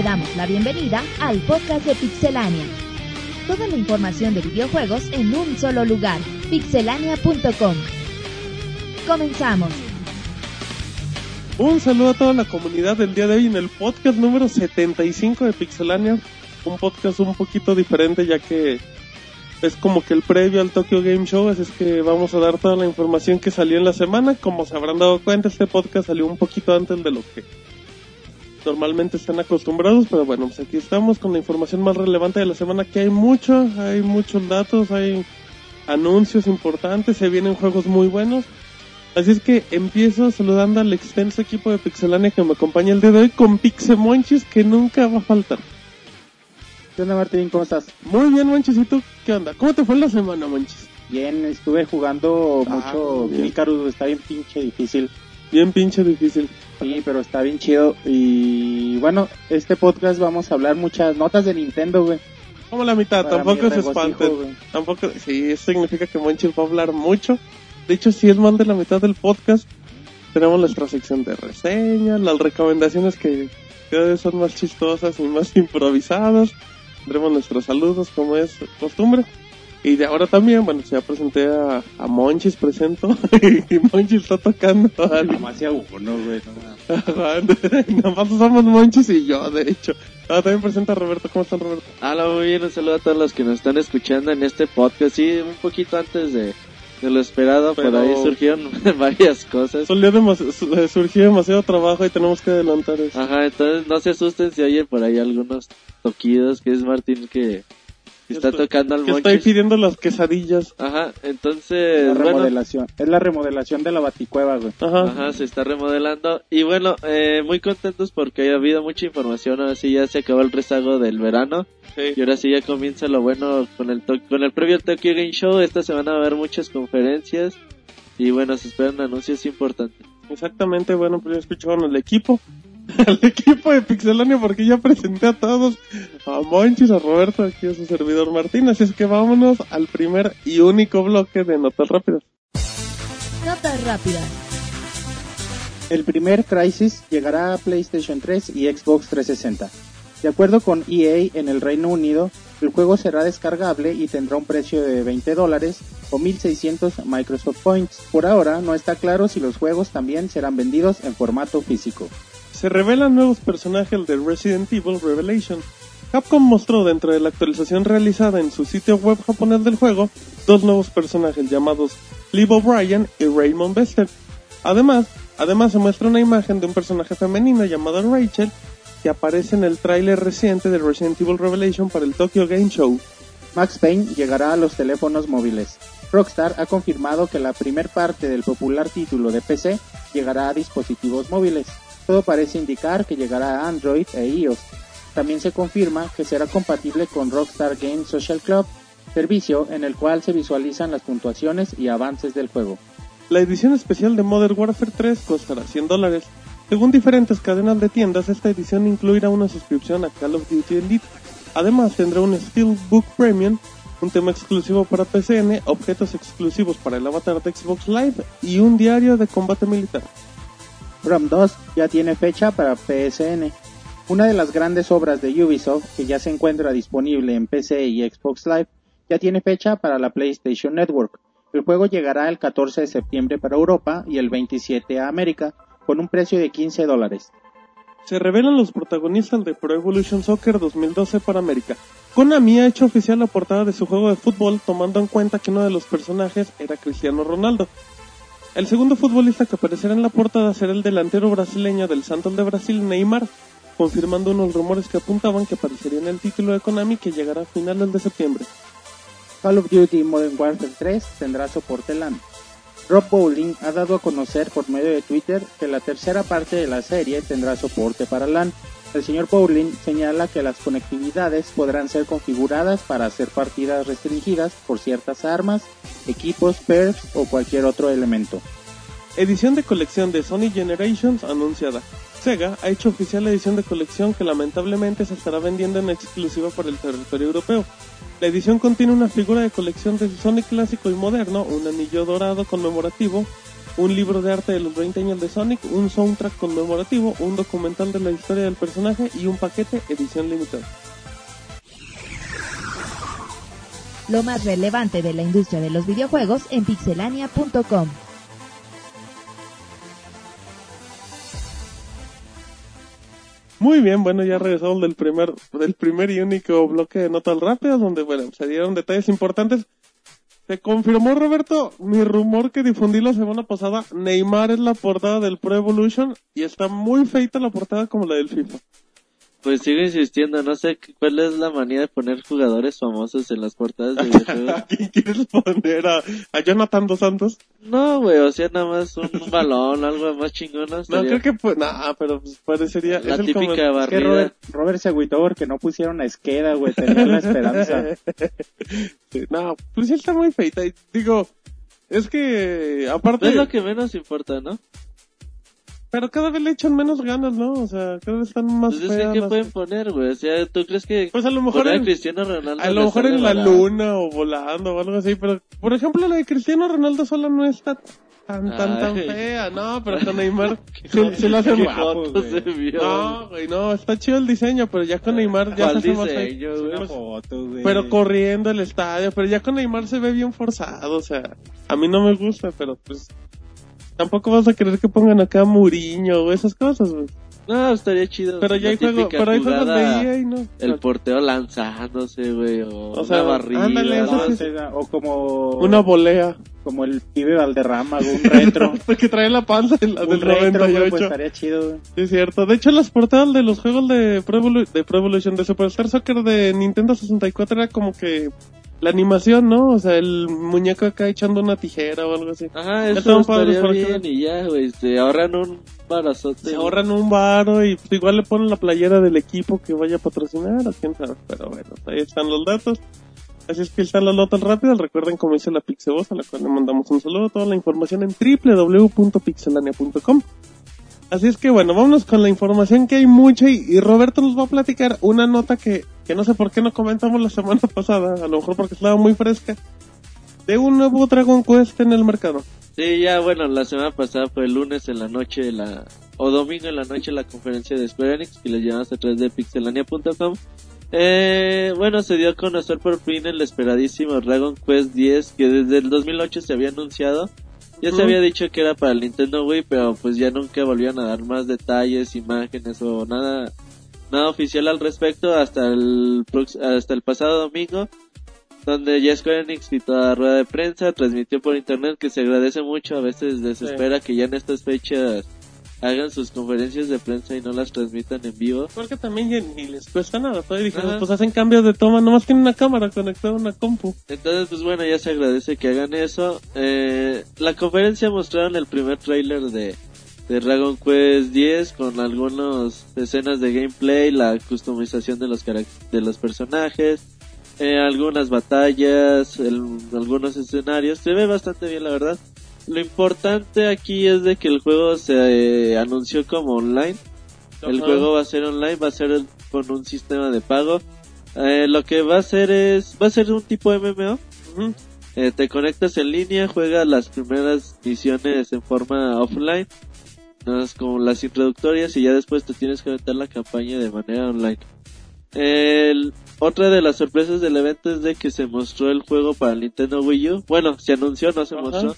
te damos la bienvenida al podcast de Pixelania. Toda la información de videojuegos en un solo lugar, pixelania.com. Comenzamos. Un saludo a toda la comunidad del día de hoy en el podcast número 75 de Pixelania. Un podcast un poquito diferente ya que es como que el previo al Tokyo Game Show, así es que vamos a dar toda la información que salió en la semana. Como se habrán dado cuenta, este podcast salió un poquito antes de lo que normalmente están acostumbrados, pero bueno, pues aquí estamos con la información más relevante de la semana, que hay mucho, hay muchos datos, hay anuncios importantes, se vienen juegos muy buenos. Así es que empiezo saludando al extenso equipo de Pixelania que me acompaña el día de hoy con Pixemonchis que nunca va a faltar. ¿Qué onda Martín? ¿Cómo estás? Muy bien, Monchis, ¿y tú qué onda? ¿Cómo te fue la semana, Monchis? Bien, estuve jugando Ah, mucho. Icarus, está bien pinche difícil. Bien pinche difícil. Sí, pero está bien chido. Y bueno, este podcast vamos a hablar muchas notas de Nintendo, güey. Como la mitad, Para tampoco se espanten. güey. Tampoco, sí, eso significa que Monchis va a hablar mucho. De hecho, si es más de la mitad del podcast, tenemos nuestra sección de reseñas, las recomendaciones que cada vez son más chistosas y más improvisadas. Tendremos nuestros saludos, como es costumbre. Y de ahora también, bueno, ya presenté a, a Monchis, presento. y Monchis está tocando Nomás hacía uno, güey. Nada más somos Monchis y yo, de hecho. Ah, también presenta a Roberto. ¿Cómo está Roberto? Hola, muy bien, un saludo a todos los que nos están escuchando en este podcast. Sí, un poquito antes de, de lo esperado, Pero- por ahí surgieron varias cosas. Demasi- su- surgió demasiado trabajo y tenemos que adelantar eso. Ajá, entonces no se asusten si oye por ahí algunos toquidos, que es Martín que está Estoy- tocando al Que estoy monchis. pidiendo las quesadillas. Ajá, La entonces, bueno, remodelación. Es la remodelación de la baticueva, güey. Ajá. Ajá, se está remodelando. Y bueno, eh, muy contentos porque ha habido mucha información. Ahora sí ya se acabó el rezago del verano. Sí. Y ahora sí ya comienza lo bueno con el, to- con el previo Tokyo Game Show. Esta semana va a haber muchas conferencias. Y bueno, se esperan anuncios importantes. Exactamente, bueno, pues ya escucharon el equipo. el equipo de Pixelania porque ya presenté a todos. A Monchis, a Roberto, aquí a su servidor Martín. Así es que vámonos al primer y único bloque de notas rápidas. Notas rápidas. El primer Crisis llegará a PlayStation 3 y Xbox 360. De acuerdo con EA en el Reino Unido, el juego será descargable y tendrá un precio de 20 dólares o 1600 Microsoft Points. Por ahora no está claro si los juegos también serán vendidos en formato físico. Se revelan nuevos personajes de Resident Evil Revelation. Capcom mostró dentro de la actualización realizada en su sitio web japonés del juego dos nuevos personajes llamados Liv O'Brien y Raymond Bester. Además, además se muestra una imagen de un personaje femenino llamado Rachel que aparece en el tráiler reciente de Resident Evil Revelation para el Tokyo Game Show. Max Payne llegará a los teléfonos móviles. Rockstar ha confirmado que la primer parte del popular título de PC llegará a dispositivos móviles. Todo parece indicar que llegará a Android e iOS. También se confirma que será compatible con Rockstar Games Social Club, servicio en el cual se visualizan las puntuaciones y avances del juego. La edición especial de Modern Warfare 3 costará 100 dólares. Según diferentes cadenas de tiendas, esta edición incluirá una suscripción a Call of Duty Elite. Además, tendrá un Steelbook Premium, un tema exclusivo para PCN, objetos exclusivos para el avatar de Xbox Live y un diario de combate militar. From 2 ya tiene fecha para PSN. Una de las grandes obras de Ubisoft que ya se encuentra disponible en PC y Xbox Live ya tiene fecha para la PlayStation Network. El juego llegará el 14 de septiembre para Europa y el 27 a América con un precio de 15 dólares. Se revelan los protagonistas de Pro Evolution Soccer 2012 para América. Konami ha hecho oficial la portada de su juego de fútbol tomando en cuenta que uno de los personajes era Cristiano Ronaldo. El segundo futbolista que aparecerá en la portada será el delantero brasileño del Santos de Brasil, Neymar, confirmando unos rumores que apuntaban que aparecería en el título de Konami que llegará a finales de septiembre. Call of Duty Modern Warfare 3 tendrá soporte LAN. Rob Bowling ha dado a conocer por medio de Twitter que la tercera parte de la serie tendrá soporte para LAN. El señor Bowling señala que las conectividades podrán ser configuradas para hacer partidas restringidas por ciertas armas, equipos, perks o cualquier otro elemento. Edición de colección de Sony Generations anunciada. Sega ha hecho oficial la edición de colección que lamentablemente se estará vendiendo en exclusiva por el territorio europeo. La edición contiene una figura de colección de Sonic clásico y moderno, un anillo dorado conmemorativo, un libro de arte de los 20 años de Sonic, un soundtrack conmemorativo, un documental de la historia del personaje y un paquete edición limitada. Lo más relevante de la industria de los videojuegos en pixelania.com. Muy bien, bueno, ya regresamos del primer, del primer y único bloque de notas rápidas, donde, bueno, se dieron detalles importantes. Se confirmó, Roberto, mi rumor que difundí la semana pasada. Neymar es la portada del Pro Evolution y está muy feita la portada como la del FIFA. Pues sigo insistiendo, no sé qué- cuál es la manía de poner jugadores famosos en las portadas de videojuegos. ¿A quién quieres poner? ¿A, a Jonathan Dos Santos? No, güey, o sea, nada más un balón, algo más chingón. ¿no? Creo que pues, nah, pero pues parecería... La es el típica como- Es que barrida. Robert, Robert se agüitó porque no pusieron a Esqueda, güey. Tenía la esperanza. Sí, no, pues sí está muy feita. Y digo, es que aparte... Es lo que menos importa, ¿no? Pero cada vez le echan menos ganas, ¿no? O sea, cada vez están más Pues es que, feas ¿qué las- pueden poner, güey? O sea, ¿tú crees que Pues a lo mejor en, Cristiano Ronaldo a lo mejor en la luna o volando o algo así, pero por ejemplo la de Cristiano Ronaldo sola no está tan tan tan fea, no, pero con Neymar se, se lo hacen guapo, güey. No, güey, no, está chido el diseño, pero ya con Neymar ya se ¿Cuál hace más güey. Pero corriendo el estadio, pero ya con Neymar se ve bien forzado, o sea, a mí no me gusta, pero pues tampoco vas a querer que pongan acá Muriño o esas cosas, güey. No, estaría chido. Pero ya hay juegos, típica pero hay juegos de EA y no. El portero lanzándose, güey, o, O sea, una barrida. ándale, eso sí. o como, Una volea. como el pibe Valderrama, güey, un retro. Porque trae la panza de la un del retro, güey, 98. pues estaría chido, güey. Sí, es cierto. De hecho, las portadas de los juegos de Pro, Evolu- de Pro Evolution, de Superstar Soccer de Nintendo 64 era como que la animación, ¿no? O sea, el muñeco acá echando una tijera o algo así. Ajá, eso padres estaría para bien y ya, güey, se ahorran un barazote. Se ahorran un varo y pues, igual le ponen la playera del equipo que vaya a patrocinar o quién sabe. Pero bueno, ahí están los datos. Así es que están las notas rápidas. Recuerden, como dice la Pixeboss, a la cual le mandamos un saludo. Toda la información en www.pixelania.com. Así es que bueno, vámonos con la información que hay mucha y, Roberto nos va a platicar una nota que, que no sé por qué no comentamos la semana pasada, a lo mejor porque estaba muy fresca, de un nuevo Dragon Quest en el mercado. Sí, ya, bueno, la semana pasada fue el lunes en la noche, o domingo en la noche la conferencia de Square Enix que les llevamos a través de pixelania.com. Eh, bueno, se dio a conocer por fin el esperadísimo Dragon Quest 10 que desde el 2008 se había anunciado. Ya se había dicho que era para el Nintendo Wii, pero pues ya nunca volvieron a dar más detalles, imágenes o nada nada oficial al respecto hasta el hasta el pasado domingo donde ya Square Enix citó a rueda de prensa, transmitió por internet que se agradece mucho, a veces desespera que ya en estas fechas hagan sus conferencias de prensa y no las transmitan en vivo. Porque también ni les cuesta nada. Todavía dijeron, Ajá. pues hacen cambios de toma, nomás tienen una cámara conectada a una compu. Entonces, pues bueno, ya se agradece que hagan eso. Eh, la conferencia mostraron el primer tráiler de, de Dragon Quest 10 con algunas escenas de gameplay, la customización de los de los personajes, eh, algunas batallas, el- algunos escenarios. Se ve bastante bien, la verdad. Lo importante aquí es de que el juego se eh, anunció como online. El juego va a ser online, va a ser el- con un sistema de pago. Eh, lo que va a hacer es, va a ser un tipo MMO. Ujú. Eh, te conectas en línea, juegas las primeras misiones en forma offline, como las introductorias y ya después te tienes que aventar la campaña de manera online. El- otra de las sorpresas del evento es de que se mostró el juego para Nintendo Wii U. Bueno, se anunció, no se Ajá. mostró.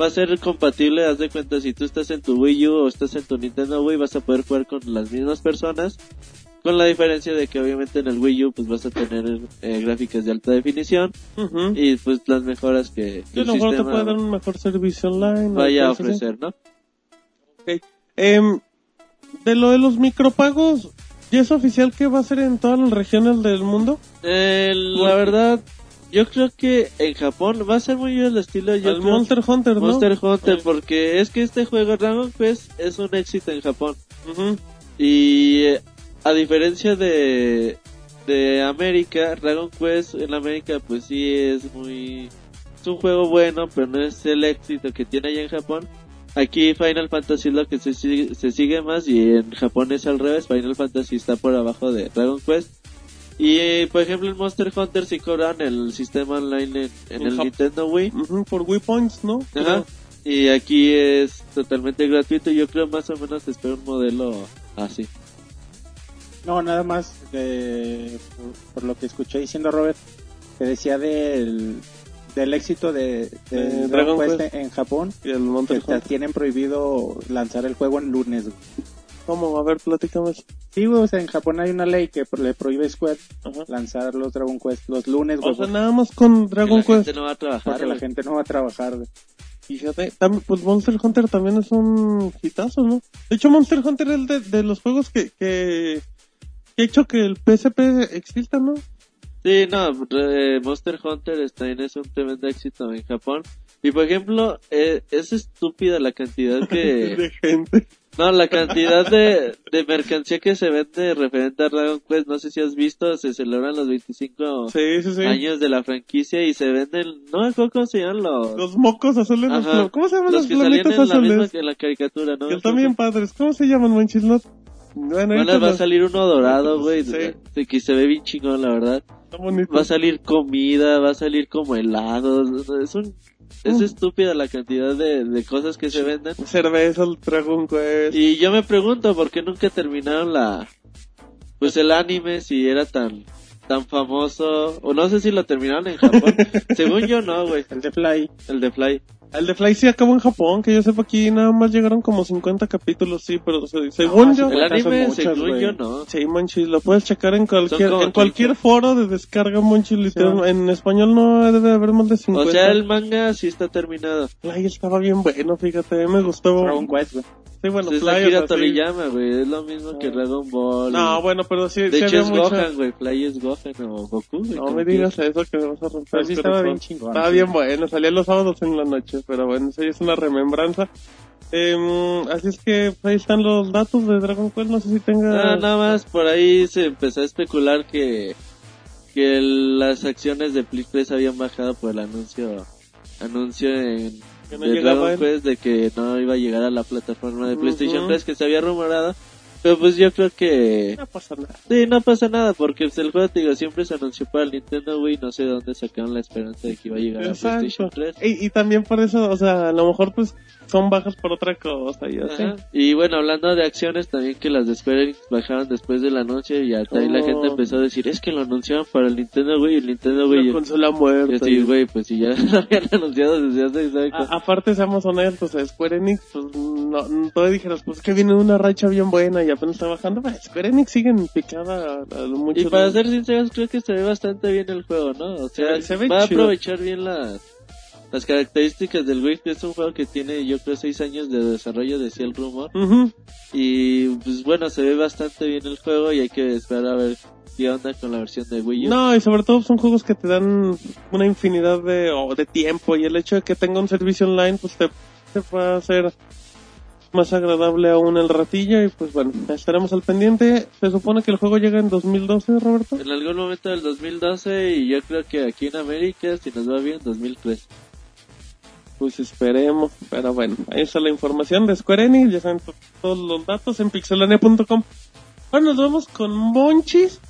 Va a ser compatible, haz de cuenta, si tú estás en tu Wii U o estás en tu Nintendo Wii, vas a poder jugar con las mismas personas. Con la diferencia de que obviamente en el Wii U pues vas a tener eh, gráficas de alta definición Ujú. y pues las mejoras que, que el mejor te puede dar un mejor servicio online. vaya a así. ofrecer, ¿no? Ok. Em, de lo de los micropagos, ¿ya es oficial que va a ser en todas las regiones del mundo? Eh, ¿Por la verdad, yo creo que en Japón va a ser muy bien el estilo yo Al creo, Monster Hunter, ¿no? Monster Hunter, porque es que este juego Dragon Quest es un éxito en Japón. Y eh, a diferencia de, de América, Dragon Quest en América pues sí es muy... Es un juego bueno, pero no es el éxito que tiene allá en Japón. Aquí Final Fantasy es lo que se sigue, se sigue más y en Japón es al revés. Final Fantasy está por abajo de Dragon Quest. Y por ejemplo en Monster Hunter sí cobran el sistema online en, el Nintendo Wii. Por Wii Points, ¿no? Ajá. Y aquí es totalmente gratuito. Yo creo más o menos espero un modelo así. No, nada más eh, por, por lo que escuché diciendo Robert, que decía del, del éxito de, de De Dragon Dragon Quest Quest. en Japón, Y el que Monster te Hunter. tienen prohibido lanzar el juego en lunes. ¿Cómo? A ver, platícame. eso. Sí, güey, o sea, en Japón hay una ley que le prohíbe Square Ajá. lanzar los Dragon Quest los lunes, güey, O sea, nada más con Dragon Que la Quest. gente no va a trabajar. porque la gente no va a trabajar. güey. Fíjate, también, pues Monster Hunter también es un hitazo, ¿no? De hecho, Monster Hunter es de, de los juegos que, que, que ha hecho que el PSP exista, ¿no? Sí, no, eh, Monster Hunter también es un tremendo éxito en Japón. Y por ejemplo, eh, es estúpida la cantidad que... De gente. No, la cantidad de, de mercancía que se vende referente a Dragon Quest, no sé si has visto, se celebran los 25 Sí, sí, sí. años de la franquicia y se venden, no cómo se llaman los, Los mocos azules, Ajá. ¿cómo se llaman los los, que salían en la misma azules? que en la caricatura, ¿no? Que están bien padres. ¿Cómo se llaman, manchis? No... Bueno, va a salir uno dorado, güey, de que se ve bien chingón, la verdad. Va a salir comida, va a salir como helados, es un, es Mm. estúpida la cantidad de, de cosas que se venden. Cerveza, el Dragon Quest. Y yo me pregunto por qué nunca terminaron la, pues el anime si era tan, tan famoso, o no sé si lo terminaron en Japón. Según yo no, güey, El de Fly. el de Fly. El de Fly sí acabó en Japón, que yo sepa aquí nada más llegaron como 50 capítulos, sí, pero se- según No, yo... sí, El anime, muchas, según güey. yo no. Sí, Monchis, lo puedes checar en cualquier, en cualquier 30. foro de descarga, Monchis, literal, en español no debe haber más de 50. O sea, el manga sí está terminado. Fly estaba bien bueno, fíjate, me gustó. Dragon Quest, güey. Sí, bueno, Pues es Fly, Akira o sea, sí. Toriyama, güey, es lo mismo que Ah. Dragon Ball. No, bueno, pero sí, de sí hecho es mucha- Gohan, güey, Fly es Gohan o Goku, güey. No me digas eso que me vas a romper Pero sí estaba bien chingón. Estaba sí. bien bueno, salía los sábados en la noche, pero bueno, eso ya es una remembranza. Em, así es que pues, ahí están los datos de Dragon Quest, no sé si tenga... Ah, nada más por ahí se empezó a especular que que el- las acciones de Play 3 habían bajado por el anuncio anuncio en no de Dragon. Quest de que no iba a llegar a la plataforma de PlayStation Ujú. 3 que se había rumorado pero pues yo creo que No pasa nada. sí no pasa nada porque pues, el juego te digo siempre se anunció para el Nintendo Wii no sé de dónde sacaron la esperanza de que iba a llegar a Exacto. PlayStation 3 Y, y también por eso, o sea, a lo mejor pues son bajas por otra cosa y así. Y bueno, hablando de acciones, también que las de Square Enix bajaron después del anuncio y hasta ahí la Oh. gente empezó a decir, es que lo anunciaron para el Nintendo Wii y el Nintendo Wii. Yo, consola muerta. así, y- güey, pues si ya lo habían anunciado desde hace exacto. A- aparte, seamos honestos, a Square Enix, pues, no, no dijeras, pues que viene una racha bien buena y apenas está bajando. Bah, Square Enix siguen picada a, a mucho. Y para ser sinceros, creo que se ve bastante bien el juego, ¿no? O sea, Se ve- se ve va a aprovechar bien las, las características del Wii, que es un juego que tiene, yo creo, seis años de desarrollo, decía el rumor. Y pues bueno, se ve bastante bien el juego y hay que esperar a ver qué onda con la versión de Wii U. No, y sobre todo son juegos que te dan una infinidad de, de tiempo y el hecho de que tenga un servicio online, pues te, te va a hacer más agradable aún el ratillo y pues bueno, estaremos al pendiente. Se supone que el juego llega en 2012, Roberto. En algún momento del 2012 y yo creo que aquí en América, si nos va bien, 2003. Pues esperemos, pero bueno, ahí está la información de Square Enix, ya saben to- todos los datos en pixelania.com. Ahora nos vamos con Monchis,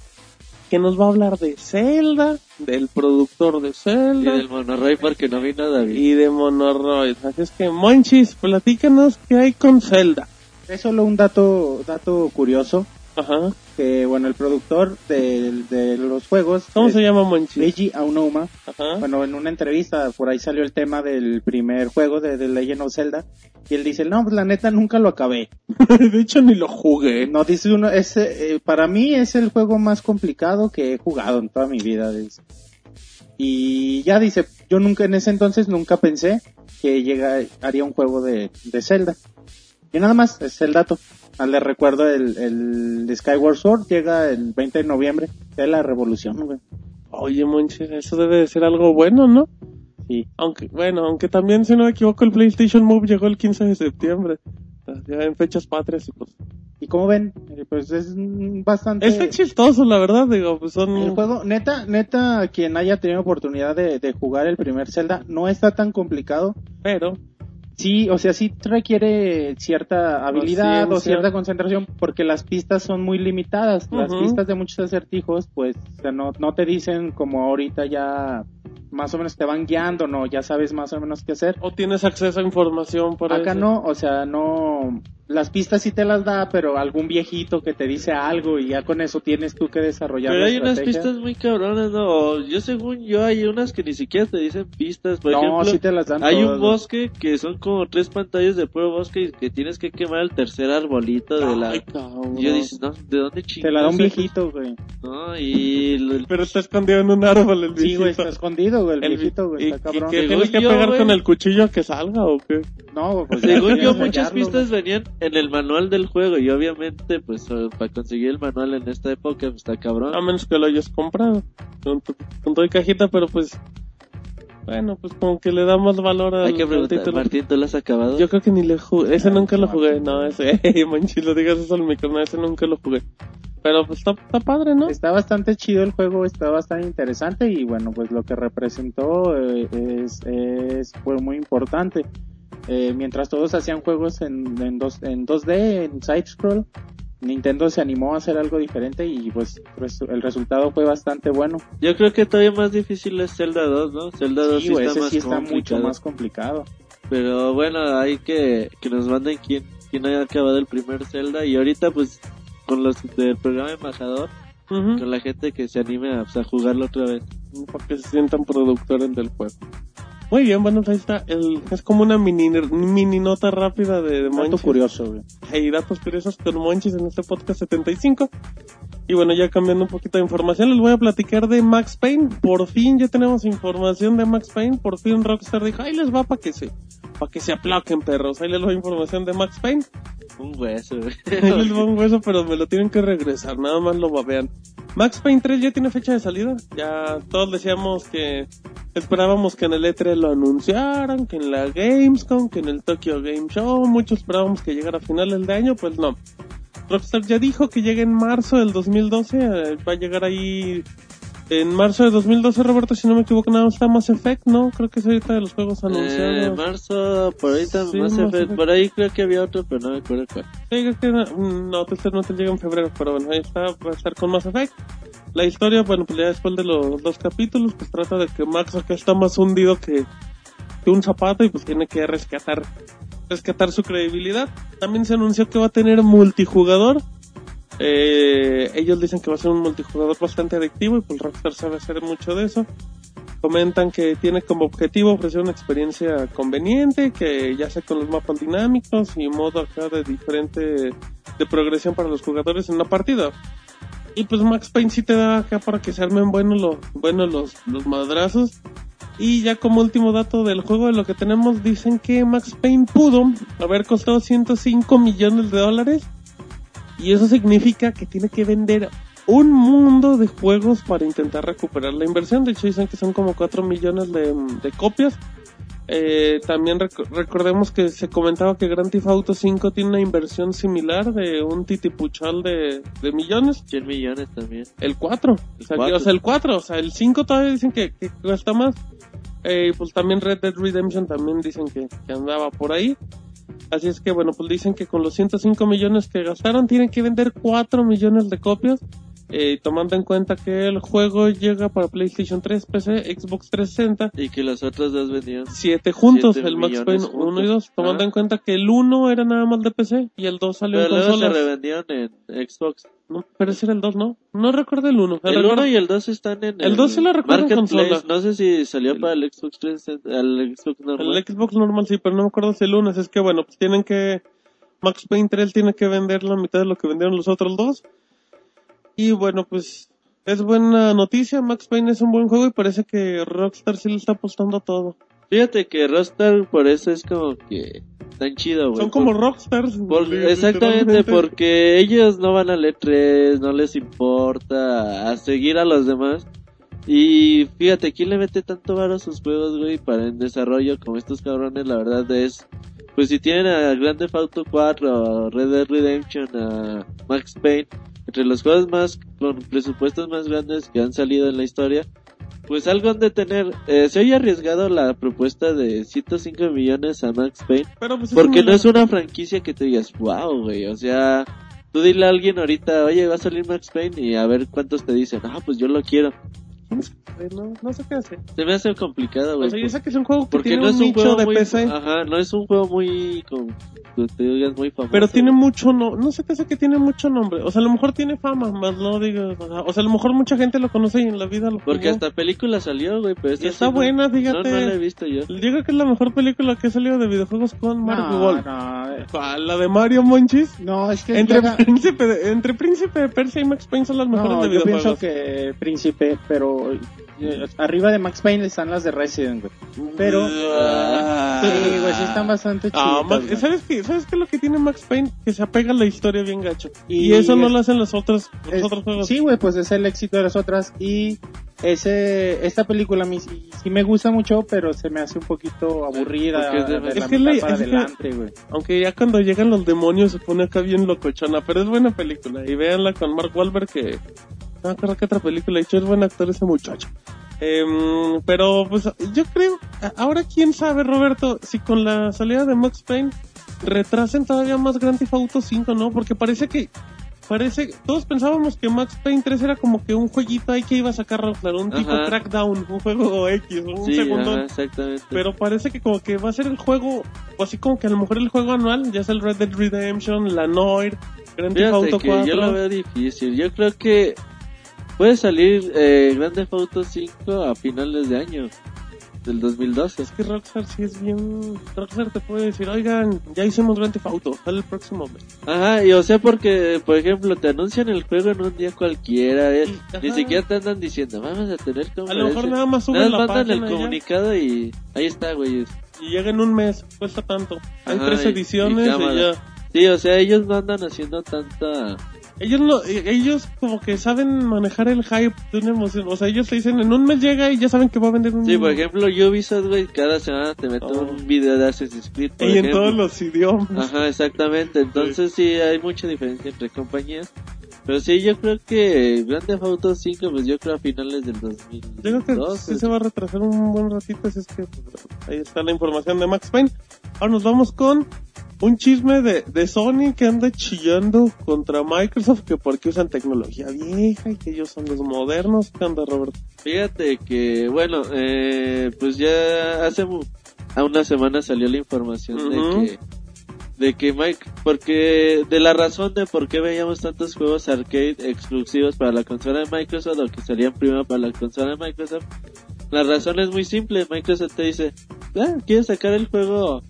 que nos va a hablar de Zelda, del productor de Y Zelda del Monorail porque no vi nada bien. y de Monoroid. Así es que Monchis, platícanos qué hay con Zelda. Es solo un dato, dato curioso, Ajá. que bueno, el productor de, de los juegos, ¿Cómo es se llama Monchis? Leiji Aonuma, Ajá. bueno, en una entrevista por ahí salió el tema del primer juego de The Legend of Zelda, y él dice, no, pues la neta nunca lo acabé. de hecho ni lo jugué. No, dice uno, es, eh, para mí es el juego más complicado que he jugado en toda mi vida. dice. Y ya dice, yo nunca, en ese entonces nunca pensé que llega, haría un juego de, de Zelda. Y nada más, es el dato. Ah, Les recuerdo el, el Skyward Sword llega el 20 de noviembre, de la revolución, güey. Oye Monchis, eso debe de ser algo bueno, ¿no? Sí. Aunque, bueno, aunque también, si no me equivoco, el PlayStation Move llegó el 15 de septiembre. Ya en fechas patrias y pues... Y como ven, eh, pues es bastante... Está chistoso, la verdad, digo, pues son... El juego, neta, neta, quien haya tenido oportunidad de, de jugar el primer Zelda, no está tan complicado. Pero, Sí, o sea, sí requiere cierta habilidad o cierta concentración porque las pistas son muy limitadas. Las pistas de muchos acertijos, pues, o sea, no, no te dicen como ahorita ya más o menos te van guiando, ¿no? Ya sabes más o menos qué hacer. O tienes acceso a información por Acá eso. no, o sea, no, las pistas sí te las da, pero algún viejito que te dice algo y ya con eso tienes tú que desarrollar Pero la hay unas estrategia. pistas muy cabronas, ¿no? Yo según yo hay unas que ni siquiera te dicen pistas. Por no, ejemplo, sí te las dan hay todas, un bosque que son como tres pantallas de puro bosque y que tienes que quemar el tercer arbolito de la... Ay, cabrón. Y yo dices, no, ¿de dónde chingados? Te la da un viejito, güey. No, y... lo- Pero está escondido en un árbol el Sí, viejito. güey, está escondido, güey, el, El- viejito, güey, ¿Y, está y cabrón. qué Según tienes que yo, pegar güey. con el cuchillo que salga o qué? No, pues Según yo, muchas pistas venían en el manual del juego y obviamente, pues, eh, para conseguir el manual en esta época, pues, está cabrón. A menos que lo hayas comprado. Con, tu- con todo y cajita, pero pues... Bueno, pues como que le da más valor al, Hay que preguntar. Martín, ¿tú lo has acabado? Yo creo que ni le jugué. Ese nunca lo jugué. No, ese... Manchi, lo digas eso al micro. No, ese nunca lo jugué. Pero pues está, está padre, ¿no? Está bastante chido el juego, está bastante interesante y bueno, pues lo que representó eh, es, es fue muy importante. Eh, mientras todos hacían juegos en, en, dos, en 2D, en side scroll, Nintendo se animó a hacer algo diferente y pues res- el resultado fue bastante bueno. Yo creo que todavía más difícil es Zelda 2, ¿no? Zelda 2 Sí, está ese más sí está mucho más complicado. Pero bueno, hay que, que nos manden quién, quién haya acabado el primer Zelda y ahorita pues con los del programa embajador, con la gente que se anime a, pues, a jugarlo otra vez. Para que se sientan productores del juego. Muy bien, bueno, ahí está. El, es como una mini, mini nota rápida de, de Dato Monchis. curioso, güey. Hey, datos curiosos con Monchis en este podcast 75. Y bueno, ya cambiando un poquito de información, les voy a platicar de Max Payne. Por fin ya tenemos información de Max Payne. Por fin Rockstar dijo, ahí les va para que se, para que se aplaquen perros. Ahí les va información de Max Payne. Un hueso, güey. Ahí les va un hueso, pero me lo tienen que regresar, nada más lo babean. Max Payne 3 ya tiene fecha de salida. Ya todos decíamos que esperábamos que en el E3 lo anunciaran, que en la Gamescom, que en el Tokyo Game Show. Muchos esperábamos que llegara a finales de año, pues no. Rockstar ya dijo que llega en marzo del 2012. eh, va a llegar ahí en marzo de 2012, Roberto, si no me equivoco, nada más está Mass Effect, ¿no? Creo que es ahorita de los juegos Eh, anunciados. marzo, por ahorita Sí, Mass Mass Effect, Effect. por ahí creo que había otro, pero no me acuerdo cuál. Sí, creo que no, no, Twister no te llega en febrero, pero bueno, ahí está, va a estar con Mass Effect. La historia, bueno, pues ya después de los dos capítulos, pues trata de que Max acá está más hundido que, que un zapato y pues tiene que rescatar, rescatar su credibilidad. También se anunció que va a tener multijugador. Eh, ellos dicen que va a ser un multijugador bastante adictivo y pues Rockstar sabe hacer mucho de eso. Comentan que tiene como objetivo ofrecer una experiencia conveniente, que ya sea con los mapas dinámicos y modo acá de diferente de progresión para los jugadores en una partida. Y pues Max Payne sí te da acá para que se armen buenos los, buenos los, los madrazos. Y ya como último dato del juego de lo que tenemos, dicen que Max Payne pudo haber costado 105 millones de dólares. Y eso significa que tiene que vender un mundo de juegos para intentar recuperar la inversión. De hecho dicen que son como 4 millones de, de copias. Eh, también rec- recordemos que se comentaba que Grand Theft Auto 5 tiene una inversión similar de un titipuchal de, de millones. 100 millones también. El 4. El o, sea, que- cuatro. o sea, el 4. O sea, el 5 todavía dicen que, que cuesta más. Eh, pues también Red Dead Redemption también dicen que, que andaba por ahí. Así es que bueno, pues dicen que con los 105 millones que gastaron tienen que vender 4 millones de copias. Eh, tomando en cuenta que el juego llega para PlayStation 3, PC, Xbox 360 Y que los otros dos vendían. siete juntos, Siete el Max Payne 1 y juntos. 2, tomando Ah. en cuenta que el 1 era nada más de PC y el 2 salió Pero en luego se consolas. revendieron en Xbox. No, pero ese era el 2, ¿no? No recuerdo el 1. El 1 y el 2 están en El dos sí lo recuerdo en consola. No sé si salió El- para el Xbox 360, al Xbox normal. El Xbox normal sí, pero no me acuerdo si el lunes. Es que bueno, pues tienen que... Max Payne 3 tiene que vender la mitad de lo que vendieron los otros dos. Y bueno, pues es buena noticia. Max Payne es un buen juego y parece que Rockstar sí le está apostando a todo. Fíjate que Rockstar por eso es como que tan chido, güey. Son como Por- Rockstars. por- exactamente, porque ellos no van al E3, no les importa a seguir a los demás. Y fíjate, ¿quién le mete tanto varo a sus juegos, güey, para en desarrollo como estos cabrones? La verdad es, pues si tienen a Grand Theft Auto 4, a Red Dead Redemption, a Max Payne, entre los juegos más, con presupuestos más grandes que han salido en la historia, pues algo han de tener. Eh, se oye arriesgado la propuesta de 105 millones a Max Payne, Pero pues es porque no es una franquicia que te digas, wow, güey, o sea, tú dile a alguien ahorita, oye, va a salir Max Payne y a ver cuántos te dicen, ah, pues yo lo quiero. No, no sé qué hacer. Se me hace complicado, güey. O sea, yo sé que es un juego que porque tiene no es un un nicho juego de muy, PC, ajá, no es un juego muy, con, que te digas muy famoso. pero tiene mucho, no, no sé qué sé que tiene mucho nombre. O sea, a lo mejor tiene fama, más no digas, o sea, a lo mejor mucha gente lo conoce y en la vida lo Porque jugó. hasta película salió, güey, pero esta Y está sí no- buena, No, fíjate. no la he visto yo. Yo creo que es la mejor película que ha salido de videojuegos con Mark no, Wall. no, eh, ¿Cuál? ¿La de Mario Monchis? no, es que Entre llega- Príncipe, de, entre Príncipe de Persia y Max Payne son las mejores no, de yo videojuegos. pienso que Príncipe, pero eh, arriba de Max Payne están las de Resident, güey. Pero Ah. sí, güey, sí están bastante Ah, chidas. Max-. ¿Sabes qué? ¿Sabes qué es lo que tiene Max Payne? Que se apega a la historia bien gacho. Y, Y eso no lo hacen los otros, los Es- otros juegos. Sí, güey, pues es el éxito de las otras y ese esta película a mí sí, sí me gusta mucho, pero se me hace un poquito aburrida Porque es de- de es la que le- para es que- adelante, güey. Aunque ya cuando llegan los demonios se pone acá bien locochona. Pero es buena película. Y véanla con Mark Wahlberg que... No me acuerdo qué otra película ha hecho. Es buen actor ese muchacho. Em, pero pues yo creo... Ahora quién sabe, Roberto, si con la salida de Max Payne retrasen todavía más Grand Theft Auto 5, ¿no? Porque parece que... Parece, todos pensábamos que Max Payne 3 era como que un jueguito ahí que iba a sacar Rockstar, un tipo Ajá. Crackdown, un juego X, un Sí, segundo. ajá, exactamente. Pero parece que como que va a ser el juego, o así como que a lo mejor el juego anual, ya sea el Red Dead Redemption, la Noir, Grand Theft Auto que 4. yo lo veo difícil. Yo creo que puede salir eh, Grand Theft Auto 5 a finales de año del 2012. Es que Rockstar sí es bien... Rockstar te puede decir, oigan, ya hicimos Grand Theft Auto, sale el próximo mes. Ajá, y o sea, porque, por ejemplo, te anuncian el juego en un día cualquiera, eh, Y- ni siquiera te andan diciendo, vamos a tener A lo mejor nada más suben Nada la mandan página el ya, comunicado y ahí está, güey. y llega en un mes, cuesta tanto. Hay Ajá, tres y- ediciones y ya. Sí, o sea, ellos no andan haciendo tanta... Ellos no, eh, ellos como que saben manejar el hype de una emoción. O sea, ellos te dicen, en un mes llega y ya saben que va a vender un... Sí, por ejemplo, Ubisoft, güey, cada semana te mete Oh. un video de Assassin's Creed, por Y en todos los idiomas. Ajá, exactamente. Entonces sí. hay mucha diferencia entre compañías. Pero sí, yo creo que Grand Theft Auto 5, pues yo creo a finales del 2012. Yo creo que sí se va a retrasar un buen ratito, así es que pues, ahí está la información de Max Payne. Ahora nos vamos con un chisme de, de Sony que anda chillando contra Microsoft que porque usan tecnología vieja y que ellos son los modernos. ¿Qué onda, Roberto? Fíjate que, bueno, eh, pues ya hace a una semana salió la información de que de que Mike, porque de la razón de por qué veíamos tantos juegos arcade exclusivos para la consola de Microsoft o que salían primero para la consola de Microsoft, la razón es muy simple, Microsoft te dice, ah, ¿quieres sacar el juego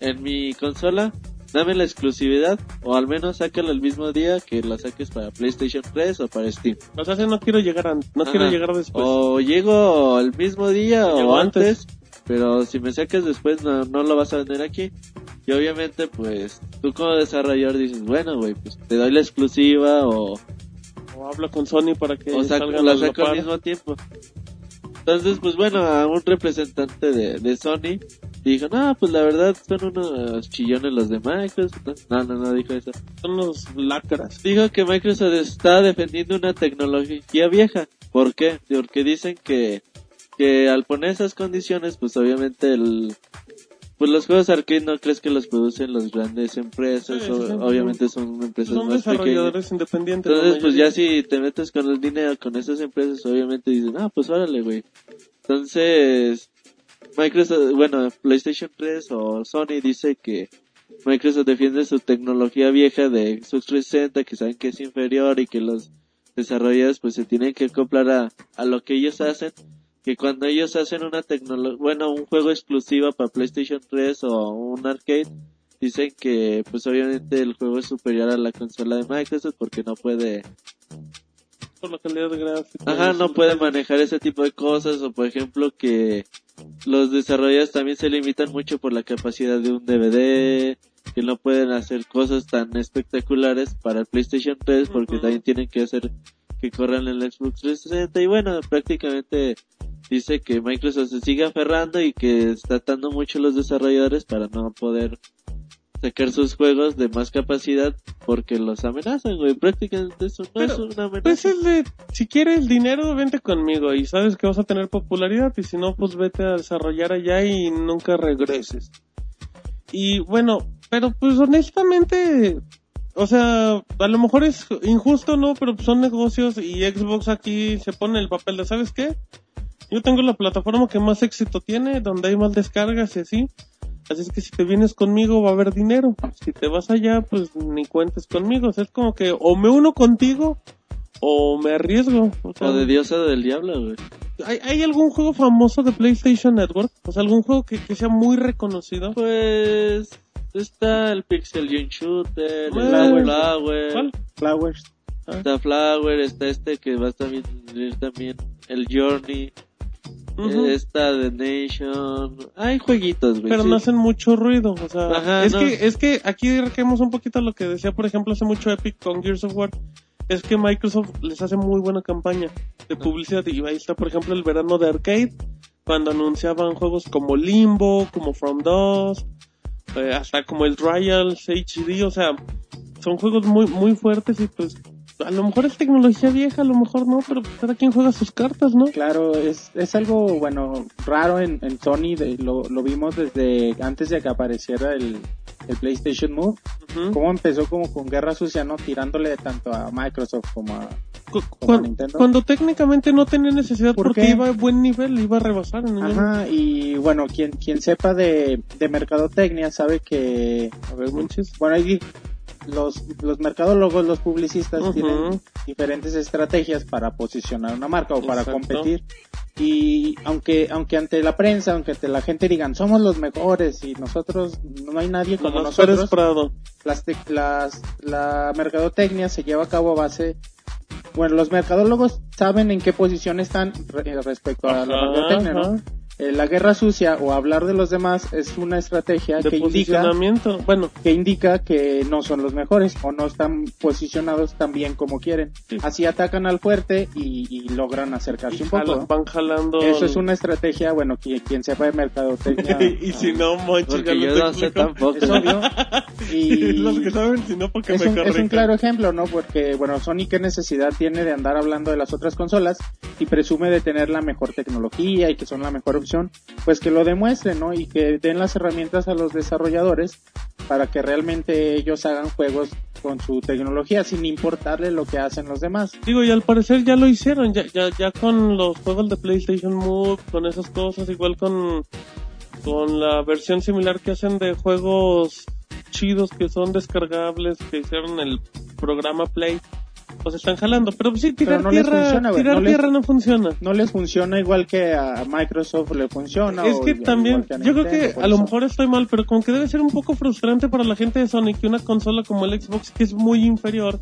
en mi consola? Dame la exclusividad o al menos sácalo el mismo día que la saques para PlayStation 3 o para Steam. O sea, si no quiero llegar an- no Ajá. quiero llegar después. O llego el mismo día o antes. antes, pero si me sacas después no, no lo vas a vender aquí. Y obviamente pues tú como desarrollador dices, bueno güey, pues te doy la exclusiva o, O hablo con Sony para que o saco, la saco al mismo tiempo. Entonces pues bueno, a un representante de, de Sony dijo, no, pues la verdad son unos chillones los de Microsoft. No, no, no dijo eso. Son los lacras. Dijo que Microsoft está defendiendo una tecnología vieja. ¿Por qué? Porque dicen que, que al poner esas condiciones, pues obviamente el, pues los juegos arcade no crees que los producen las grandes empresas, Sí, o- obviamente son empresas Son más pequeñas. desarrolladores independientes. Entonces, pues ya si te metes con el dinero con esas empresas, obviamente dicen, ah, pues órale, güey. Entonces, Microsoft, bueno, PlayStation 3 o Sony dice que Microsoft defiende su tecnología vieja de Xbox 360, que saben que es inferior y que los desarrolladores pues se tienen que acoplar a, a lo que ellos hacen. Que cuando ellos hacen una tecnología, bueno, un juego exclusivo para PlayStation 3 o un arcade, dicen que pues obviamente el juego es superior a la consola de Microsoft porque no puede Por la calidad gráfica. Ajá, no puede manejar ese tipo de cosas o por ejemplo que los desarrolladores también se limitan mucho por la capacidad de un DVD, que no pueden hacer cosas tan espectaculares para el PlayStation 3 porque también tienen que hacer que corran en el Xbox 360 y bueno, prácticamente dice que Microsoft se sigue aferrando y que está atando mucho a los desarrolladores para no poder sacar sus juegos de más capacidad porque los amenazan, güey. Prácticamente eso no Pero, es una amenaza. Pues de, si quieres dinero, vente conmigo y sabes que vas a tener popularidad y si no, pues vete a desarrollar allá y nunca regreses. Y bueno, pero pues honestamente, o sea, a lo mejor es injusto, ¿no? Pero son negocios y Xbox aquí se pone el papel de, ¿sabes qué? Yo tengo la plataforma que más éxito tiene, donde hay más descargas y así. Así es que si te vienes conmigo va a haber dinero. Si te vas allá, pues ni cuentes conmigo. O sea, es como que o me uno contigo o me arriesgo. O, sea, O de diosa del diablo, güey. ¿hay, ¿Hay algún juego famoso de PlayStation Network? O sea, algún juego que, que sea muy reconocido. Pues está el Pixel Junk Shooter, Bueno. Flower. Flower, ¿Cuál? Flowers. está Flower, está este que va a también, también el Journey, Está The Nation, hay jueguitos, güey. pero sí. no hacen mucho ruido, o sea, Ajá, es no. que es que aquí requemos un poquito lo que decía, por ejemplo, hace mucho Epic con Gears of War, es que Microsoft les hace muy buena campaña de publicidad y ahí está, por ejemplo, el verano de arcade cuando anunciaban juegos como Limbo, como From Dust, eh, hasta como el Trials HD, o sea, son juegos muy muy fuertes y pues a lo mejor es tecnología vieja, a lo mejor no, pero pues cada quien juega sus cartas, ¿no? Claro, es, es algo, bueno, raro en, en Sony, de- lo, lo vimos desde antes de que apareciera el, el PlayStation Move, Ujú. cómo empezó como con guerra sucia, ¿no? Tirándole tanto a Microsoft como a... Cu- como cuan- Nintendo. cuando técnicamente no tenía necesidad ¿Por porque qué? iba a buen nivel, iba a rebasar en el Ajá, y bueno, quien, quien sepa de, de mercadotecnia sabe que, A ver, Monchis. bueno, ahí los, los mercadólogos, los publicistas tienen diferentes estrategias para posicionar una marca o para Exacto. competir. Y aunque, aunque ante la prensa, aunque ante la gente digan somos los mejores y nosotros, no hay nadie como Los nosotros, Prado. las, las, la mercadotecnia se lleva a cabo a base, bueno, los mercadólogos saben en qué posición están re- respecto a la mercadotecnia, ¿no? Eh, la guerra sucia o hablar de los demás es una estrategia De que indica. Bueno, que indica que no son los mejores o no están posicionados tan bien como quieren. Sí. Así atacan al fuerte y, y logran acercarse y un poco. van jalando. Eso es una estrategia, bueno, que quien sepa de mercadotecnia y si no, Monchis, ya Porque yo lo no sé tampoco. es obvio. Y Los que saben, si no, porque es me un, es un claro ejemplo, ¿no? Porque, bueno, Sony qué necesidad tiene de andar hablando de las otras consolas y presume de tener la mejor tecnología y que son la mejor opción, pues que lo demuestren. Y que den las herramientas a los desarrolladores para que realmente ellos hagan juegos con su tecnología sin importarle lo que hacen los demás. Digo, y al parecer ya lo hicieron, ya, ya, ya con los juegos de PlayStation Move, con esas cosas, igual con, con la versión similar que hacen de juegos chidos que son descargables, que hicieron el programa Play, pues están jalando. Pero sí, tirar no les tierra, funciona, tirar no les- no funciona. No les funciona igual que a Microsoft le funciona. Es que también, que yo creo que a lo mejor estoy mal, pero como que debe ser un poco frustrante para la gente de Sony que una consola como el Xbox, que es muy inferior,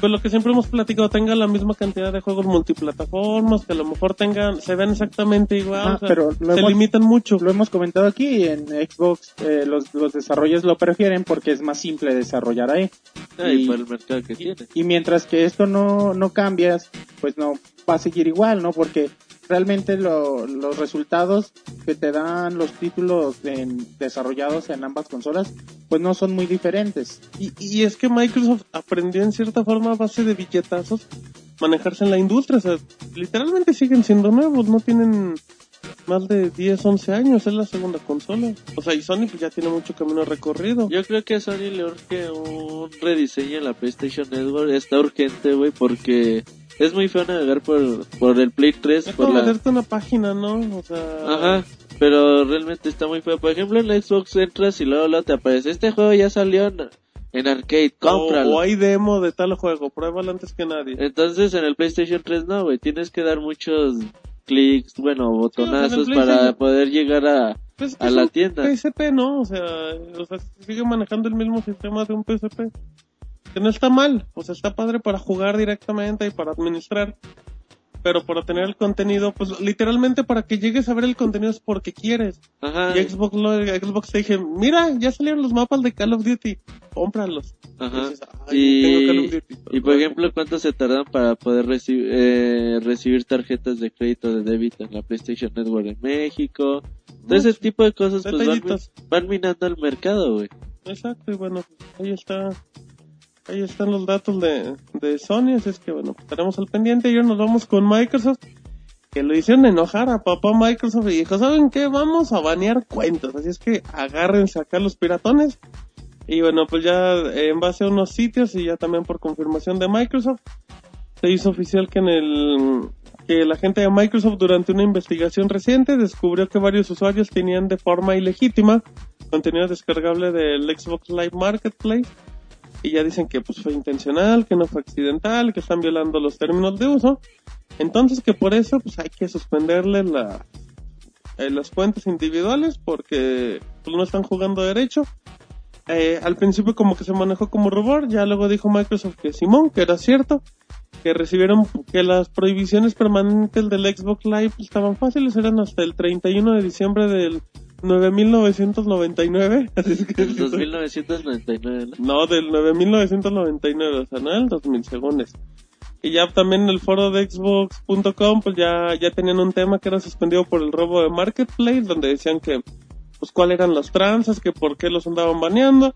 pues lo que siempre hemos platicado, tenga la misma cantidad de juegos multiplataformas, que a lo mejor tengan, se ven exactamente igual, Ah, o sea, pero lo se hemos- limitan mucho. Lo hemos comentado aquí, en Xbox eh, los, los desarrollos lo prefieren porque es más simple desarrollar ahí. Ay, Y- por el mercado que tiene. Y mientras que esto no, no cambias, pues no va a seguir igual, ¿no? Porque realmente lo- los resultados que te dan los títulos en- desarrollados en ambas consolas, pues no son muy diferentes. Y, y es que Microsoft aprendió en cierta forma a base de billetazos manejarse en la industria, o sea, literalmente siguen siendo nuevos, no tienen más de 10, 11 años, es la segunda consola. O sea, y Sony pues ya tiene mucho camino recorrido. Yo creo que a Sony le urge un rediseño en la PlayStation Network. Está urgente, güey, porque es muy feo navegar por, por el Play 3. Es por como la... meterte una página, ¿no? O sea... Ajá, pero realmente está muy feo. Por ejemplo, en la Xbox entras y luego, luego te aparece, este juego ya salió en, en arcade, O, cómpralo. o hay demo de tal juego, pruébalo antes que nadie. Entonces en el PlayStation 3 no, güey, tienes que dar muchos clics, bueno, botonazos el para poder llegar a... Pues a la tienda. PSP, ¿no? O sea, o sea, sigue manejando el mismo sistema de un PSP. Que no está mal, o sea, está padre para jugar directamente y para administrar. Pero para tener el contenido, pues literalmente para que llegues a ver el contenido es porque quieres. Ajá, Y Xbox, lo, Xbox te dije, mira, ya salieron los mapas de Call of Duty, cómpralos. ajá. "Ay, tengo Call of Y, Duty". y por ejemplo, ¿cuánto se tardan para poder recibir, eh, recibir tarjetas de crédito de débito en la PlayStation Network en México? Todo ese Mucho. tipo de cosas pues van, van minando el mercado, güey. Exacto, y bueno, ahí está. Ahí están los datos de, de Sony, así es que bueno, estaremos al pendiente. Y ahora nos vamos con Microsoft, que lo hicieron enojar a papá Microsoft y dijo, ¿saben qué? Vamos a banear cuentas, así es que agárrense acá los piratones. Y bueno, pues ya en base a unos sitios y ya también por confirmación de Microsoft, se hizo oficial que en el que la gente de Microsoft durante una investigación reciente descubrió que varios usuarios tenían de forma ilegítima contenido descargable del Xbox Live Marketplace y ya dicen que pues fue intencional, que no fue accidental, que están violando los términos de uso. Entonces que por eso pues hay que suspenderle la, eh, las cuentas individuales porque pues, no están jugando derecho. Eh, al principio como que se manejó como rumor, ya luego dijo Microsoft que Simón, que era cierto, que recibieron que las prohibiciones permanentes del Xbox Live estaban fáciles, eran hasta el 31 de diciembre del 9999. Así es que El 2999, ¿no? no, del 9999, o sea, no del 2000 según eso. Y ya también en el foro de Xbox.com, pues ya, ya tenían un tema que era suspendido por el robo de Marketplace, donde decían que, pues cuáles eran las tranzas, que por qué los andaban baneando.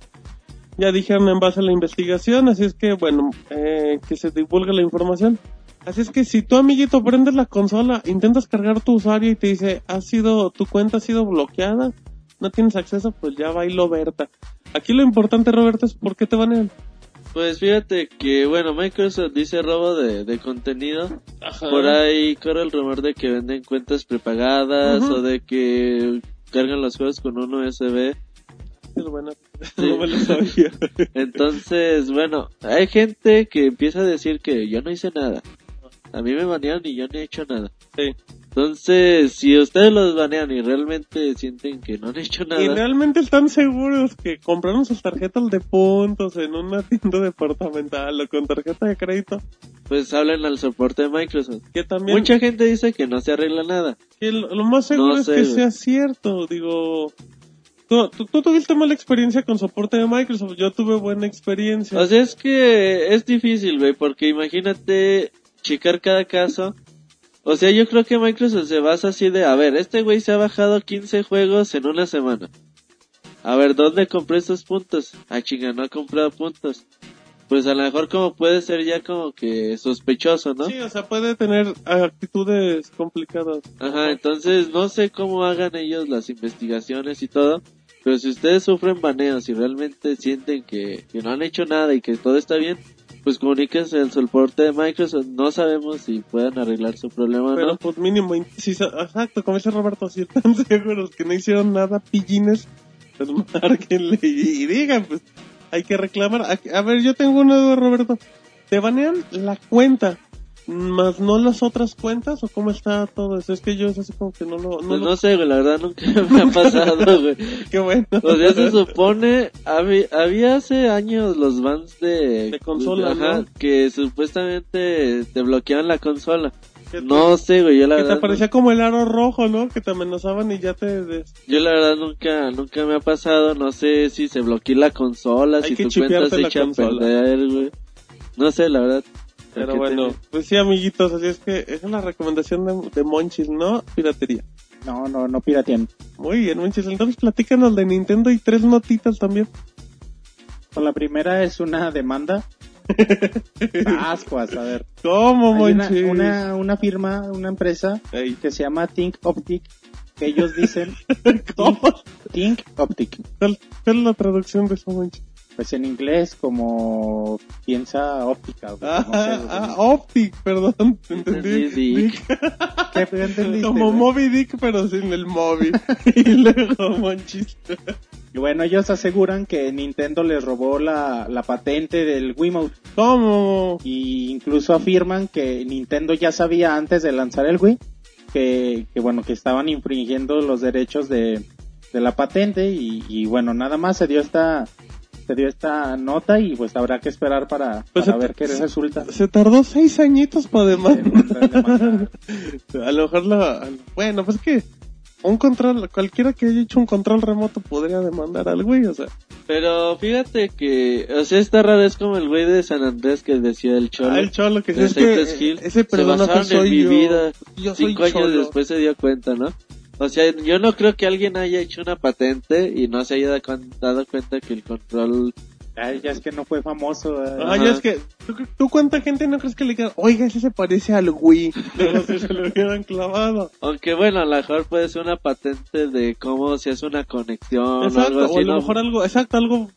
Ya dijeron en base a la investigación, así es que, bueno, eh, que se divulgue la información. Así es que si tu amiguito prendes la consola, intentas cargar tu usuario y te dice, ha sido, tu cuenta ha sido bloqueada, no tienes acceso, pues ya bailo Berta. Aquí lo importante, Roberto, es por qué te banean. Pues fíjate que, bueno, Microsoft dice robo de, de contenido. Ajá. Por ahí corre el rumor de que venden cuentas prepagadas Ujú. o de que cargan los juegos con un USB. Es buena. No me lo sabía. Entonces, bueno, hay gente que empieza a decir que yo no hice nada. A mí me banearon y yo no he hecho nada. Sí. Entonces, si ustedes los banean y realmente sienten que no han hecho Y nada, realmente están seguros que compraron sus tarjetas de puntos en una tienda departamental o con tarjeta de crédito, pues hablen al soporte de Microsoft. que también Mucha gente dice que no se arregla nada. que lo, lo más seguro No es sé, que güey. sea cierto, digo, tú, tú, tú tuviste mala experiencia con soporte de Microsoft, yo tuve buena experiencia. O sea, es que es difícil, güey, porque imagínate checar cada caso. O sea, yo creo que Microsoft se basa así de, a ver, este güey se ha bajado 15 juegos en una semana. A ver, ¿dónde compré estos puntos? Ah, chinga, no ha comprado puntos. Pues a lo mejor como puede ser ya como que sospechoso, ¿no? Sí, o sea, puede tener actitudes complicadas. Ajá, entonces no sé cómo hagan ellos las investigaciones y todo, pero si ustedes sufren baneos y realmente sienten que, que no han hecho nada y que todo está bien, pues comuníquense al soporte de Microsoft. No sabemos si puedan arreglar su problema o Pero no. pues mínimo, sa- exacto, como dice Roberto, si están seguros que no hicieron nada, pillines, pues márquenle y, y digan, pues hay que reclamar. A, a ver, yo tengo una duda, Roberto. ¿Te banean la cuenta, más no las otras cuentas o cómo está todo eso? Es que yo es así como que no lo... No Pues lo- no sé, güey, la verdad nunca me ha pasado, güey. Qué bueno. O sea, se supone, había, había hace años los bans de... De consola, Ajá, ¿no? que supuestamente te bloqueaban la consola. Que No sé, güey, yo la Que te verdad... no- como el aro rojo, ¿no? Que te amenazaban y ya te... des- Yo la verdad nunca, nunca me ha pasado, no sé si se bloqueó la consola, Hay si que tu cuenta se echa a perder, güey. No sé, la verdad. Pero bueno, te- pues sí, amiguitos, así es que es la recomendación de, de Monchis, ¿no? Piratería. No, no, no pirateen. Muy bien, Monchis. Entonces platícanos de Nintendo y tres notitas también. Pues la primera es una demanda. Ascuas, a ver. ¿Cómo, una, Monchis? una, una firma, una empresa Ey, que se llama Think Optic, que ellos dicen ¿Cómo? Think Optic. ¿Cuál, cuál es la traducción de eso, Monchis? Pues en inglés como piensa óptica. güey, Ah, no sé, güey. ah, Optic, perdón, te entendí. Dick. ¿Qué qué entendiste, Como güey? Moby Dick, pero sin el móvil. y luego, Monchis. Y bueno, ellos aseguran que Nintendo les robó la, la patente del Wiimote. ¿Cómo? Y incluso afirman que Nintendo ya sabía antes de lanzar el Wii que, que bueno, que estaban infringiendo los derechos de, de la patente y, y bueno, nada más se dio esta se dio esta nota y pues habrá que esperar para, Pues para se- ver qué resulta. Se tardó seis añitos para demandar. A lo mejor la... Bueno, pues que un control, cualquiera que haya hecho un control remoto podría demandar al güey, o sea. Pero fíjate que, o sea, está raro, es como el güey de San Andrés que decía el cholo. Ah, el cholo que es que Hill. ese se basaron en mi yo. vida. Yo soy Cinco años después se dio cuenta, ¿no? O sea, yo no creo que alguien haya hecho una patente y no se haya dado cuen- dado cuenta que el control Ay, ya es que no fue famoso. ¿eh? Ah, ya es que, ¿tú, tú cuánta gente no crees que le digan, oiga, ese se parece al Wii? Pero si se lo hubieran clavado. Aunque bueno, a lo mejor puede ser una patente de cómo se hace una conexión o exacto, algo o a así, lo ¿no? mejor algo, exacto, algo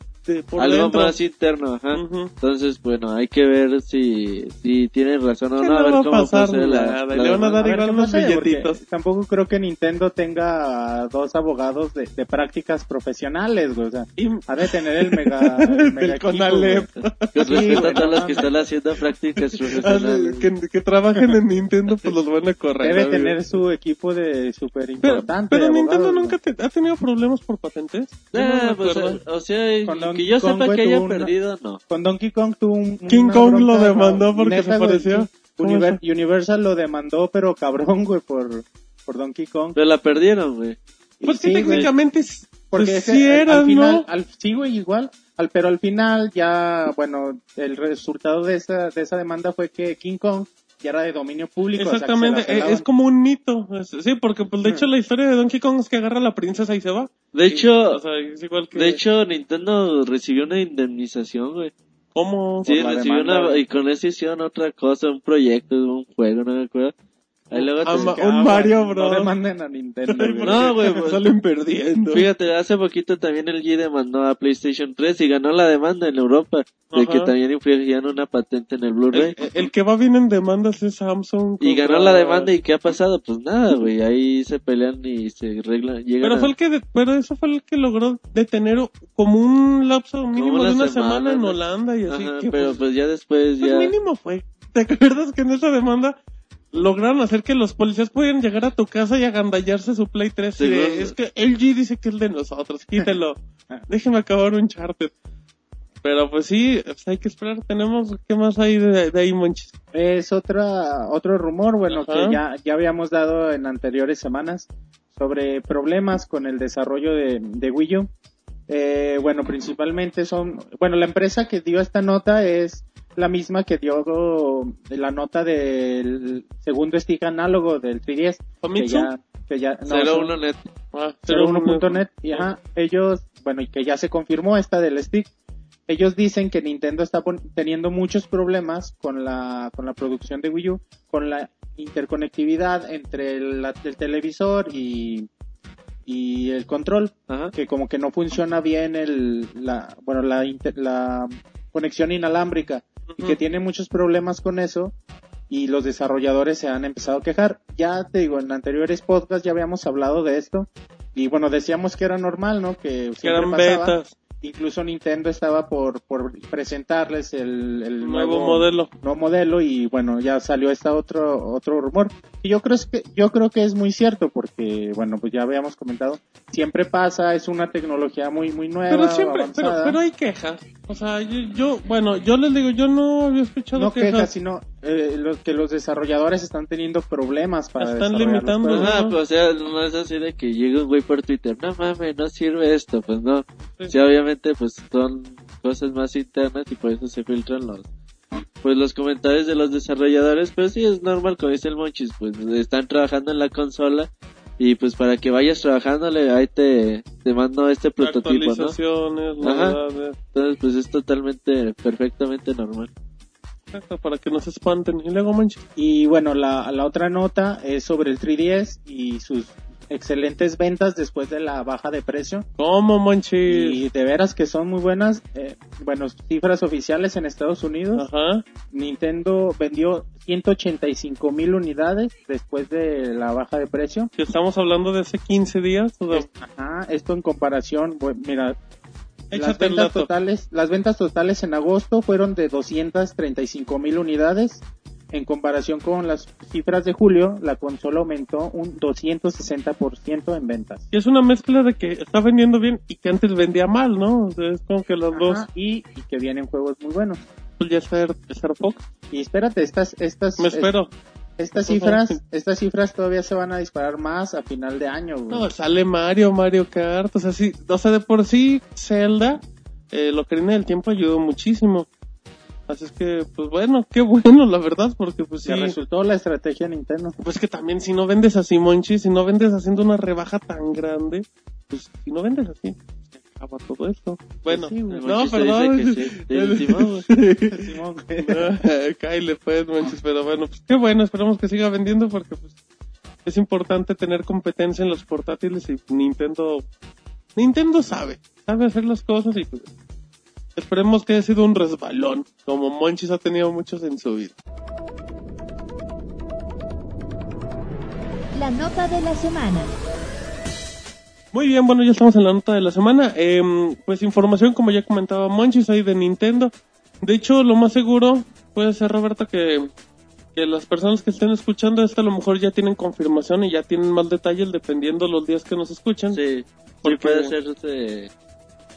por algo dentro. más interno, ajá. Entonces, bueno, hay que ver si, si tienen razón o no, a ver va cómo pasar la, la le van a dar A igual unos pasa, billetitos. Tampoco creo que Nintendo tenga dos abogados de, de prácticas profesionales, güey. O sea, Y- ha de tener el mega, el mega Conalep. Con respecto a todos los que están haciendo prácticas Ah, profesionales. que, que trabajen en Nintendo, pues los van a correr. Debe amigo. tener su equipo de súper importante. pero de Nintendo nunca te- ha tenido problemas por patentes. No me pues, o sea, Con que yo Kong, sepa güey, que haya una- perdido, no. Con Donkey Kong tuvo un, King Kong lo demandó porque Neta, se pareció. ¿Cómo Univer-? Universal lo demandó, pero cabrón, güey, por, por Donkey Kong. Pero la perdieron, güey. Pues Sí, técnicamente s- Porque pues ese, sí era, al final, ¿no? al- sí, güey, igual. Al, pero al final ya, bueno, el resultado de esa, de esa demanda fue que King Kong ya era de dominio público. o sea, que Exactamente, pelaban. es como un mito. Sí, porque pues de Hmm. hecho la historia de Donkey Kong es que agarra a la princesa y se va. De Y, hecho, o sea, es igual que... de hecho, Nintendo recibió una indemnización, güey. ¿cómo? Sí, recibió demanda, una, y con eso hicieron otra cosa, un proyecto, un juego, no me acuerdo. Luego te- un ah, Mario Bros. No demanden a Nintendo, güey. No, güey, pues- salen perdiendo. Fíjate, hace poquito también el G demandó a PlayStation 3 y ganó la demanda en Europa de que también infringían una patente en el Blu-ray. El, el que va bien en demandas es Samsung. Y ganó la demanda y ¿qué ha pasado? Pues nada, güey, ahí se pelean y se arreglan, Pero a- fue el que, de- pero eso fue el que logró detener como un lapso mínimo una de una semana, semana, en. Holanda y así. Ajá, que, pero pues, pues ya después pues ya... mínimo fue. ¿Te acuerdas que en esa demanda lograron hacer que los policías pudieran llegar a tu casa y agandallarse su Play 3? Y de, Según- es que LG dice que es de nosotros, quítelo. Déjeme acabar un charter. Pero pues sí, pues hay que esperar. Tenemos, ¿qué más hay de, de ahí, Monchis? Es otra, otro rumor, bueno, Ajá. que ya, ya habíamos dado en anteriores semanas sobre problemas con el desarrollo de, de Wii U. Eh, bueno, principalmente son, bueno, la empresa que dio esta nota es la misma que dio la nota del segundo stick análogo del 3DS. Que ¿Famitsu? ya, que ya, no, Cero son- uno net. Ah, 01.net y ajá, ellos, bueno, y que ya se confirmó esta del stick. Ellos dicen que Nintendo está teniendo muchos problemas con la con la producción de Wii U, con la interconectividad entre el, televisor y y el control, Ajá. que como que no funciona bien el la bueno, la inter- la conexión inalámbrica y que tiene muchos problemas con eso y los desarrolladores se han empezado a quejar. Ya te digo, en anteriores podcasts ya habíamos hablado de esto y bueno, decíamos que era normal, ¿no? Que, Que eran pasaba. betas. Incluso Nintendo estaba por, por presentarles el, el Nuevo modelo. nuevo modelo y bueno, ya salió este otro otro rumor. Y yo creo que yo creo que es muy cierto porque bueno, pues ya habíamos comentado, siempre pasa, es una tecnología muy muy nueva, Pero siempre, pero, pero hay quejas. O sea, yo, yo, bueno, yo les digo, yo no había escuchado no quejas. quejas, sino eh, los, que los desarrolladores están teniendo problemas para Están desarrollar los limitando. Ajá, ¿no? pues, o sea, no es así de que llega un güey por Twitter, no mames, no sirve esto, pues no. Sí. Sí, obviamente, pues son cosas más internas y por eso se filtran los, pues los comentarios de los desarrolladores, pero sí es normal, como dice el Monchis, pues están trabajando en la consola y pues para que vayas trabajándole, ahí te, te mando este prototipo, ¿no? Ajá. Entonces, pues es totalmente, perfectamente normal. Para que no se espanten. Y luego, manches. Y bueno, la, la otra nota es sobre el 3DS y sus excelentes ventas después de la baja de precio. ¿Cómo, manches? Y de veras que son muy buenas. Eh, bueno, cifras oficiales en Estados Unidos. Ajá. Nintendo vendió 185 mil unidades después de la baja de precio. Si estamos hablando de hace 15 días, o sea, Ajá, esto en comparación, bu- mira, las ventas totales, las ventas totales en agosto fueron de 235 mil unidades. En comparación con las cifras de julio, la consola aumentó un 260% en ventas. Y es una mezcla de que está vendiendo bien y que antes vendía mal, ¿no? O sea, es como que los dos, y, y que vienen juegos muy buenos. pues ya ser, ser Fox. Y espérate, estas, estas, Me espero. Estas cifras, estas cifras todavía se van a disparar más a final de año. güey. No, sale Mario, Mario Kart, o sea, sí, o sea, de por sí, Zelda, eh, lo que viene del tiempo ayudó muchísimo. Así es que, pues bueno, qué bueno, la verdad, porque pues sí, resultó la estrategia de Nintendo. pues que también si no vendes así, Monchi, si no vendes haciendo una rebaja tan grande, pues si no vendes así, todo esto. Bueno, sí, güey. El no, perdón. sí. Sí, Simón. Simón. Cáile pues, Monchis, pero bueno, pues qué bueno, esperamos que siga vendiendo porque pues es importante tener competencia en los portátiles y Nintendo, Nintendo sabe, sabe hacer las cosas y pues esperemos que haya sido un resbalón, como Monchis ha tenido muchos en su vida. La nota de la semana. Muy bien, bueno, ya estamos en la nota de la semana. Em, pues información, como ya comentaba Monchis, ahí de Nintendo. De hecho, lo más seguro puede ser, Roberto, que, que las personas que estén escuchando esto a lo mejor ya tienen confirmación y ya tienen más detalles dependiendo los días que nos escuchan. Sí, sí puede ser este...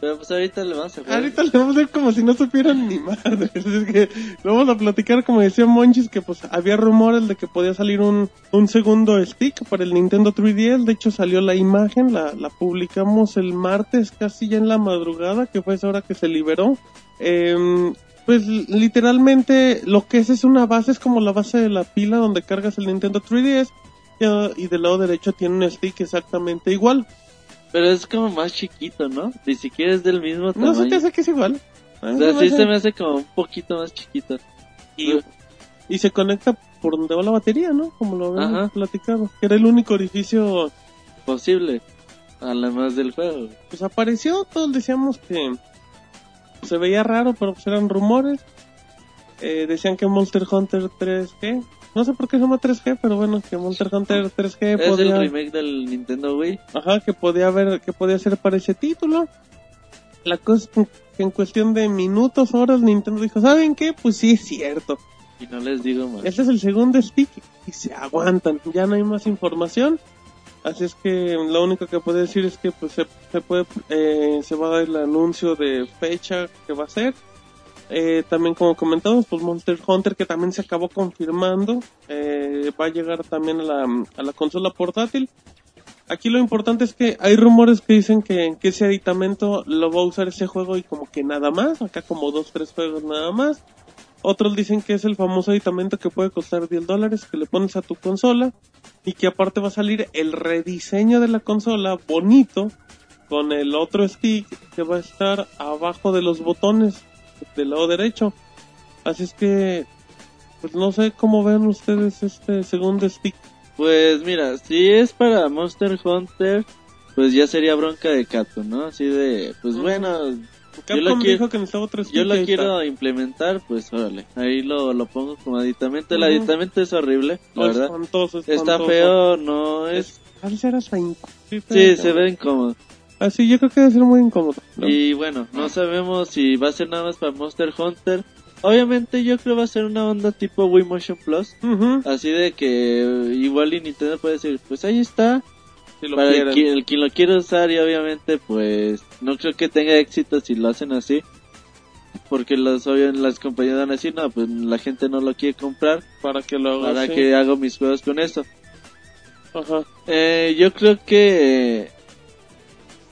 Pero pues ahorita le vamos a jugar. Ahorita le vamos a hacer como si no supieran ni madre. Es que vamos a platicar, como decía Monchis, que pues había rumores de que podía salir un, un segundo stick para el Nintendo 3DS. De hecho, salió la imagen, la, la publicamos el martes, casi ya en la madrugada, que fue esa hora que se liberó. Em, pues literalmente lo que es es una base, es como la base de la pila donde cargas el Nintendo 3DS. Y, y del lado derecho tiene un stick exactamente igual. Pero es como más chiquito, ¿no? Ni siquiera es del mismo No tamaño. se te hace que es igual. O sea, se me sí se me hace como un poquito más chiquito. y, y se conecta por donde va la batería, ¿no? Como lo habíamos Ajá. platicado. Que era el único orificio, Posible. A la más del juego. pues apareció, todos decíamos que se veía raro, pero pues eran rumores. Eh, decían que Monster Hunter 3G, no sé por qué se llama 3G, pero bueno, que Monster Hunter 3G Es el podía, remake del Nintendo Wii. ajá, que podía haber, que podía ser para ese título. La cosa es que en cuestión de minutos, horas, Nintendo dijo, ¿saben qué? Pues sí es cierto. Y no les digo más. Este es el segundo stick y se aguantan. Ya no hay más información. Así es que lo único que puedo decir es que pues se, se puede eh, se va a dar el anuncio de fecha que va a ser. Eh, también como comentamos pues Monster Hunter que también se acabó confirmando eh, va a llegar también a la, a la consola portátil. Aquí lo importante es que hay rumores que dicen que, que ese aditamento lo va a usar ese juego y como que nada más, acá como dos, tres juegos nada más. Otros dicen que es el famoso aditamento que puede costar 10 dólares que le pones a tu consola y que aparte va a salir el rediseño de la consola bonito con el otro stick que va a estar abajo de los botones del lado derecho. Así es que, pues no sé cómo ven ustedes este segundo stick. Pues mira, si es para Monster Hunter, pues ya sería bronca de Capcom, ¿no? Así de, pues bueno, Capcom lo quiero- dijo que necesitaba otro stick. yo lo quiero implementar, pues órale, ahí lo, lo pongo como aditamento. El Ujú. aditamento es horrible, la Oh, verdad. espantoso, Está feo, no es... Es, al ser hasta incómodo. Sí, se ve incómodo. Así, yo creo que debe ser muy incómodo. ¿no? Y bueno, no sabemos si va a ser nada más para Monster Hunter. Obviamente yo creo va a ser una onda tipo Wii Motion Plus. Así de que igual y Nintendo puede decir, pues ahí está. si lo para el, quieren. qui- el quien lo quiere usar y obviamente pues no creo que tenga éxito si lo hacen así. Porque los, obvio, las compañías van a decir, no, pues la gente no lo quiere comprar. para que lo haga Para así. que hago mis juegos con esto. Ajá. Eh, yo creo que eh,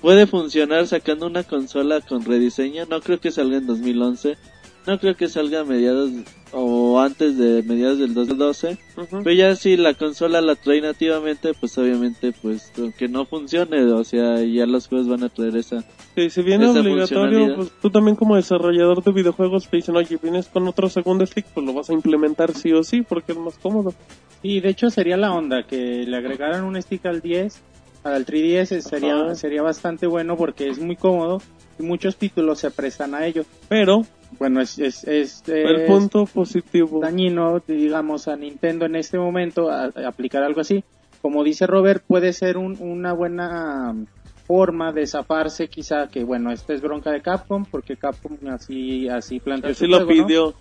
puede funcionar sacando una consola con rediseño. No creo que salga en 2011. No creo que salga a mediados o antes de mediados del 2012. ujú. Pero ya si la consola la trae nativamente, pues obviamente, pues aunque no funcione, o sea, ya los juegos van a traer esa. Sí, si viene obligatorio, pues tú también como desarrollador de videojuegos te dicen, oye, vienes con otro segundo stick, pues lo vas a implementar sí o sí, porque es más cómodo. Y de hecho sería la onda que le agregaran un stick al 10, al 3DS sería, Ajá. sería bastante bueno porque es muy cómodo y muchos títulos se prestan a ello. Pero, Bueno, es, es, es, el es punto positivo, dañino, digamos, a Nintendo en este momento a, a aplicar algo así. Como dice Robert, puede ser un- una buena forma de zafarse quizá que, bueno, esta es bronca de Capcom porque Capcom así, así planteó así su lo juego, ¿no? pidió.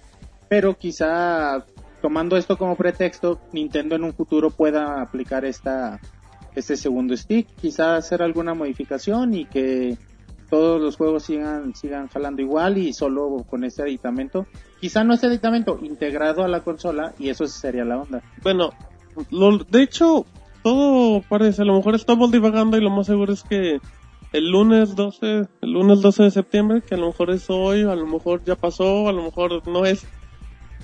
pero quizá tomando esto como pretexto, Nintendo en un futuro pueda aplicar esta este segundo stick, quizá hacer alguna modificación y que todos los juegos sigan sigan jalando igual y solo con este aditamento, quizá no este aditamento integrado a la consola y eso sería la onda. Bueno, lo- de hecho, todo parece, a lo mejor estamos divagando y lo más seguro es que el lunes 12, el lunes 12 de septiembre, que a lo mejor es hoy, a lo mejor ya pasó, a lo mejor no es.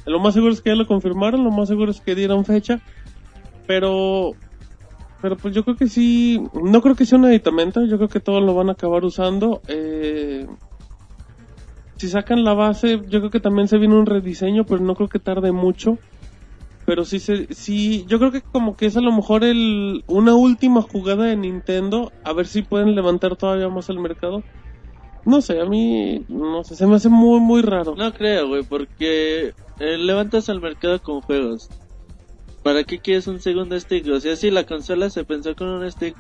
Lo más seguro es que ya lo confirmaron, lo más seguro es que dieron fecha, pero pero pues yo creo que sí, no creo que sea un aditamento, yo creo que todos lo van a acabar usando. Eh, si sacan la base, yo creo que también se viene un rediseño, pero no creo que tarde mucho. Pero sí, se, sí, yo creo que como que es a lo mejor el, una última jugada de Nintendo, a ver si pueden levantar todavía más el mercado. No sé, a mí, no sé, se me hace muy, muy raro. No creo, güey, porque eh, levantas al mercado con juegos. ¿Para qué quieres un segundo stick? O sea, si la consola se pensó con un stick.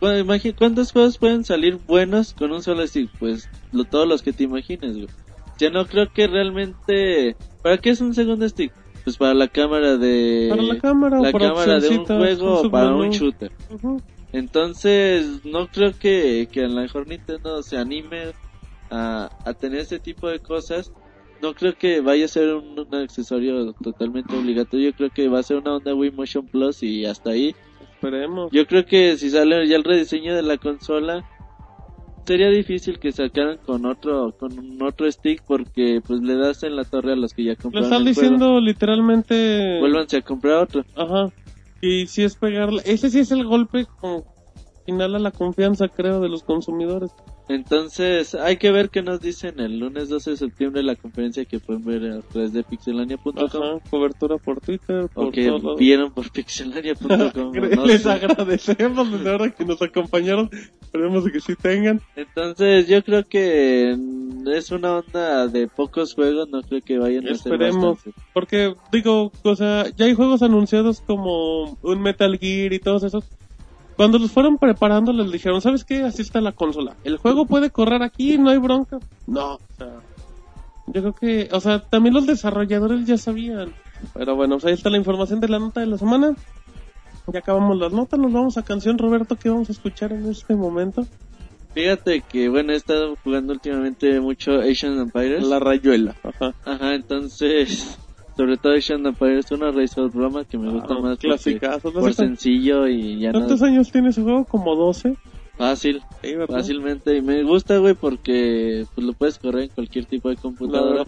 Bueno, imagi- ¿Cuántos juegos pueden salir buenos con un solo stick? Pues lo, todos los que te imagines, güey. Yo no creo que realmente... ¿Para qué es un segundo stick? Pues para la cámara de... Para la cámara la para cámara de un juego un o para un shooter. Entonces, no creo que, que a lo mejor Nintendo se anime a, a tener este tipo de cosas. No creo que vaya a ser un, un accesorio totalmente obligatorio. Yo creo que va a ser una onda Wii Motion Plus y hasta ahí. Esperemos. Yo creo que si sale ya el rediseño de la consola, sería difícil que sacaran con otro con un otro stick porque pues le das en la torre a los que ya Le compraron están el juego. diciendo literalmente... Vuélvanse a comprar otro. Ajá. Y si es pegarle... Ese sí es el golpe con final a la confianza, creo, de los consumidores. Entonces, hay que ver qué nos dicen el lunes 12 de septiembre la conferencia que pueden ver a través de pixelania.com. Cobertura por Twitter, por o que todos lados. vieron por pixelania.com. no Les sé. agradecemos desde ahora que nos acompañaron. Esperemos de que sí tengan. Entonces, yo creo que es una onda de pocos juegos, no creo que vayan a ser Esperemos. Porque, digo, o sea, ya hay juegos anunciados como un Metal Gear y todos esos. Cuando los fueron preparando les dijeron, ¿sabes qué? Así está la consola. El juego puede correr aquí, no hay bronca. No, o sea, yo creo que, o sea, también los desarrolladores ya sabían. Pero bueno, pues ahí está la información de la nota de la semana. Ya acabamos las notas, nos vamos a canción, Roberto, ¿qué vamos a escuchar en este momento? Fíjate que, bueno, he estado jugando últimamente mucho Asian Empires. La rayuela. Ajá. Ajá, entonces, sobre todo Asian Empires, una raíz del broma que me gusta Ah, más clasicazos. por sencillo y ya no ¿Cuántos años tiene ese juego? Como 12. fácil. Fácilmente y me gusta güey porque pues lo puedes correr en cualquier tipo de computadora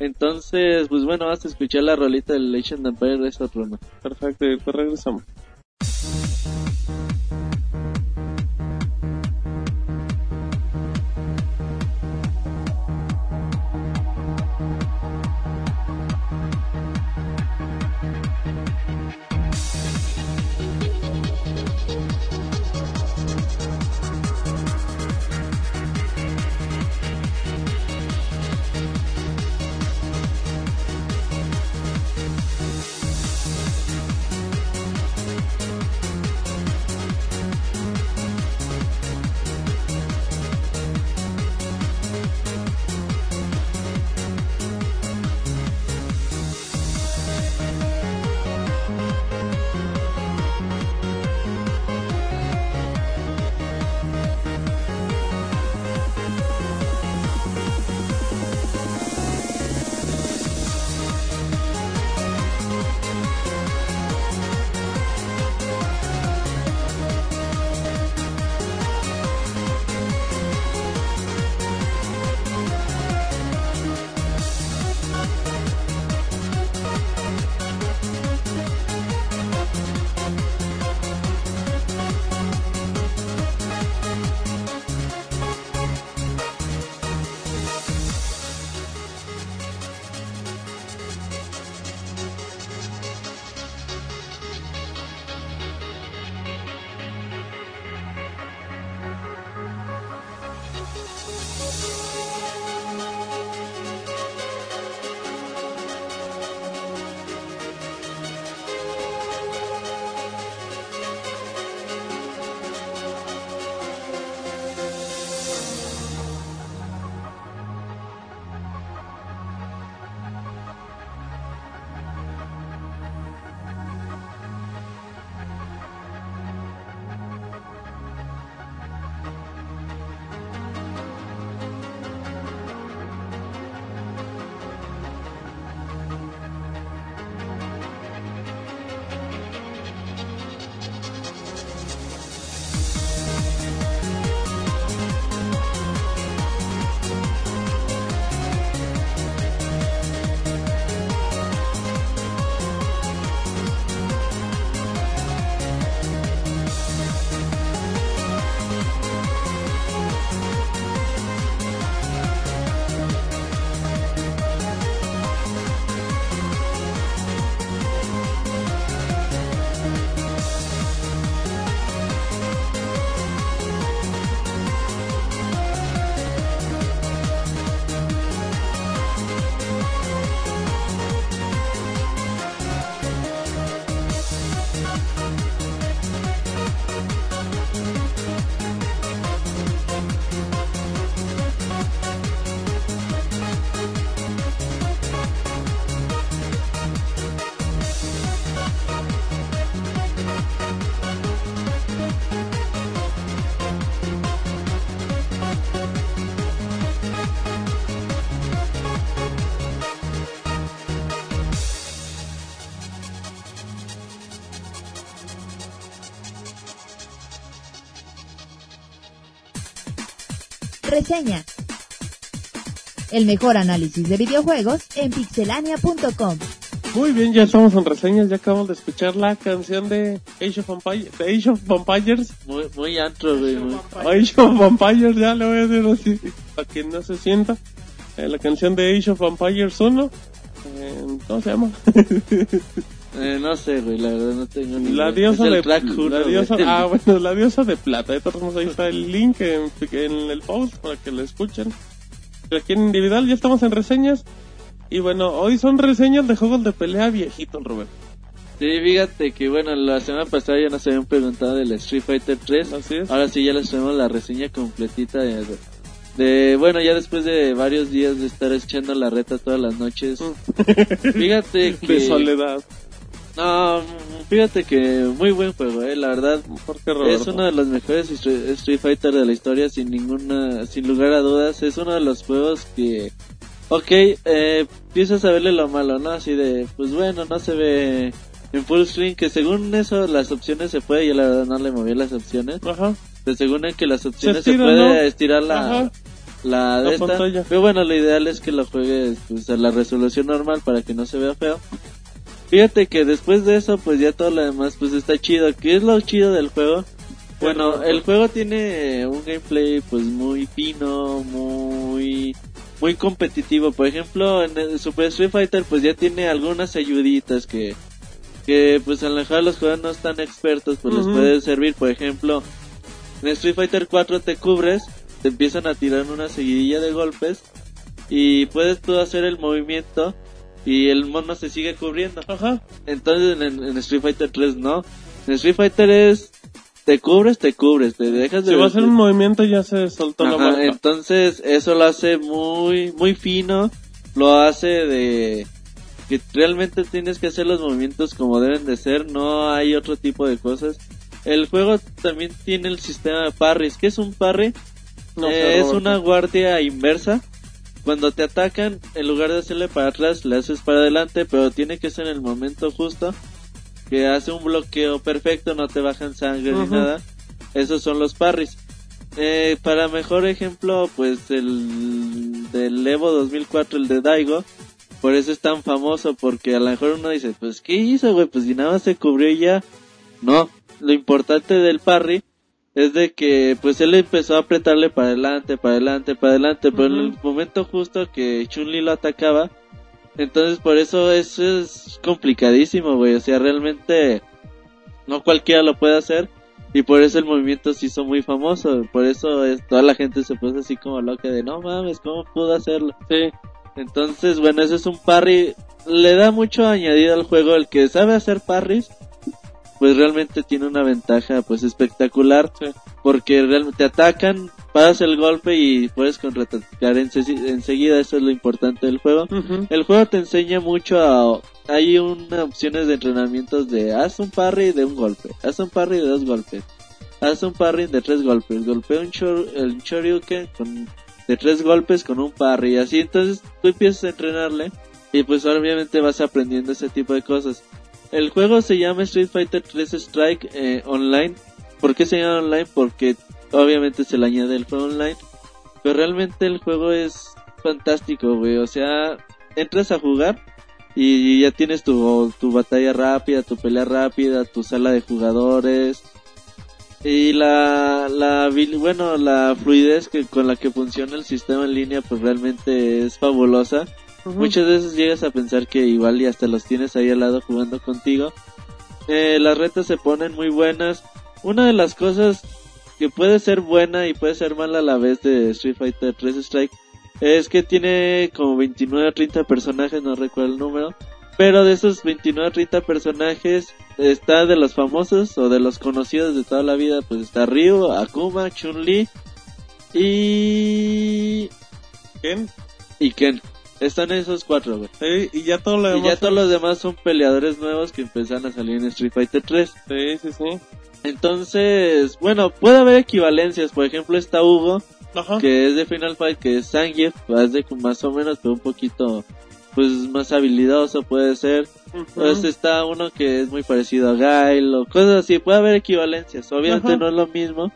entonces pues bueno vas a escuchar la rolita del Legend Empire Rise of Roma Perfecto, y pues regresamos. Reseña. El mejor análisis de videojuegos en pixelania.com. Muy bien, ya estamos en reseñas, ya acabamos de escuchar la canción de Age of, Vampire- de Age of Vampires. Muy, muy antro, güey. Age of Vampires, ya le voy a decir así, para que no se sienta. Eh, la canción de Age of Vampires 1. Eh, ¿Cómo se llama? Eh, no sé, güey, la verdad no tengo ni La idea. diosa de la diosa, ah, bueno, la diosa de plata. De todos modos, ahí está el link en, en el post para que lo escuchen. Aquí en individual ya estamos en reseñas. Y bueno, hoy son reseñas de juegos de pelea viejitos, Robert. Sí, fíjate que bueno, la semana pasada ya nos habían preguntado del Street Fighter 3. Así es. Ahora sí ya les traemos la reseña completita de, de- bueno, ya después de varios días de estar echando la reta todas las noches. Fíjate que De soledad. No, fíjate que muy buen juego, eh, la verdad. Es uno de los mejores Street Fighter de la historia, sin ninguna, sin lugar a dudas. Es uno de los juegos que, ok, eh, empiezas a verle lo malo, ¿no? Así de, pues bueno, no se ve en full screen, que según eso las opciones se puede, yo la verdad no le moví las opciones. Ajá. Pero según en que las opciones se, estira, puede ¿no? estirar la, Ajá. la de La esta. pantalla. Pero bueno, lo ideal es que lo juegues pues, a la resolución normal para que no se vea feo. Fíjate que después de eso, pues ya todo lo demás pues está chido. ¿Qué es lo chido del juego? Bueno, el juego tiene un gameplay pues muy fino, muy muy competitivo. Por ejemplo, en el Super Street Fighter pues ya tiene algunas ayuditas que que pues a lo mejor los jugadores no están expertos pues les puede servir. Por ejemplo, en Street Fighter 4 te cubres, te empiezan a tirar una seguidilla de golpes y puedes tú hacer el movimiento y el mono se sigue cubriendo. Ajá. Entonces en, en Street Fighter 3 no. En Street Fighter es te cubres, te cubres, te dejas de Si va a hacer un movimiento ya se soltó la Ajá, marca. entonces eso lo hace muy muy fino, lo hace de que realmente tienes que hacer los movimientos como deben de ser, no hay otro tipo de cosas. El juego también tiene el sistema de parries. ¿Qué es un parry? No Eh, es una guardia inversa. Cuando te atacan, en lugar de hacerle para atrás, le haces para adelante, pero tiene que ser en el momento justo. Que hace un bloqueo perfecto, no te bajan sangre ni nada. Esos son los parries. Eh, para mejor ejemplo, pues el del Evo 2004, el de Daigo. Por eso es tan famoso, porque a lo mejor uno dice, pues ¿qué hizo, güey? Pues si nada más se cubrió y ya. No, lo importante del parry es de que pues él empezó a apretarle para adelante, para adelante, para adelante, pero en el momento justo que Chun-Li lo atacaba, entonces por eso eso es complicadísimo, güey, o sea, realmente no cualquiera lo puede hacer y por eso el movimiento se hizo muy famoso, por eso es, toda la gente se puso así como loca de no mames, ¿cómo pudo hacerlo? Sí. Entonces, bueno, ese es un parry. Le da mucho añadido al juego. El que sabe hacer parries, pues realmente tiene una ventaja pues espectacular. Sí. Porque realmente te atacan, paras el golpe y puedes contraatacar ense- enseguida. Eso es lo importante del juego. El juego te enseña mucho a... Hay unas opciones de entrenamientos de haz un parry de un golpe, haz un parry de dos golpes, haz un parry de tres golpes, golpea un, chor- el Shoryuken con, de tres golpes con un parry y así. Entonces tú empiezas a entrenarle y pues obviamente vas aprendiendo ese tipo de cosas. El juego se llama Street Fighter 3 Strike eh, Online. ¿Por qué se llama online? Porque obviamente se le añade el juego online. Pero realmente el juego es fantástico, güey. O sea, entras a jugar y ya tienes tu, tu batalla rápida, tu pelea rápida, tu sala de jugadores. Y la, la, bueno, la fluidez que, con la que funciona el sistema en línea, pues realmente es fabulosa. Muchas veces llegas a pensar que igual y hasta los tienes ahí al lado jugando contigo. Eh, las retas se ponen muy buenas. Una de las cosas que puede ser buena y puede ser mala a la vez de Street Fighter 3 Strike es que tiene como 29 o 30 personajes, no recuerdo el número. Pero de esos 29 o 30 personajes está de los famosos o de los conocidos de toda la vida, pues está Ryu, Akuma, Chun-Li y... ¿Quién? y Ken. Están esos cuatro, güey. Sí, y ya todo lo Y demás. ya todos los demás son peleadores nuevos que empiezan a salir en Street Fighter 3. Sí, sí, sí. Entonces, bueno, puede haber equivalencias. Por ejemplo, está Hugo, Ajá. que es de Final Fight, que es Zangief, es de más o menos, pero un poquito, pues más habilidoso puede ser. Ujú. Entonces está uno que es muy parecido a Gail o cosas así. Puede haber equivalencias. Obviamente no es lo mismo.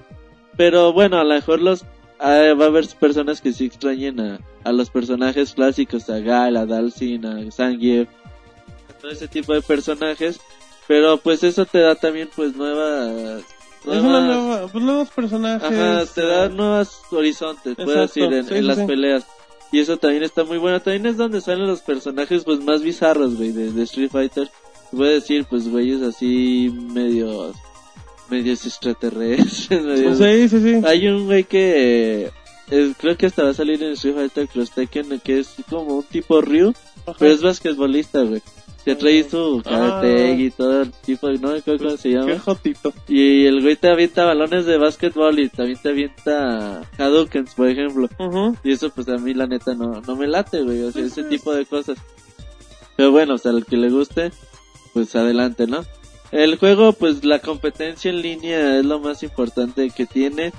Pero bueno, a lo mejor los ah, va a haber personas que sí extrañen a, a los personajes clásicos, a Gal, a Dalsin, a Zangief, a todo ese tipo de personajes, pero pues eso te da también pues nuevas... Es una nueva, pues, nuevos personajes. Ajá, te da nuevos horizontes, puedes Exacto, decir, en, sí, en sí, las peleas. Y eso también está muy bueno. También es donde salen los personajes pues más bizarros, güey, de, de Street Fighter. Puedes decir, pues güeyes así medios, medios extraterrestres, medios... Sí, sí, sí. Hay un güey que eh, creo que hasta va a salir en Street Fighter Cross Tekken que es como un tipo Ryu, Ajá. pero es basquetbolista, güey. Se trae su karate Ah. y todo el tipo, no me acuerdo cómo se Qué llama. jotito. Y el güey te avienta balones de básquetbol y también te avienta Hadoukens, por ejemplo. Ujú. Y eso pues a mí la neta no, no me late, güey, o sea, ese tipo de cosas. Pero bueno, o sea, al que le guste, pues adelante, ¿no? El juego, pues la competencia en línea es lo más importante que tiene.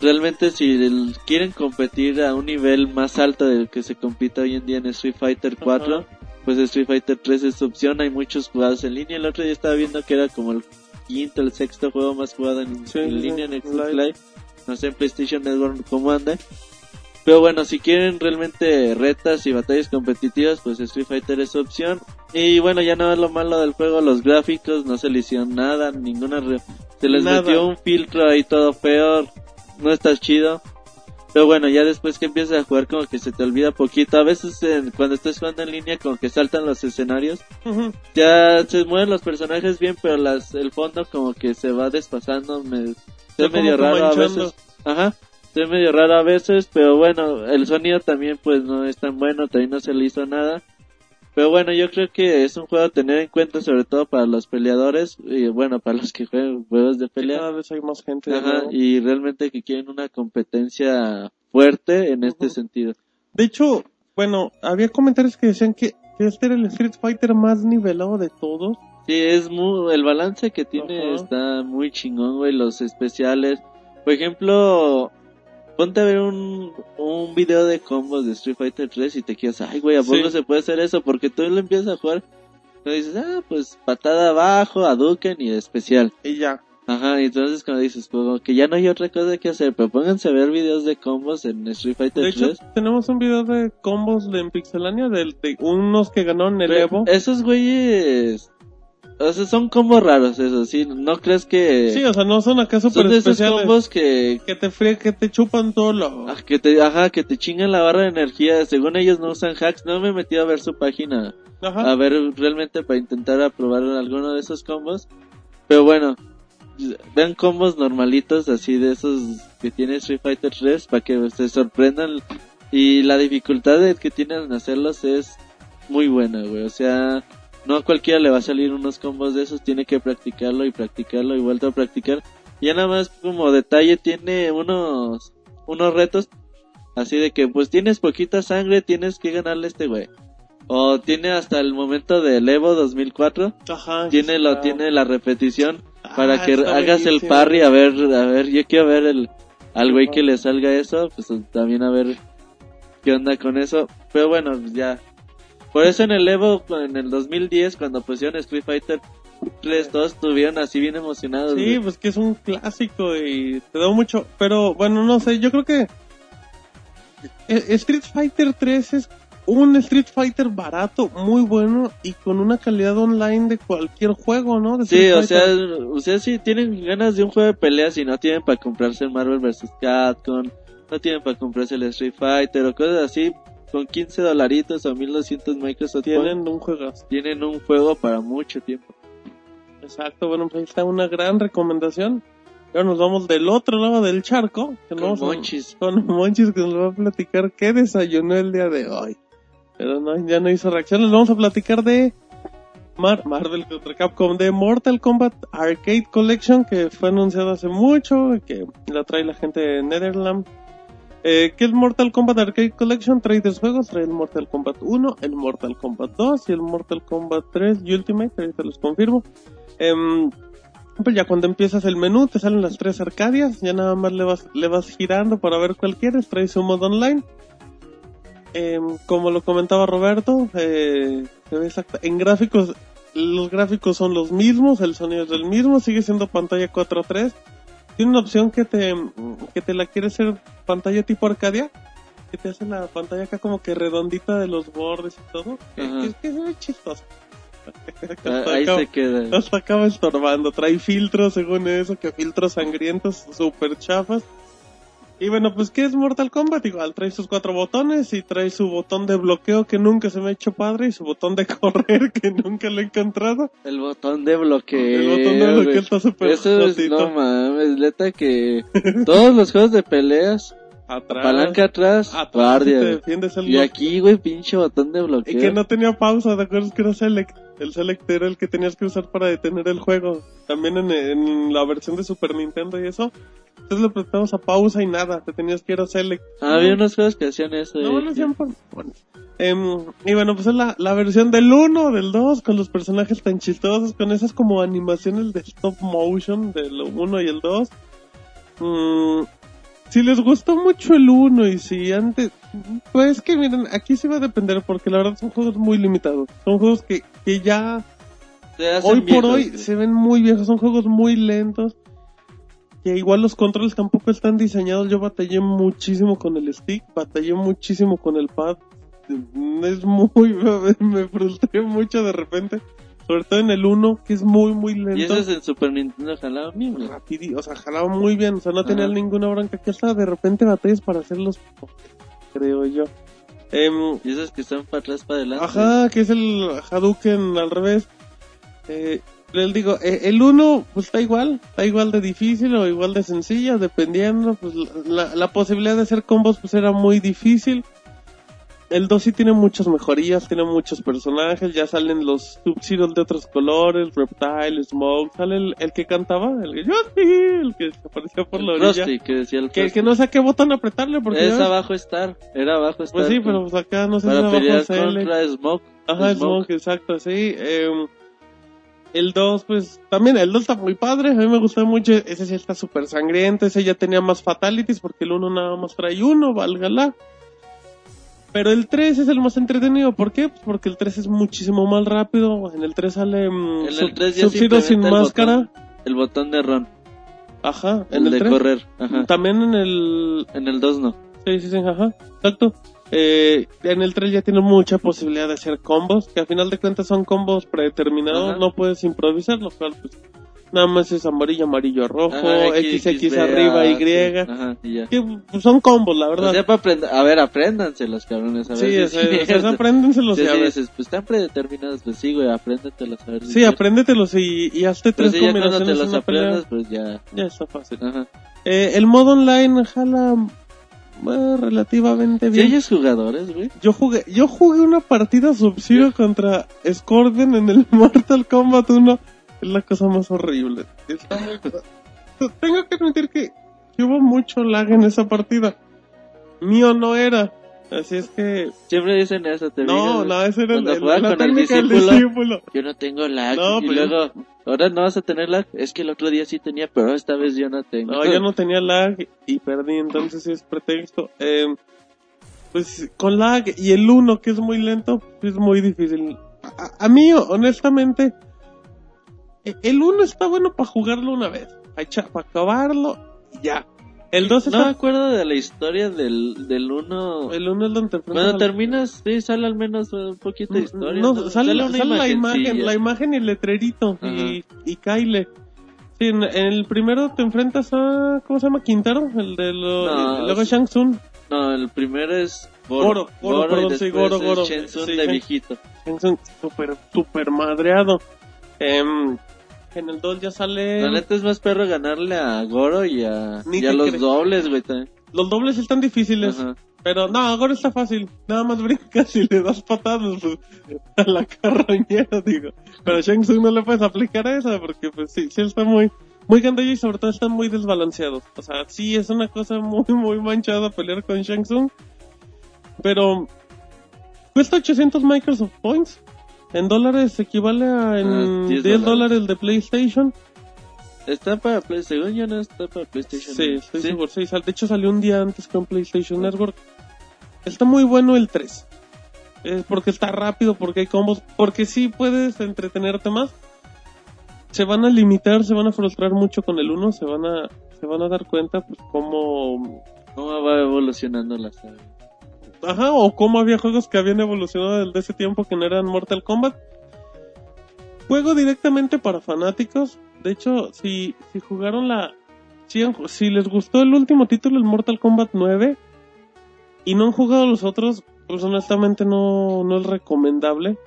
Realmente si quieren competir a un nivel más alto del que se compite hoy en día en Street Fighter 4, Ajá. pues Street Fighter 3 es su opción, hay muchos jugados en línea. El otro día estaba viendo que era como el quinto, el sexto juego más jugado en, Sí, en sí, línea en Xbox Live. No sé en PlayStation Network cómo ande. Pero bueno, si quieren realmente retas y batallas competitivas, pues Street Fighter es su opción. Y bueno, ya no es lo malo del juego, los gráficos, no se le hicieron nada, ninguna... re- Se les Nada. metió un filtro ahí todo feo, no está chido. Pero bueno, ya después que empiezas a jugar como que se te olvida poquito. A veces en- cuando estás jugando en línea como que saltan los escenarios. Ya se mueven los personajes bien, pero las, el fondo como que se va desfasando. Me, se medio raro a veces. Ajá. Se ve medio raro a veces, pero bueno, el sonido también pues no es tan bueno, también no se le hizo nada. Pero bueno, yo creo que es un juego a tener en cuenta sobre todo para los peleadores y bueno, para los que juegan juegos de pelea. Cada vez hay más gente. Ajá, y realmente que quieren una competencia fuerte en este sentido. De hecho, bueno, había comentarios que decían que, este era el Street Fighter más nivelado de todos. Sí, es muy, el balance que tiene está muy chingón, güey, los especiales. Por ejemplo, ponte a ver un, un video de combos de Street Fighter 3 y te quedas, ay, güey, ¿a poco Sí. se puede hacer eso? Porque tú lo empiezas a jugar y dices, ah, pues patada abajo, Hadouken y especial. Y ya. Ajá, y entonces cuando dices, como que ya no hay otra cosa que hacer, pero pónganse a ver videos de combos en Street Fighter De hecho, 3. tenemos un video de combos de en Pixelania de, de unos que ganaron el Pero Evo. Esos güeyes, o sea, son combos raros, eso, sí, no crees que... Sí, o sea, no son acá super son de esos especiales. combos que, Que te fríe, que te chupan todo lo... ah, que te, ajá, que te chingan la barra de energía. Según ellos no usan hacks. No me he metido a ver su página Ajá. a ver realmente para intentar aprobar alguno de esos combos. Pero bueno, vean combos normalitos así de esos que tiene Street Fighter 3 para que se sorprendan. Y la dificultad que tienen en hacerlos es muy buena, güey. O sea, no a cualquiera le va a salir unos combos de esos. Tiene que practicarlo y practicarlo y vuelto a practicar. Y ya nada más como detalle tiene unos, unos retos. Así de que pues tienes poquita sangre, tienes que ganarle a este güey. O tiene hasta el momento del Evo 2004. Ajá. Tiene lo, tiene la repetición Ah, para que hagas el parry a ver, a ver, yo quiero ver el, al güey que le salga eso, pues también a ver qué onda con eso. Pero bueno, ya. Por eso en el Evo, en el 2010, cuando pusieron Street Fighter 3, todos estuvieron así bien emocionados. Sí, güey. pues que es un clásico y te da mucho, pero bueno, no sé, yo creo que eh, Street Fighter 3 es un Street Fighter barato, muy bueno y con una calidad online de cualquier juego, ¿no? Sí, o sea, sea, si tienen ganas de un juego de peleas y no tienen para comprarse el Marvel vs. Capcom, no tienen para comprarse el Street Fighter o cosas así, con 15 dolaritos o 1200 Microsoft tienen un juegazo. tienen un juego para mucho tiempo. Exacto, bueno, pues ahí está una gran recomendación. Ahora nos vamos del otro lado del charco. Que nos Con a- Monchis. con Monchis que nos va a platicar qué desayunó el día de hoy. Pero no, ya no hizo reacción. Les vamos a platicar de Mar Marvel contra Capcom, de Mortal Kombat Arcade Collection, que fue anunciado hace mucho, que la trae la gente de Netherlands. Eh, ¿Qué es Mortal Kombat Arcade Collection? Trae tres juegos, trae el Mortal Kombat 1, el Mortal Kombat 2 y el Mortal Kombat 3 y Ultimate, ahorita los confirmo. Em, pues ya cuando empiezas el menú te salen las tres arcadias, ya nada más le vas, le vas girando para ver cuál quieres, trae su modo online. Em, como lo comentaba Roberto, eh, en gráficos, los gráficos son los mismos, el sonido es el mismo, sigue siendo pantalla 4.3, tiene una opción que te, que te la quiere hacer pantalla tipo Arcadia, que te hace la pantalla acá como que redondita de los bordes y todo, que, que- se ve chistoso. Ah, Ahí se queda. Hasta acaba estorbando. Trae filtros, según eso, que filtros sangrientos, super chafas. Y bueno, pues, ¿qué es Mortal Kombat? Igual, trae sus cuatro botones y trae su botón de bloqueo que nunca se me ha hecho padre y su botón de correr que nunca lo he encontrado. El botón de bloqueo. El botón de bloqueo está súper Eso es, no mames, neta que todos los juegos de peleas, Atrás. palanca atrás, atrás, guardia. Y aquí, güey, pinche botón de bloqueo. Y que no tenía pausa, ¿te acuerdas que era Select? El Select era el que tenías que usar para detener el juego. También en, en la versión de Super Nintendo y eso. Entonces le apretamos a pausa y nada, te tenías que ir a Select. Ah, había unos juegos que hacían eso. No, hacían por... bueno. Em, y bueno, pues es la, la versión del 1, del 2, con los personajes tan chistosos, con esas como animaciones de stop motion del 1 y el 2. Mm, si les gustó mucho el 1 y si antes... Pues que miren, aquí sí va a depender porque la verdad son juegos muy limitados. Son juegos que, que ya Se hoy por hoy se ven muy viejos, son juegos muy lentos. Que igual los controles tampoco están diseñados. Yo batallé muchísimo con el stick, batallé muchísimo con el pad. Es muy, me frustré mucho de repente. Sobre todo en el 1, que es muy, muy Y lento. eso es en Super Nintendo jalaba bien, güey. Rapidi- o sea, jalaba muy bien, o sea, no tenía Ajá. ninguna bronca. Que hasta de repente batallas para hacerlos, creo yo. Em, Y esos que están para atrás, para adelante. Ajá, que es el Hadouken al revés. Eh, les digo, eh, el 1 pues está igual, está igual de difícil o igual de sencilla, dependiendo, pues la, la posibilidad de hacer combos pues era muy difícil. El 2 sí tiene muchas mejorías, tiene muchos personajes, ya salen los Sub-Zero de otros colores, Reptile, Smoke, sale el, el que cantaba, el que, el que aparecía por la orilla. Krusty, que decía el Que, que no sé a qué botón apretarle porque... Es abajo estar, era abajo estar. Pues sí, pero pues acá no sé si abajo pelear contra Smoke. Ajá, Smoke. Smoke, exacto, sí. em, el 2, pues, también el 2 está muy padre, a mí me gustó mucho, ese sí está súper sangriento, ese ya tenía más fatalities, porque el 1 nada más trae uno, válgala. Pero el 3 es el más entretenido, ¿por qué? Pues porque el 3 es muchísimo más rápido, en el 3 sale mm, En el Sub- 3 ya sin el máscara, botón, el botón de Ron, ajá, el, en el, de 3. correr. Ajá. También en el, En el 2 no. Sí, sí, sí, ajá, exacto. Eh, en el 3 ya tiene mucha posibilidad de hacer combos, que a final de cuentas son combos predeterminados, Ajá. no puedes improvisar, lo cual pues nada más es amarillo, amarillo, rojo, Ajá, XX B, arriba, A, Y, sí, Ajá, y ya. que pues, son combos, la O verdad. sea, para aprender, a ver, apréndanse los cabrones, a ver. sí, apréndenselos Sí, y a sí, ver. dices, pues están predeterminados, pues sí, güey, apréndatelos a ver. Sí, apréndetelos y, y hazte Pero tres sí, ya cuando te combinaciones en los aprendas, pues ya. Ya está fácil. Ajá. Eh, el modo online jala eh, relativamente ¿Sí bien. oyes jugadores, güey? Yo jugué, yo jugué una partida Sub-Zero contra Scorpion en el Mortal Kombat 1. Es la cosa más horrible. Está muy- Tengo que admitir que, hubo mucho lag en esa partida. Mío no era. Así es que... Siempre dicen eso, te No, digo, no, ese era el, la con discípulo. discípulo. Yo no tengo lag. No, y pues- luego, ahora no vas a tener lag. Es que el otro día sí tenía, pero esta vez yo no tengo. No, yo no tenía lag y perdí, entonces es pretexto. Eh, pues con lag y el 1 que es muy lento, es muy difícil. A, a mí, honestamente, el 1 está bueno para jugarlo una vez, para acabarlo y ya. El 2 No me está... acuerdo de la historia del, del uno. El 1 es donde te Cuando terminas, sí, sale al menos un poquito de historia. No, ¿no? sale, una sale la imagen, la imagen y el letrerito y, y Kyle. Sí, en, en el primero te enfrentas a, ¿cómo se llama? Quintero, el de lo, No, y luego Shang Tsung. No, el primero es Goro. Goro, Goro, perdón, sí, Goro, Goro. Shen Tsung Sí, de viejito. Shang Tsung super, super madreado. Em, en el 2 ya sale... La neta es más perro ganarle a Goro y a, Ni y a los crees. dobles, güey. también. Los dobles están difíciles. Ajá. Pero no, ahora está fácil. Nada más brincas y le das patadas pues, a la carroñera, digo. Pero a Shang Tsung no le puedes aplicar esa porque pues sí, sí está muy, muy y sobre todo están muy desbalanceados. O sea, sí es una cosa muy, muy manchada pelear con Shang Tsung. Pero cuesta 800 Microsoft Points. En dólares equivale a en Ah, 10 10 dólares el de PlayStation. Está para Play, según yo no está para PlayStation. Sí, estoy Sí. seguro. Sí, de hecho salió un día antes con PlayStation Network. Está muy bueno el 3. Es porque está rápido, porque hay combos, porque sí puedes entretenerte más. Se van a limitar, se van a frustrar mucho con el 1, se van a se van a dar cuenta pues cómo ¿Cómo va evolucionando la saga? Ajá, o cómo había juegos que habían evolucionado desde ese tiempo que no eran Mortal Kombat. Juego directamente para fanáticos. De hecho, si, si jugaron la... Si, les gustó el último título, el Mortal Kombat 9, y no han jugado los otros, pues honestamente no, no es recomendable.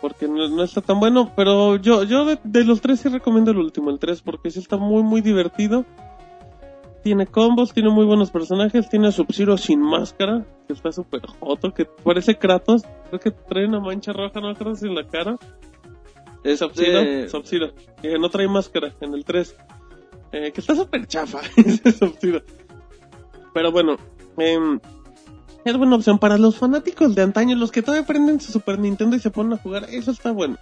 Porque no, no está tan bueno. Pero yo, yo de, de los tres sí recomiendo el último, el 3, porque sí está muy, muy divertido. Tiene combos, tiene muy buenos personajes, tiene a Sub-Zero sin máscara, que está súper joto, que parece Kratos, creo que trae una mancha roja, no creo si en la cara. Es Sub-Zero, de- Sub-Zero, que no trae máscara en el 3. Eh, que está súper chafa ese Sub-Zero. Pero bueno, em, es buena opción para los fanáticos de antaño, los que todavía prenden su Super Nintendo y se ponen a jugar, eso está bueno.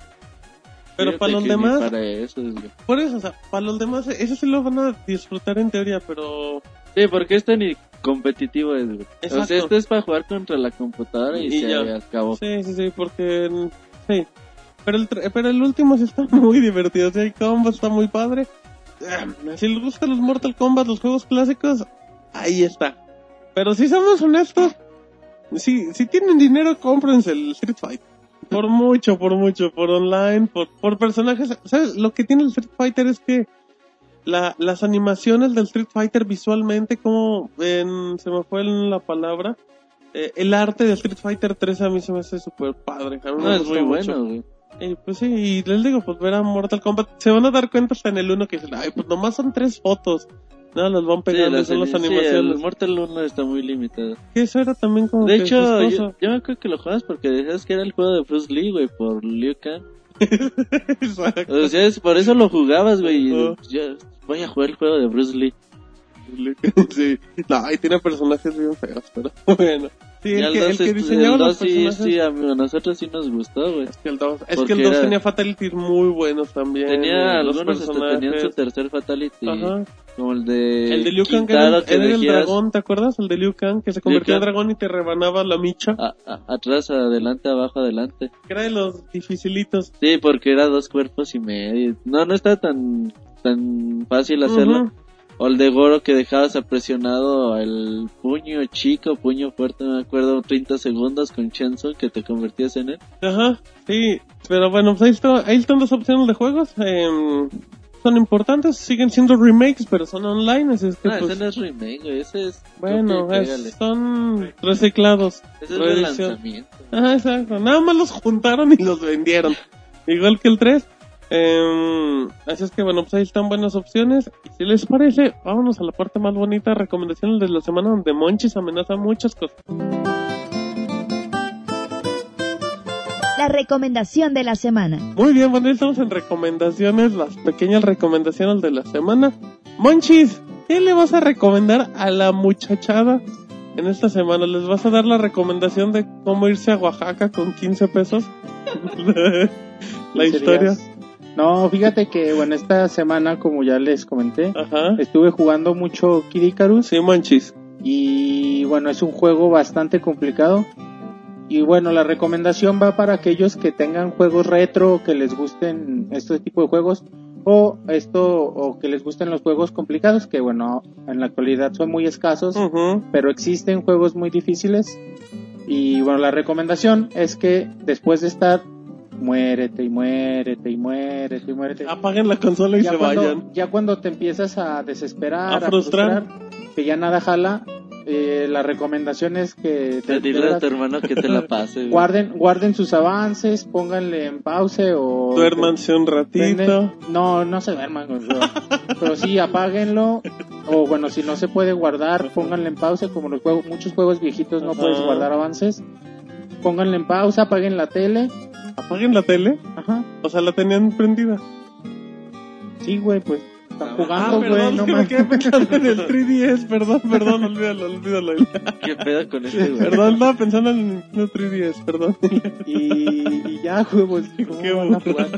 Pero para los demás, Para eso, güey. por eso, o sea, para los demás, eso sí lo van a disfrutar en teoría, pero Sí, porque este ni competitivo es, güey. O sea, este es para jugar contra la computadora y, Y se ya. acabó. Sí, sí, sí, porque sí. Pero el, pero el último sí está muy divertido, sí, el combo está muy padre. Ah, Si les gustan los Mortal Kombat, los juegos clásicos, ahí está. Pero si somos honestos, si, si tienen dinero, cómprense el Street Fighter. Por mucho, por mucho, por online, por, por personajes. ¿Sabes? Lo que tiene el Street Fighter es que la, las animaciones del Street Fighter visualmente, como en, se me fue en la palabra, eh, el arte de Street Fighter 3 a mí se me hace súper padre. A mí me No, es muy bueno, güey. Y pues sí, y les digo, pues ver a Mortal Kombat, se van a dar cuenta hasta en el 1 que dicen, ay, pues nomás son tres fotos. No, las van Sí, pegando, las son las ani- sí, animaciones. el Mortal 1 está muy limitado. Que eso era también como De que hecho, yo, yo me acuerdo que lo jugabas porque decías que era el juego de Bruce Lee, güey, por Liu Kang. Exacto. O sea, es- por eso lo jugabas, güey. Ajá. Yo voy a jugar el juego de Bruce Lee. sí. No, y tiene personajes bien feos, pero bueno. Sí, el al que, el que diseñaba el los dos sí, personajes. sí, a, mí- a nosotros sí nos gustó, güey. Es que el 2, es que el 2 era- tenía fatalities muy buenos también. Tenía los algunos hasta tenían su personajes. tercer fatality. Ajá. Como el de. El de Liu Kang era, el- que era el elegías dragón, ¿te acuerdas? El de Liu Kang, que se convertía en dragón y te rebanaba la micha. a- a- atrás, adelante, abajo, adelante. Que era de los dificilitos. Sí, porque era dos cuerpos y medio. No, no está tan, tan fácil hacerlo. O el de Goro que dejabas apresionado el puño chico, puño fuerte, no me acuerdo, 30 segundos con Chenzo que te convertías en él. Ajá, sí. Pero bueno, pues ahí, está- ahí están dos opciones de juegos. em, son importantes, siguen siendo remakes, pero son online, así es que No, pues, ese no es remake, güey, ese es... bueno, es- son reciclados. Ese es relanzamiento. Ajá, exacto. Nada más los juntaron y los vendieron. Igual que el 3. Em, así es que bueno, pues ahí están buenas opciones. Y si les parece, vámonos a la parte más bonita, recomendaciones de la semana donde Monchis amenaza muchas cosas. La recomendación de la semana. Muy bien, bueno, ahí estamos en recomendaciones, las pequeñas recomendaciones de la semana. Monchis, ¿qué le vas a recomendar a la muchachada en esta semana? ¿Les vas a dar la recomendación de cómo irse a Oaxaca con 15 pesos? la 15 historia. días. No, fíjate que, bueno, esta semana, como ya les comenté, Ajá. estuve jugando mucho Kid Icarus Sí, Monchis. y, bueno, es un juego bastante complicado. Y bueno, la recomendación va para aquellos que tengan juegos retro, que les gusten este tipo de juegos, o esto, o que les gusten los juegos complicados, que bueno, en la actualidad son muy escasos, pero existen juegos muy difíciles. Y bueno, la recomendación es que después de estar muérete y muérete y muérete y muérete. Apaguen la consola y ya, se cuando, vayan. ya cuando te empiezas a desesperar, A frustrar. que ya nada jala, eh, la recomendación es que De dile a tu hermano que te la pase, guarden, guarden sus avances, pónganle en pause o Duérmanse un ratito. Prenden- No, no se duerman, pero, pero sí apáguenlo. O bueno, si no se puede guardar, pónganle en pausa. Como los juegos, muchos juegos viejitos no Ajá. puedes guardar avances. Pónganle en pausa, apaguen la tele. Apaguen la tele. Ajá. O sea, la tenían prendida. Sí, güey, pues están Ah, jugando, güey, perdón, no me quedé pensando en el 3DS. Perdón, perdón, olvídalo, olvídalo. ¿Qué pedo con este, güey? Perdón, estaba pensando en el Nintendo 3DS, perdón. Y, y ya, ¿cómo Qué van a jugar?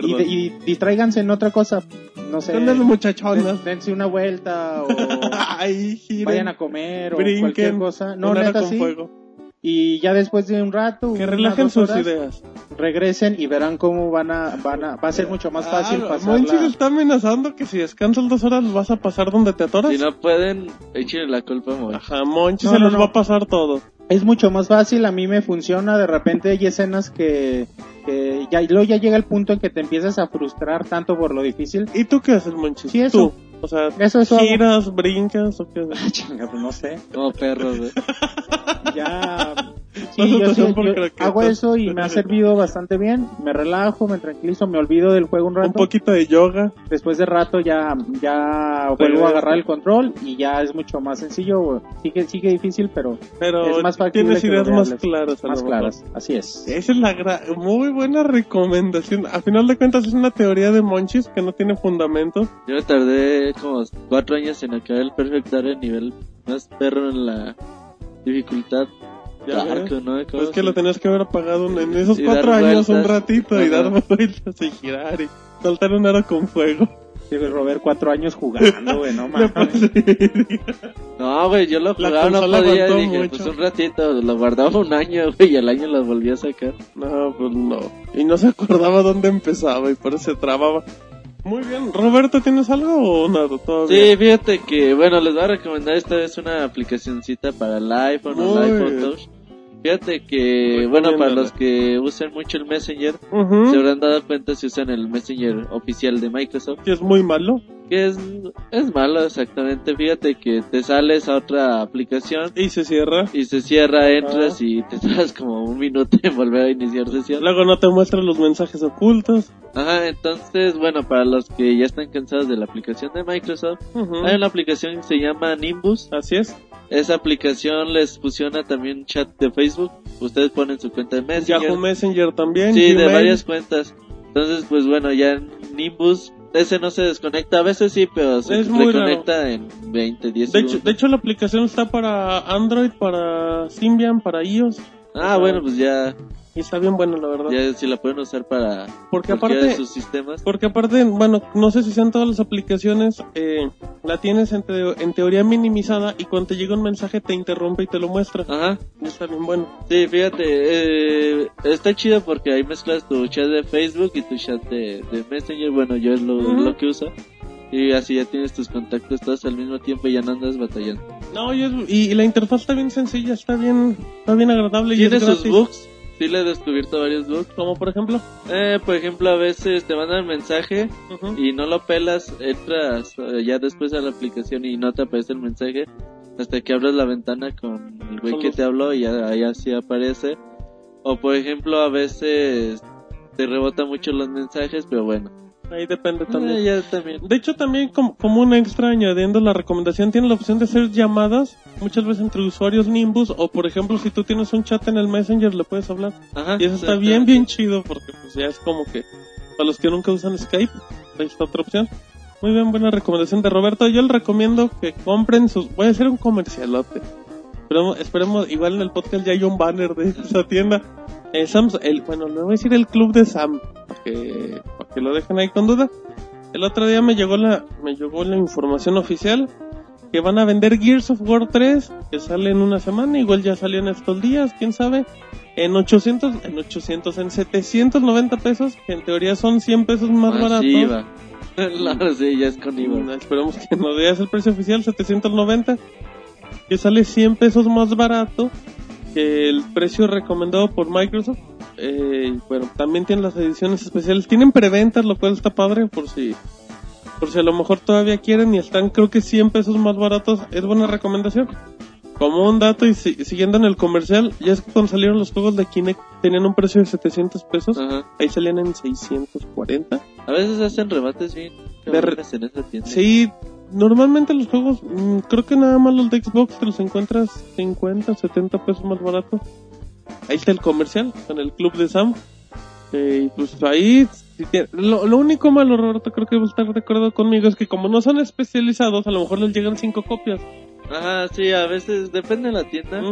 Y, de- y distráiganse en otra cosa. No sé. Son las den- muchachonas. dense una vuelta o Ay, giren. vayan a comer o brinquen, cualquier cosa. No, neta sí. fuego. Y ya después de un rato, Que relajen sus horas, ideas. regresen y verán cómo van a, van a, va a ser mucho más fácil Ah, pasar Monchis está amenazando que si descansas dos horas vas a pasar donde te atoras. Si no pueden, échenle la culpa a Moy. Ajá, Monchis No, se no, les no. va a pasar todo. Es mucho más fácil, a mí me funciona, de repente hay escenas que, que ya, y luego ya llega el punto en que te empiezas a frustrar tanto por lo difícil. ¿Y tú qué haces, Monchis? Sí, eso. Tú. O sea, Eso, hago. giras, brincas o qué? Chinga, pues no sé. Como perros, güey. Ya. Sí, a yo, sí, yo hago eso y me ha servido bastante bien. Me relajo, me tranquilizo, me olvido del juego un Un rato. poquito de yoga. Después de rato ya, ya vuelvo a agarrar el control y ya es mucho más sencillo. Sigue, sigue difícil, pero Pero Es más factible tienes que ideas más claras. más claras. Así es. Esa es la gra- muy buena recomendación. A final de cuentas es una teoría de Monchis que no tiene fundamento. Yo me como cuatro años en acabar el Perfect Dark el nivel más perro en la dificultad. Ya. ¿no? ¿Cómo Es que se- lo tenías que haber apagado en esos Y cuatro años un vueltas. ratito y Ajá. dar vueltas y girar y saltar un aro con fuego. Debe Robert cuatro años jugando, güey, no mames. No, güey, yo lo jugaba, no podía. Dije, mucho. pues un ratito, lo guardaba un año, güey, y al año lo volví a sacar. No, pues no. Y no se acordaba dónde empezaba y por eso se trababa. Muy bien. Roberto, ¿tienes algo o nada? ¿Todo Sí, fíjate que, bueno, les voy a recomendar esta vez una aplicacioncita para el iPhone o Muy el iPhone. Touch. Fíjate que, bueno, para los que usan mucho el Messenger, Ujú. se habrán dado cuenta si usan el Messenger oficial de Microsoft, Que es muy malo. que es, es malo exactamente. Fíjate que te sales a otra aplicación Y se cierra. y se cierra, entras Ah. y te tardas como un minuto en volver a iniciar sesión. Luego no te muestra los mensajes ocultos. Ajá, entonces, bueno, para los que ya están cansados de la aplicación de Microsoft, Ujú. hay una aplicación que se llama Nimbus. Así es. Esa aplicación les funciona también chat de Facebook. Ustedes ponen su cuenta de Messenger. Yahoo Messenger también. sí, de Gmail. varias cuentas. Entonces, pues bueno, ya en Nimbus, ese no se desconecta. A veces sí, pero se reconecta en 20, 10 De hecho, de hecho, la aplicación está para Android, para Symbian, para iOS. Ah, bueno, pues ya, Y está bien bueno, la verdad. ya si la pueden usar para Porque aparte, de sus sistemas. porque aparte, bueno, no sé si sean todas las aplicaciones, eh, la tienes en, teo- en teoría minimizada y cuando te llega un mensaje te interrumpe y te lo muestra. Ajá. Y está bien bueno. Sí, fíjate, eh, está chido porque ahí mezclas tu chat de Facebook y tu chat de, de Messenger. Bueno, yo es lo, lo que uso. Y así ya tienes tus contactos todos al mismo tiempo y ya no andas batallando. No, y, es- y- y la interfaz está bien sencilla, está bien, está bien agradable y Tiene es sus bugs. Sí, le he descubierto varios bugs. Como por ejemplo. Eh, por ejemplo, a veces te mandan mensaje y no lo pelas, entras eh, ya después a la aplicación y no te aparece el mensaje hasta que abres la ventana con el güey que te habló y ya, ahí así aparece. O por ejemplo, a veces te rebota mucho los mensajes, pero bueno. Ahí depende Eh, también. De hecho, también como, como un extra añadiendo la recomendación, tiene la opción de hacer llamadas muchas veces entre usuarios Nimbus o por ejemplo si tú tienes un chat en el Messenger le puedes hablar. Ajá, Y eso está bien, bien chido porque pues ya es como que para los que nunca usan Skype, ahí está otra opción. Muy bien, buena recomendación de Roberto. Yo les recomiendo que compren sus... Voy a hacer un comercialote. Pero esperemos, igual en el podcast ya hay un banner de esa tienda. Eh, Sam's- el, bueno, le voy a decir el club de Sam, para que, para que lo dejen ahí con duda. El otro día me llegó la, me llegó la información oficial que van a vender Gears of War 3, que sale en una semana, igual ya salió en estos días, quién sabe, en 800, en 800, en 790 pesos, que en teoría son 100 pesos más baratos. Masiva. Claro, sí, ya es con IVA. Mm, Esperemos que no veas el precio oficial, 790, que sale 100 pesos más barato que el precio recomendado por Microsoft. Eh, bueno, también tienen las ediciones especiales, tienen preventas, lo cual está padre por si por si a lo mejor todavía quieren y están creo que 100 pesos más baratos, es buena recomendación. Como un dato y si- siguiendo en el comercial, ya es que cuando salieron los juegos de Kinect tenían un precio de 700 pesos, Ajá. ahí salían en 640. A veces hacen rebates bien. De en esa tienda. Sí, normalmente los juegos, mm, creo que nada más los de Xbox te los encuentras 50, 70 pesos más baratos. Ahí está el comercial, con el club de Sam. Eh, pues ahí, lo, lo único malo, Roberto, creo que va a estar de acuerdo conmigo, es que como no son especializados, a lo mejor les llegan cinco copias. Ajá, sí, a veces depende de la tienda.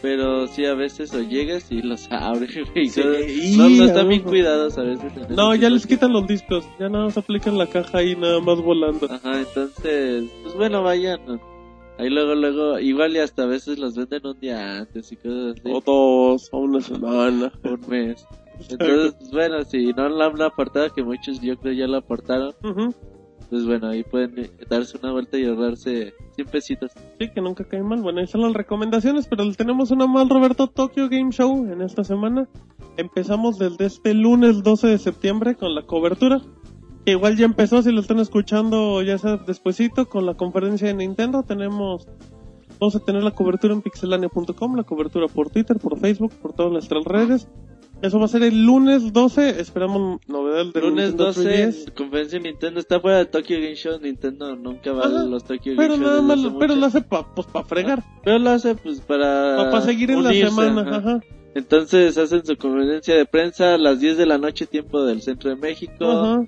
Pero sí, a veces o llegas y los abres, güey. Sí, no, no están bien cuidados a veces. No, ya les quitan los discos, ya nada más aplican la caja ahí nada más volando. Ajá, entonces, pues bueno, vayan Ahí luego, luego, igual y hasta a veces los venden un día antes y cosas así. O dos, o una semana. un mes. Entonces, bueno, si no la han apartado, que muchos yo creo ya la apartaron, Ujú. pues bueno, ahí pueden eh, darse una vuelta y ahorrarse 100 pesitos. Sí, que nunca cae mal. Bueno, ahí están las recomendaciones, pero tenemos una mal Roberto Tokyo Game Show en esta semana. Empezamos desde este lunes 12 de septiembre con la cobertura. Que igual ya empezó, si lo están escuchando ya sea despuesito, con la conferencia de Nintendo. Tenemos, vamos a tener la cobertura en pixelania.com, la cobertura por Twitter, por Facebook, por todas nuestras redes. Eso va a ser el lunes 12, esperamos novedad del Lunes Nintendo 12, 3DS. conferencia de Nintendo. Está fuera de Tokyo Game Show. Nintendo nunca va Ajá, a los Tokyo Game Show. nada más, pero mucho. lo hace pa, pues para fregar, Pero lo hace pues para... para seguir en la semana, ajá. ajá. Entonces hacen su conferencia de prensa a las 10 de la noche tiempo del centro de México, Ajá.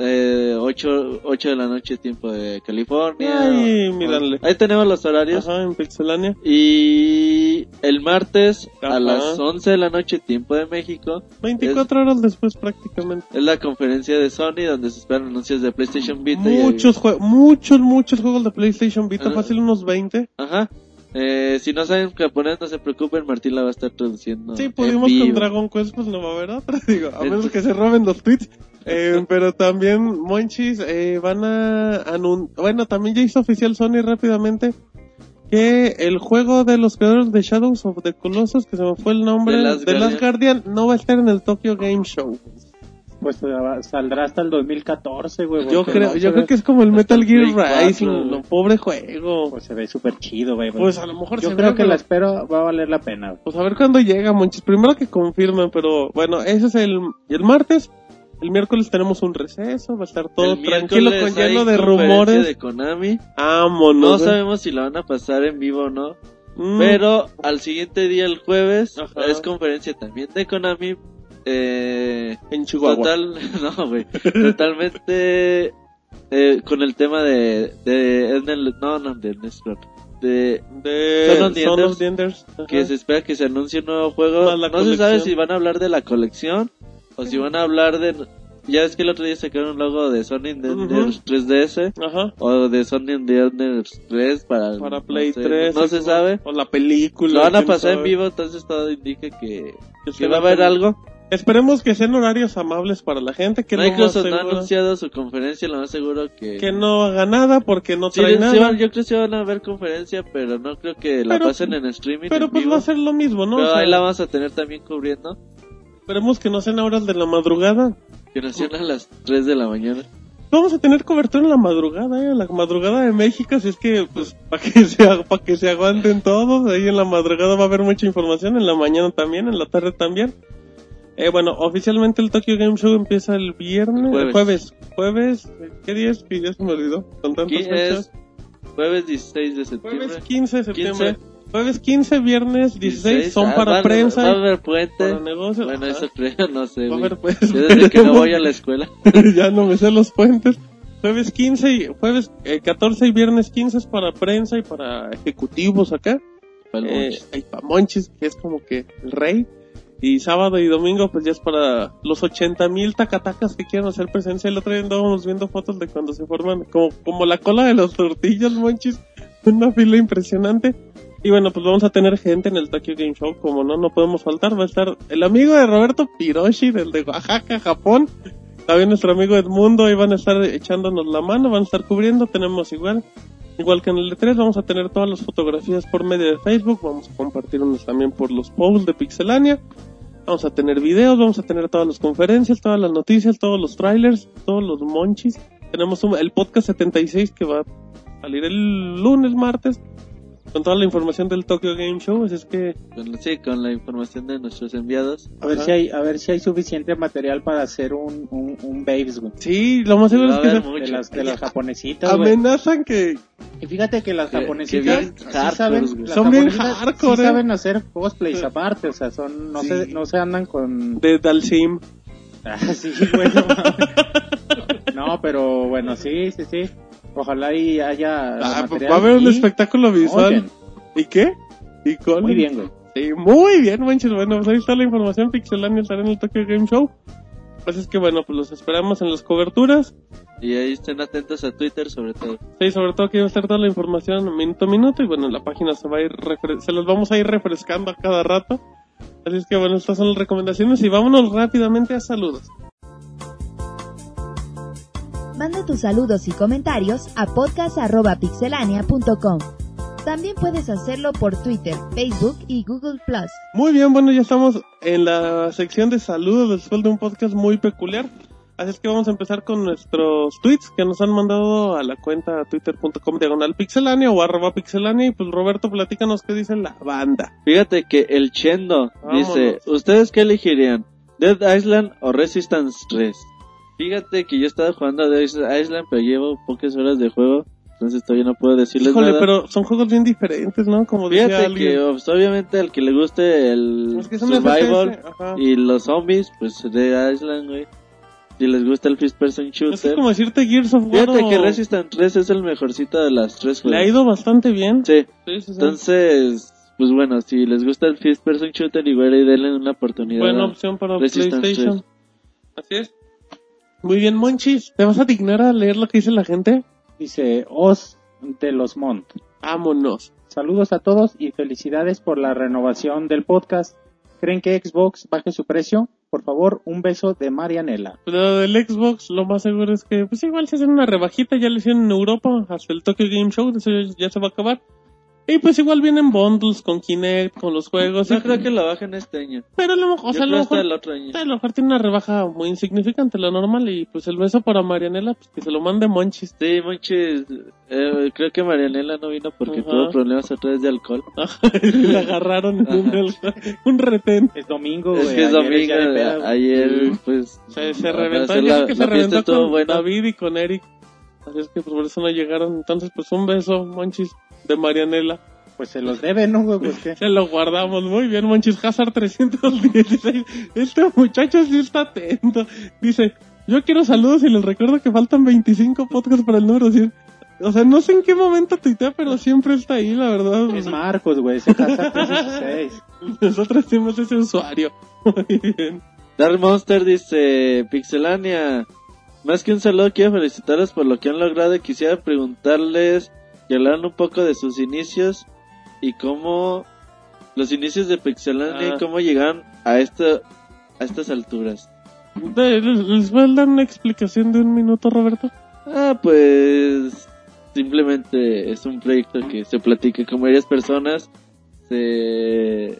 Eh, 8, 8 de la noche tiempo de California. Ay, O-. Ahí tenemos los horarios. Ajá, en Pixelania. Y el martes Ajá. a las 11 de la noche tiempo de México 24 horas después prácticamente. es la conferencia de Sony donde se esperan anuncios de PlayStation Vita. Muchos juegos, muchos, muchos juegos de PlayStation Vita, Ajá. fácil unos 20. Ajá. Eh, si no saben japonés, no se preocupen, Martín la va a estar traduciendo. Sí, pudimos con. Dragon Quest, pues no va a haber otra, digo, a menos que se roben los tweets. Eh, pero también, Monchis, eh, van a anun- bueno, también ya hizo oficial Sony rápidamente que el juego de los creadores de Shadows of the Colossus, que se me fue el nombre, de Last Last Guardian, no va a estar en el Tokyo Game Show. Pues eh, saldrá hasta el 2014, güey. Yo creo, yo creo que es como el Metal Gear Play 4, Rising, no, pobre juego. Pues se ve súper chido, güey. Pues a lo mejor Yo se creo ve, que la espero va a valer la pena. Pues a ver cuándo llega, Monchis. Primero que confirmen, pero bueno, ese es el, el martes. El miércoles tenemos un receso, va a estar todo El tranquilo con lleno de rumores. de Konami. Vámonos. No eh. sabemos si la van a pasar en vivo o no. Mm, Pero al siguiente día, el jueves, Ajá. es conferencia también de Konami. Eh, en Chihuahua. total, no, güey. Totalmente eh, con el tema de, de no, no, de Ernest Lord, de de Son of the Son Enders, of the Enders, ajá. que se espera que se anuncie un nuevo juego. No se sabe si van a hablar de la colección o si van a hablar de. Ya es que el otro día sacaron un logo de Sony. Enders 3DS Ajá. o de Sony Enders 3 para, Para Play no sé, 3. No, se o- sabe. O la película. Lo van a pasar en sabe. vivo, entonces todo indica que, Que que se va a haber algo. Esperemos que sean horarios amables para la gente. Que Microsoft no, no ha anunciado su conferencia, lo más seguro que... que no haga nada porque no trae sí nada. van- yo creo que sí van a haber conferencia, pero no creo que la Pero- pasen en streaming. Pero en pues vivo. va a ser lo mismo, ¿no? Pero O sea, ahí la vamos a tener también cubriendo. Esperemos que no sean horas de la madrugada. Que nos a las 3 de la mañana. Vamos a tener cobertura en la madrugada, ¿eh? La madrugada de México, así es que, pues, para que, se, pa' que se aguanten todos. Ahí en la madrugada va a haber mucha información, en la mañana también, en la tarde también. Eh, bueno, oficialmente el Tokyo Game Show empieza el viernes, Jueves. jueves. Jueves, ¿qué día es? Que ya se me olvidó, con tantas fechas. es jueves 16 de septiembre. Jueves 15 de septiembre. 15. Jueves 15, viernes 16, son ah, para va a- prensa Va a y haber puente. para negocios. Bueno, Ajá. eso creo, no sé. Va a haber, pues, Yo desde que no voy a la escuela. ya no me sé los puentes. Jueves 15 y jueves eh, 14 y viernes 15 es para prensa y para ejecutivos acá. Pa'l Eh, monchis. hay pa' Monchis, que es como que el rey. Y sábado y domingo pues ya es para los 80 mil tacatacas que quieran hacer presencia. El otro día andábamos viendo fotos de cuando se forman como, como la cola de los tortillas, Monchis. Una fila impresionante. Y bueno, pues vamos a tener gente en el Tokyo Game Show, como no, no podemos faltar. Va a estar el amigo de Roberto Piroshi, del de Oaxaca, Japón. También nuestro amigo Edmundo, ahí van a estar echándonos la mano, van a estar cubriendo. Tenemos igual, igual que en el E3, vamos a tener todas las fotografías por medio de Facebook. Vamos a compartir unas también por los posts de Pixelania. Vamos a tener videos, vamos a tener todas las conferencias, todas las noticias, todos los trailers, todos los monchis. Tenemos un- el podcast 76 que va a salir el lunes, martes, con toda la información del Tokyo Game Show. Así es que Con- sí, con la información de nuestros enviados. A ver Ajá. si hay, a ver si hay suficiente material para hacer un, un, un Babes, güey. sí, lo más seguro es que mucho. De las, de las japonesitas, amenazan que Y fíjate que las Que- que japonesitas bien sí hardcore, saben, las Son bien hardcore, sí eh. saben hacer cosplays aparte, o sea, son, no Sí. se, no se andan con, de Dalsim. ah, sí, güey, no mames. No, pero bueno, sí, sí, sí. Ojalá y haya Ah, pues material va a haber un y- espectáculo visual. ¿Y qué? ¿Y con? muy bien, güey. Sí, muy bien, manches. Bueno, pues ahí está la información. Pixelania estará en el Tokyo Game Show. Así es que bueno, pues los esperamos en las coberturas. Y ahí estén atentos a Twitter sobre todo. Sí, sobre todo que iba a estar toda la información minuto a minuto y bueno, la página se va a ir refre- se los vamos a ir refrescando a cada rato. Así es que bueno, estas son las recomendaciones y vámonos rápidamente a saludos. Manda tus saludos y comentarios a podcast.pixelania.com. También puedes hacerlo por Twitter, Facebook y Google Plus. Muy bien, bueno, ya estamos en la sección de saludos después de un podcast muy peculiar. Así es que vamos a empezar con nuestros tweets que nos han mandado a la cuenta twitter.com diagonal pixelania o arroba pixelania y pues Roberto, platícanos qué dice la banda. Fíjate que el Chendo Vámonos. dice, ¿ustedes qué elegirían? ¿Dead Island o Resistance 3? Fíjate que yo estaba jugando a Island, pero llevo pocas horas de juego, entonces todavía no puedo decirles Híjole, nada. pero son juegos bien diferentes, ¿no? Como decía Fíjate alguien. que pues, obviamente al que le guste el Es que survival y los zombies, pues Dead Island, güey. Si les gusta el first person Es shooter. como decirte Gears of War Fíjate o- que Resistance 3 es el mejorcito de las tres le ha juegos. ido bastante bien. Sí, Sí, sí, sí. entonces, pues bueno, si les gusta el first person shooter, igual y denle una oportunidad. Buena opción para Resistance PlayStation. Así es. Muy bien, Monchis. ¿Te vas a dignar a leer lo que dice la gente? Dice Oz de los Mont. Vámonos. Saludos a todos y felicidades por la renovación del podcast. ¿Creen que Xbox baje su precio? Por favor, un beso de Marianela. Lo del Xbox, lo más seguro es que, pues igual se hacen una rebajita, ya lo hicieron en Europa, hasta el Tokyo Game Show, eso ya se va a acabar. Y pues igual vienen bundles con Kinect, con los juegos. No y- creo que lo bajen este año. Pero a lo mejor, o Yo sea, a lo creo hasta mejor, el otro año. a lo mejor tiene una rebaja muy insignificante, lo normal. Y pues el beso para Marianela, pues que se lo mande Monchis. Sí, Monchis, eh, creo que Marianela no vino porque Ajá. tuvo problemas otra vez de alcohol. Le agarraron en el- un retén. Es domingo, es güey, que es ayer domingo, güey. ayer pues... Se, se a reventó, yo la, sé que se la reventó con buena. David y con Eric. Así es que pues, por eso no llegaron. Entonces, pues un beso, Monchis, de Marianela. Pues se los debe, ¿no, güey? Pues qué. Se lo guardamos muy bien, Monchis Hazard 316. Este muchacho sí está atento. Dice, yo quiero saludos y les recuerdo que faltan 25 podcasts para el número 100. O sea, no sé en qué momento tuitea, pero siempre está ahí, la verdad. Es Marcos, güey. Ese casa 316. Nosotros tenemos ese usuario. Muy bien. Dark Monster dice, Pixelania, más que un saludo quiero felicitarles por lo que han logrado y quisiera preguntarles que hablaran un poco de sus inicios y cómo los inicios de Pixelania Ah. y cómo llegaron a esto a estas alturas. ¿Les voy a dar una explicación de un minuto, Roberto? Ah, pues simplemente es un proyecto que se platica con varias personas, se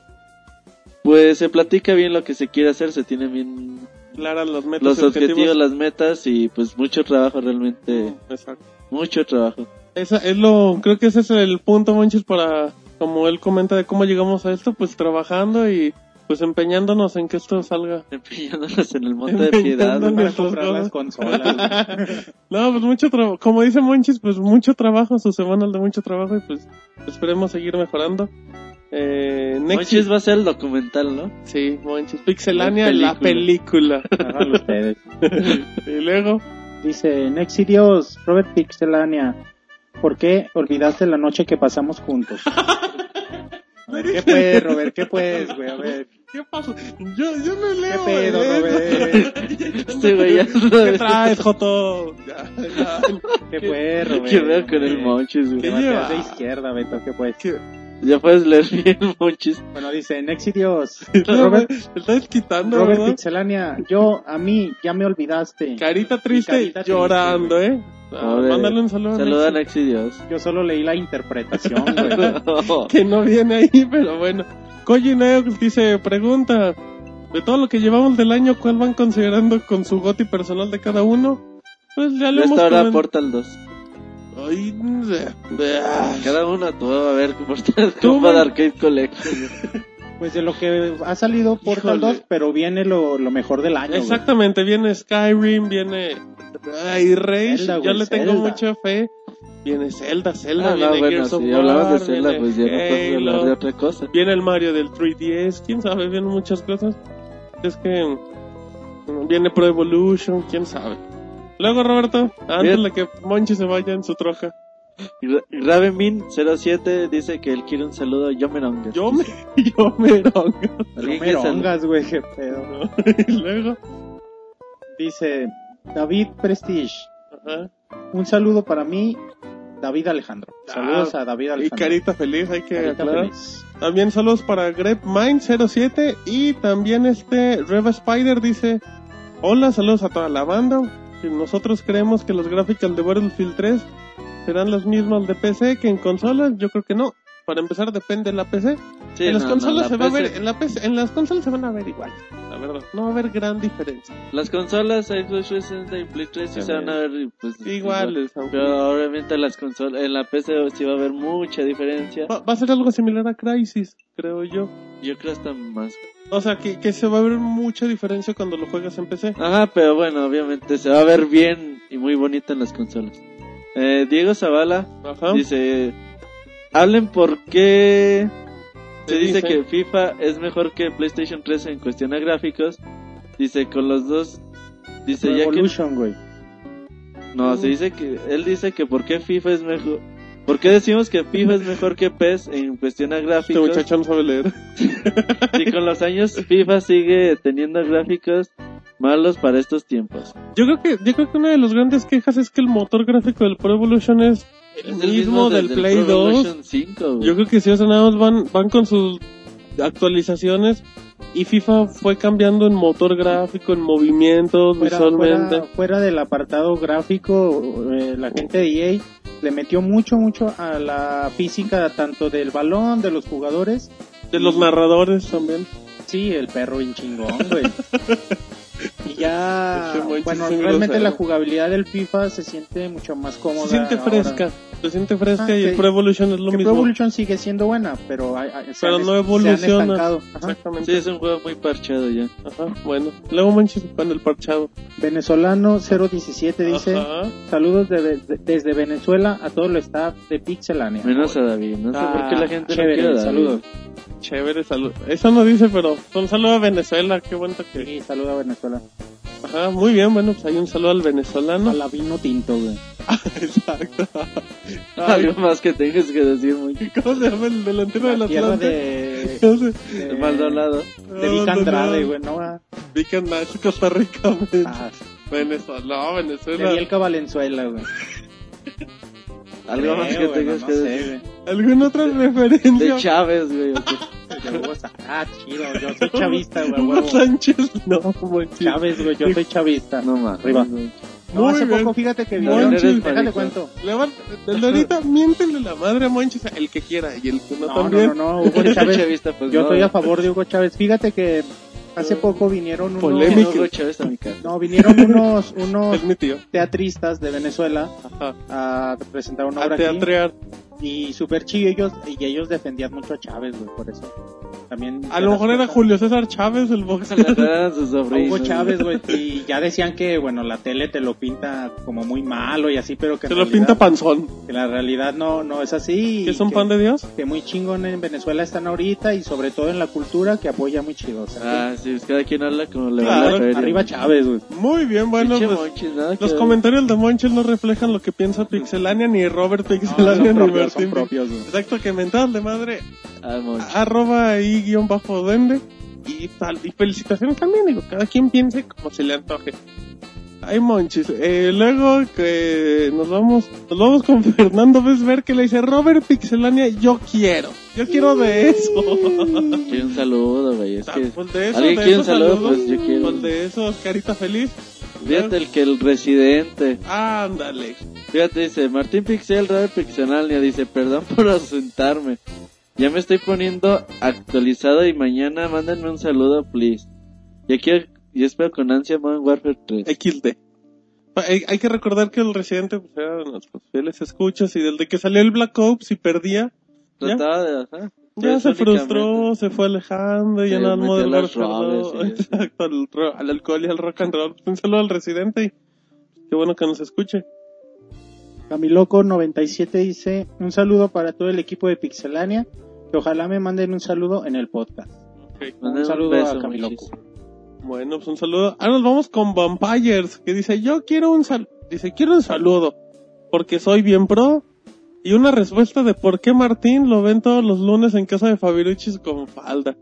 pues se platica bien lo que se quiere hacer, se tiene bien Clara las metas los y objetivos, las metas y pues mucho trabajo realmente, Exacto. mucho trabajo. Esa es lo, creo que ese es el punto, Monchis, para, como él comenta de cómo llegamos a esto, pues trabajando y pues empeñándonos en que esto salga. Empeñándonos en el monte de piedad. Empeñándonos. Para comprar las consolas. No, pues mucho trabajo, como dice Monchis, pues mucho trabajo, sus semanas de mucho trabajo y pues esperemos seguir mejorando. Eh, Nexi- Monchis va a ser el documental, ¿no? Sí, Monchis, Pixelania, La la película. Háganlo ustedes. y luego, Dice Nexidios, Robert Pixelania. ¿Por qué olvidaste la noche que pasamos juntos? A ver, ¿Qué pues, Robert? ¿Qué pues, güey? A ver. ¿qué pasó? Yo, yo no leo. ¿Qué pedo, ¿eh? Robert? Este güey ya ¿Qué traes, Joto? Ya, ya. ¿Qué pues, Robert? ¿Qué veo con el Monchis, güey? ¿Qué de izquierda, Beto, ¿qué pues? ¿Qué? Ya puedes leer bien, Monchis. Bueno, dice Nexidios, No, Robert, estás quitando, Robert ¿verdad? Pixelania. Yo, a mí, ya me olvidaste. Carita triste, carita triste, llorando, güey. ¿eh? Ah, mándale un saludo. Saluda a Nexi, Nexi Dios. Yo solo leí la interpretación, güey. Que no viene ahí, pero bueno. Koji dice, pregunta, de todo lo que llevamos del año, ¿cuál van considerando con su goti personal de cada uno? Pues ya lo hemos comen- Portal 2. Ay. Cada uno tú a ver Portal Tú, Combat man. Arcade Collection. Pues de lo que ha salido Portal Híjole. 2, pero viene lo, lo mejor del año, güey. Exactamente, viene Skyrim, viene ay, Rage, Zelda, yo güey, le tengo Zelda. mucha fe. Viene Zelda, Zelda, Ah, viene no, bueno, Gears of si hablamos de War, Zelda, viene pues ya no hablar de otra cosa. Viene el Mario del 3DS, quién sabe, vienen muchas cosas. Es que mm, viene Pro Evolution, quién sabe. Luego, Roberto, antes Bien. de que Monchi se vaya en su troja. Ra- Ravenmin07 dice que él quiere un saludo a Yomerongas. Yo me, yo me rongo. No Alguien me que sal- rongas, güey, qué pedo. Y luego, Dice David Prestige. Ajá. Un saludo para mí, David Alejandro. Saludos Ah, a David Y Alejandro. carita feliz, hay que Carita aclarar. feliz. También saludos para GrepMind07 y también este Reva Spider dice, hola, saludos a toda la banda. Nosotros creemos que los gráficos de Battlefield 3 serán los mismos de PC que en consolas. Yo creo que no. Para empezar depende de la PC. Sí, en las no, no, consolas la se va a PC ver, en, la PC en las consolas se van a ver igual, la verdad. No va a haber gran diferencia. Las consolas Xbox 360 y Play 3 sí se van a ver pues, Iguales, aunque- Pero obviamente las consolas, en la PC sí va a haber mucha diferencia. Va, va a ser algo similar a Crisis, creo yo. Yo creo hasta más. O sea, que, que se va a ver mucha diferencia cuando lo juegas en PC. Ajá, pero bueno, obviamente se va a ver bien y muy bonito en las consolas. Eh, Diego Zavala Ajá. dice, hablen por qué se ¿Qué dice dice? que FIFA es mejor que PlayStation 3 en cuestión a gráficos. Dice con los dos, dice ya que no, se dice que él dice que por qué FIFA es mejor. ¿Por qué decimos que FIFA es mejor que PES en cuestión a Este gráficos? muchacho no sabe leer. Si con los años FIFA sigue teniendo gráficos malos para estos tiempos. Yo creo que, yo creo que una de las grandes quejas es que el motor gráfico del Pro Evolution es el Es el mismo, del desde el Play Pro 2. Evolution 5, güey. Yo creo que si o sea, nada más van, van con sus actualizaciones y FIFA fue cambiando en motor gráfico, en movimientos, Fuera, visualmente. fuera, fuera del apartado gráfico, eh, la gente de EA le metió mucho, mucho a la física tanto del balón, de los jugadores. De los narradores también. Sí, el perro bien chingón, güey. y ya, bueno, realmente la jugabilidad del FIFA se siente mucho más cómoda. Se siente ahora. fresca. Se siente fresca Ah, y el que- Pro Evolution es lo Que Pro mismo. Evolution sigue siendo buena, pero, hay- hay- Pero han- no evoluciona. Exactamente. Sí, es un juego muy parchado ya. Ajá, bueno. Luego manches con el parchado. Venezolano 017 dice, Ajá. saludos de- de- desde Venezuela a todo el staff de Pixelania. Menos a David. No sé Ah, por qué la gente chévere, no quiere saludos. Chévere, salud. Eso no dice, pero un saludo a Venezuela. Qué bueno que. Sí, saludos a Venezuela. Ajá, muy bien. Bueno, pues hay un saludo al venezolano. A la vino tinto, güey. Exacto. Ay, Algo más que tengas que decir, muy. ¿Cómo se llama el delantero de La tierra de... ¿Cómo se- de El Maldonado. De Vic Andrade, güey, ¿no? Ah, Vic Andrade, Costa Rica, güey. Ah, Venezuela, no, de Venezuela. Bielka Valenzuela, güey. Algo más que tengas no que sé, decir. güey. ¿Alguna otra referencia? De Chávez, güey. Ah, chido, yo soy chavista, güey. Sánchez, no. Chávez, güey, yo soy chavista. No más. Arriba. No, Muy hace bien. poco, fíjate que Monchis. vieron, Eres déjale cuento. Levanta, desde ahorita miéntele la madre a Monchis, el que quiera, y el que no, No, también. no, no, no, Hugo Chávez. Chavista, pues Yo no. estoy a favor de Hugo Chávez. Fíjate que hace poco vinieron unos... Polémico. No, vinieron unos, unos Es mi tío. teatristas de Venezuela Ajá. a presentar una A obra aquí. Y súper chido ellos, y ellos defendían mucho a Chávez, güey, por eso. También... A lo mejor era Julio César Chávez, el boxeador. A. Hugo Chávez, güey, y ya decían que, bueno, la tele te lo pinta como muy malo y así, pero que en lo realidad- pinta panzón. que la realidad no, no es así. ¿Que es un pan de Dios? Que muy chingón en Venezuela están ahorita y sobre todo en la cultura que apoya muy chido. o sea, Ah, sí, pues cada quien habla como le va Claro, la feria. arriba Chávez, güey. Muy bien, bueno, pues. Monchis, Los comentarios de Monchis no reflejan lo que piensa Pixelania, ni Robert Pixelania, son ni propios, son Martín. propios, güey. Exacto, que mental de madre. Ah. Arroba ahí guion bajo dende. Y tal. Y felicitaciones también, digo. Cada quien piense como se le antoje. Ay, Monchis. Eh, luego que nos vamos, nos vamos con Fernando Vesber que le dice Robert Pixelania, yo quiero. Yo quiero de eso. Quiero un saludo, güey. Es que Pues de eso, ¿Alguien de quiere un esos saludo? saludos, Pues yo quiero. Pues de esos, carita feliz. fíjate el que el residente. Ándale. Fíjate, dice Martín Pixel, Robert Pixelania. Dice, perdón por ausentarme. Ya me estoy poniendo actualizado y mañana mándenme un saludo, please. Y aquí, y espero con ansia Modern Warfare 3. XD. Hay, hay que recordar que el residente pues, era de nuestros fieles escuchas y desde que salió el Black Ops y perdía, ya, Trataba de, ya se frustró, se fue alejando, ya Se nada metió Modern a las Warfare drogas 2. y eso. Exacto, al, al alcohol y al rock and roll. Un saludo al residente y qué bueno que nos escuche. Camiloco97 dice, un saludo para todo el equipo de Pixelania, que ojalá me manden un saludo en el podcast. Manden Un saludo beso, a Camiloco. Bueno, pues un saludo. Ahora nos vamos con Vampires, que dice, yo quiero un sal dice, quiero un saludo, porque soy bien pro. Y una respuesta de por qué Martín lo ven todos los lunes en casa de Fabiruchis con falda.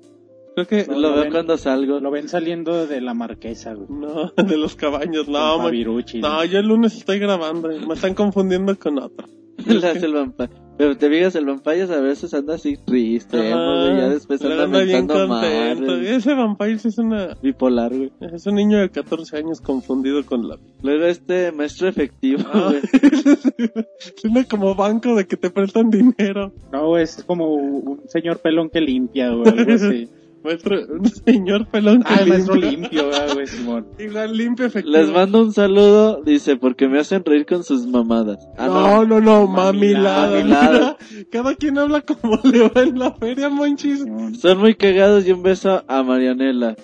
Creo que No, lo lo veo ven. cuando salgo. Lo ven saliendo de la marquesa, güey. no, de los cabaños, no, man. No, yo el lunes estoy grabando, y me están confundiendo con otro. Le hace el vampiro. Pero te fijas, el vampiro a veces anda así triste, ya después Pero anda bien contento. madre. Ese vampiro sí es una Bipolar, güey. es un niño de 14 años confundido con la Luego este maestro efectivo, Ah. güey. Suena como banco de que te prestan dinero. No, güey, es como un señor pelón que limpia, güey, algo así. Maestro, un señor pelón que Ah, el maestro limpio, ah, güey, Simón. Igual limpio efectivo. Les mando un saludo, dice, porque me hacen reír con sus mamadas. Ah, no, no, no, mamilada. Mamilada. Cada quien habla como le va en la feria, monchis. Son muy cagados y un beso a Marianela.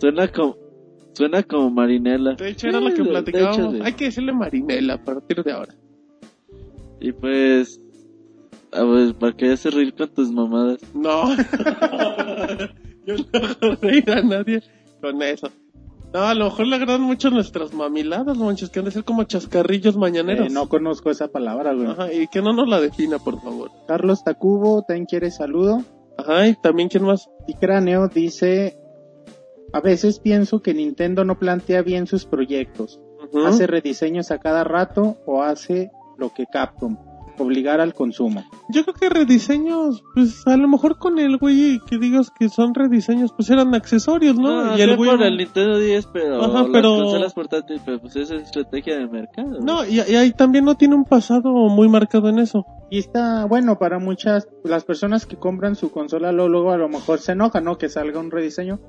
Suena como, suena como Marinela. De hecho, era lo que Sí, de platicábamos. sí. Hay que decirle Marinela a partir de ahora. Y pues, a ver, para que haces reír con tus mamadas. No. Yo no hago reír a nadie con eso. No, a lo mejor le agradan mucho nuestras mamiladas, monchis, que han de ser como chascarrillos mañaneros. Eh, no conozco esa palabra, güey. Ajá, y que no nos la defina, por favor. Carlos Tacubo también quiere saludo. Ajá, y también, ¿quién más? Y Cráneo dice, a veces pienso que Nintendo no plantea bien sus proyectos. Hace rediseños a cada rato o hace lo que Capcom, obligar al consumo. Yo creo que rediseños, pues a lo mejor con el güey que digas que son rediseños, pues eran accesorios, ¿no? No, y el güey... por el Nintendo 10, pero Ajá, las pero- consolas portátiles, pero pues es estrategia de mercado. No, y, y ahí también no tiene un pasado muy marcado en eso. Y está bueno para muchas, las personas que compran su consola luego, luego a lo mejor se enojan, ¿no? Que salga un rediseño.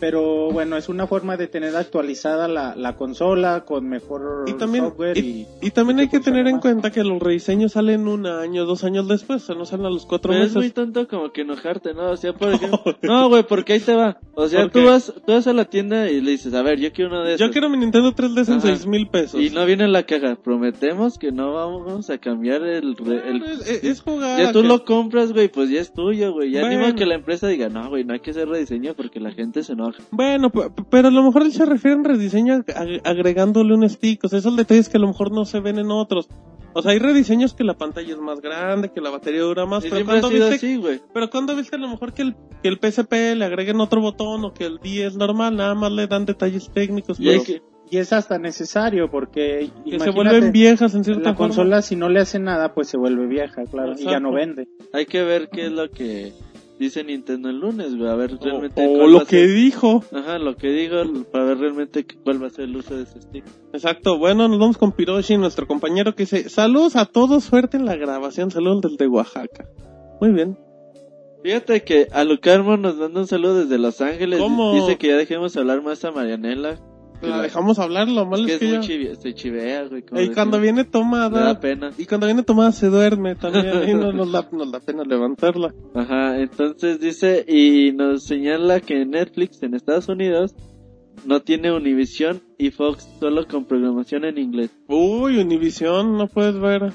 Pero bueno, es una forma de tener actualizada la, la consola con mejor Y también, software y, y, y también hay que tener en más. cuenta que los rediseños salen un año, dos años después, o sea, no salen a los cuatro Pero es meses. muy tonto como que enojarte, ¿no? O sea, por ejemplo... no, güey, porque ahí te va. O sea, ¿Por tú vas, tú vas a la tienda y le dices, a ver, yo quiero uno de esos. Yo quiero mi Nintendo 3DS en seis mil pesos. Y no viene en la caja. Prometemos que no vamos a cambiar el... re- el- es, es- es jugar. Ya a tú que- lo compras, güey, pues ya es tuyo, güey. Ya Bueno. animo que la empresa diga, no, güey, no hay que hacer rediseño porque la gente se enoja. Bueno, pero a lo mejor él se refiere en rediseño ag- agregándole un stick. O sea, esos detalles que a lo mejor no se ven en otros. O sea, hay rediseños que la pantalla es más grande, que la batería dura más. Y Pero cuando viste, así, güey. pero cuando viste a lo mejor que el, que el PSP le agreguen otro botón o que el 10 normal, nada más le dan detalles técnicos. Y que... y es hasta necesario porque que se vuelven viejas en cierta la forma. consola si no le hace nada pues se vuelve vieja, claro, y ya no vende. Hay que ver qué es lo que dice Nintendo el lunes. A ver realmente O, o lo que ser- dijo. Ajá, lo que digo, para ver realmente cuál va a ser el uso de ese stick. Exacto, bueno, nos vamos con Piroshi, nuestro compañero que dice, saludos a todos, suerte en la grabación, saludos desde Oaxaca. Muy bien. Fíjate que a Lucarmo nos manda un saludo desde Los Ángeles. ¿Cómo? Dice que ya dejemos hablar más a Marianela. La dejamos hablar, lo Es malo que es es que muy se chivea, güey. Y cuando viene Me da tomada, pena. y cuando viene tomada se duerme también, y no nos da, nos da pena levantarla. Ajá, entonces dice y nos señala que Netflix en Estados Unidos no tiene Univision y Fox solo con programación en inglés. Uy, Univision, no puedes ver.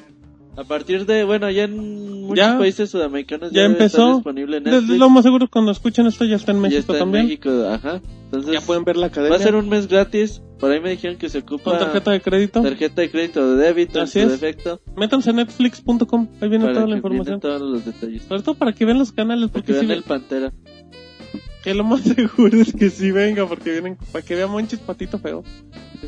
A partir de, bueno, ya en muchos Ya. países sudamericanos Ya estar empezó. disponible en Netflix. Lo más seguro cuando escuchen esto ya está en México está en también. México, ajá. Entonces, Ya pueden ver la va academia. a ser un mes gratis. Por ahí me dijeron que se ocupa con tarjeta de crédito. tarjeta de crédito de débito Así en su es. defecto. Métanse en netflix.com, ahí viene para toda la información. todos los detalles. Sobre todo para que vean los canales, Porque porque si vean ven, el Pantera. Que lo más seguro es que sí venga, porque vienen para que vean Monchis Patito Feo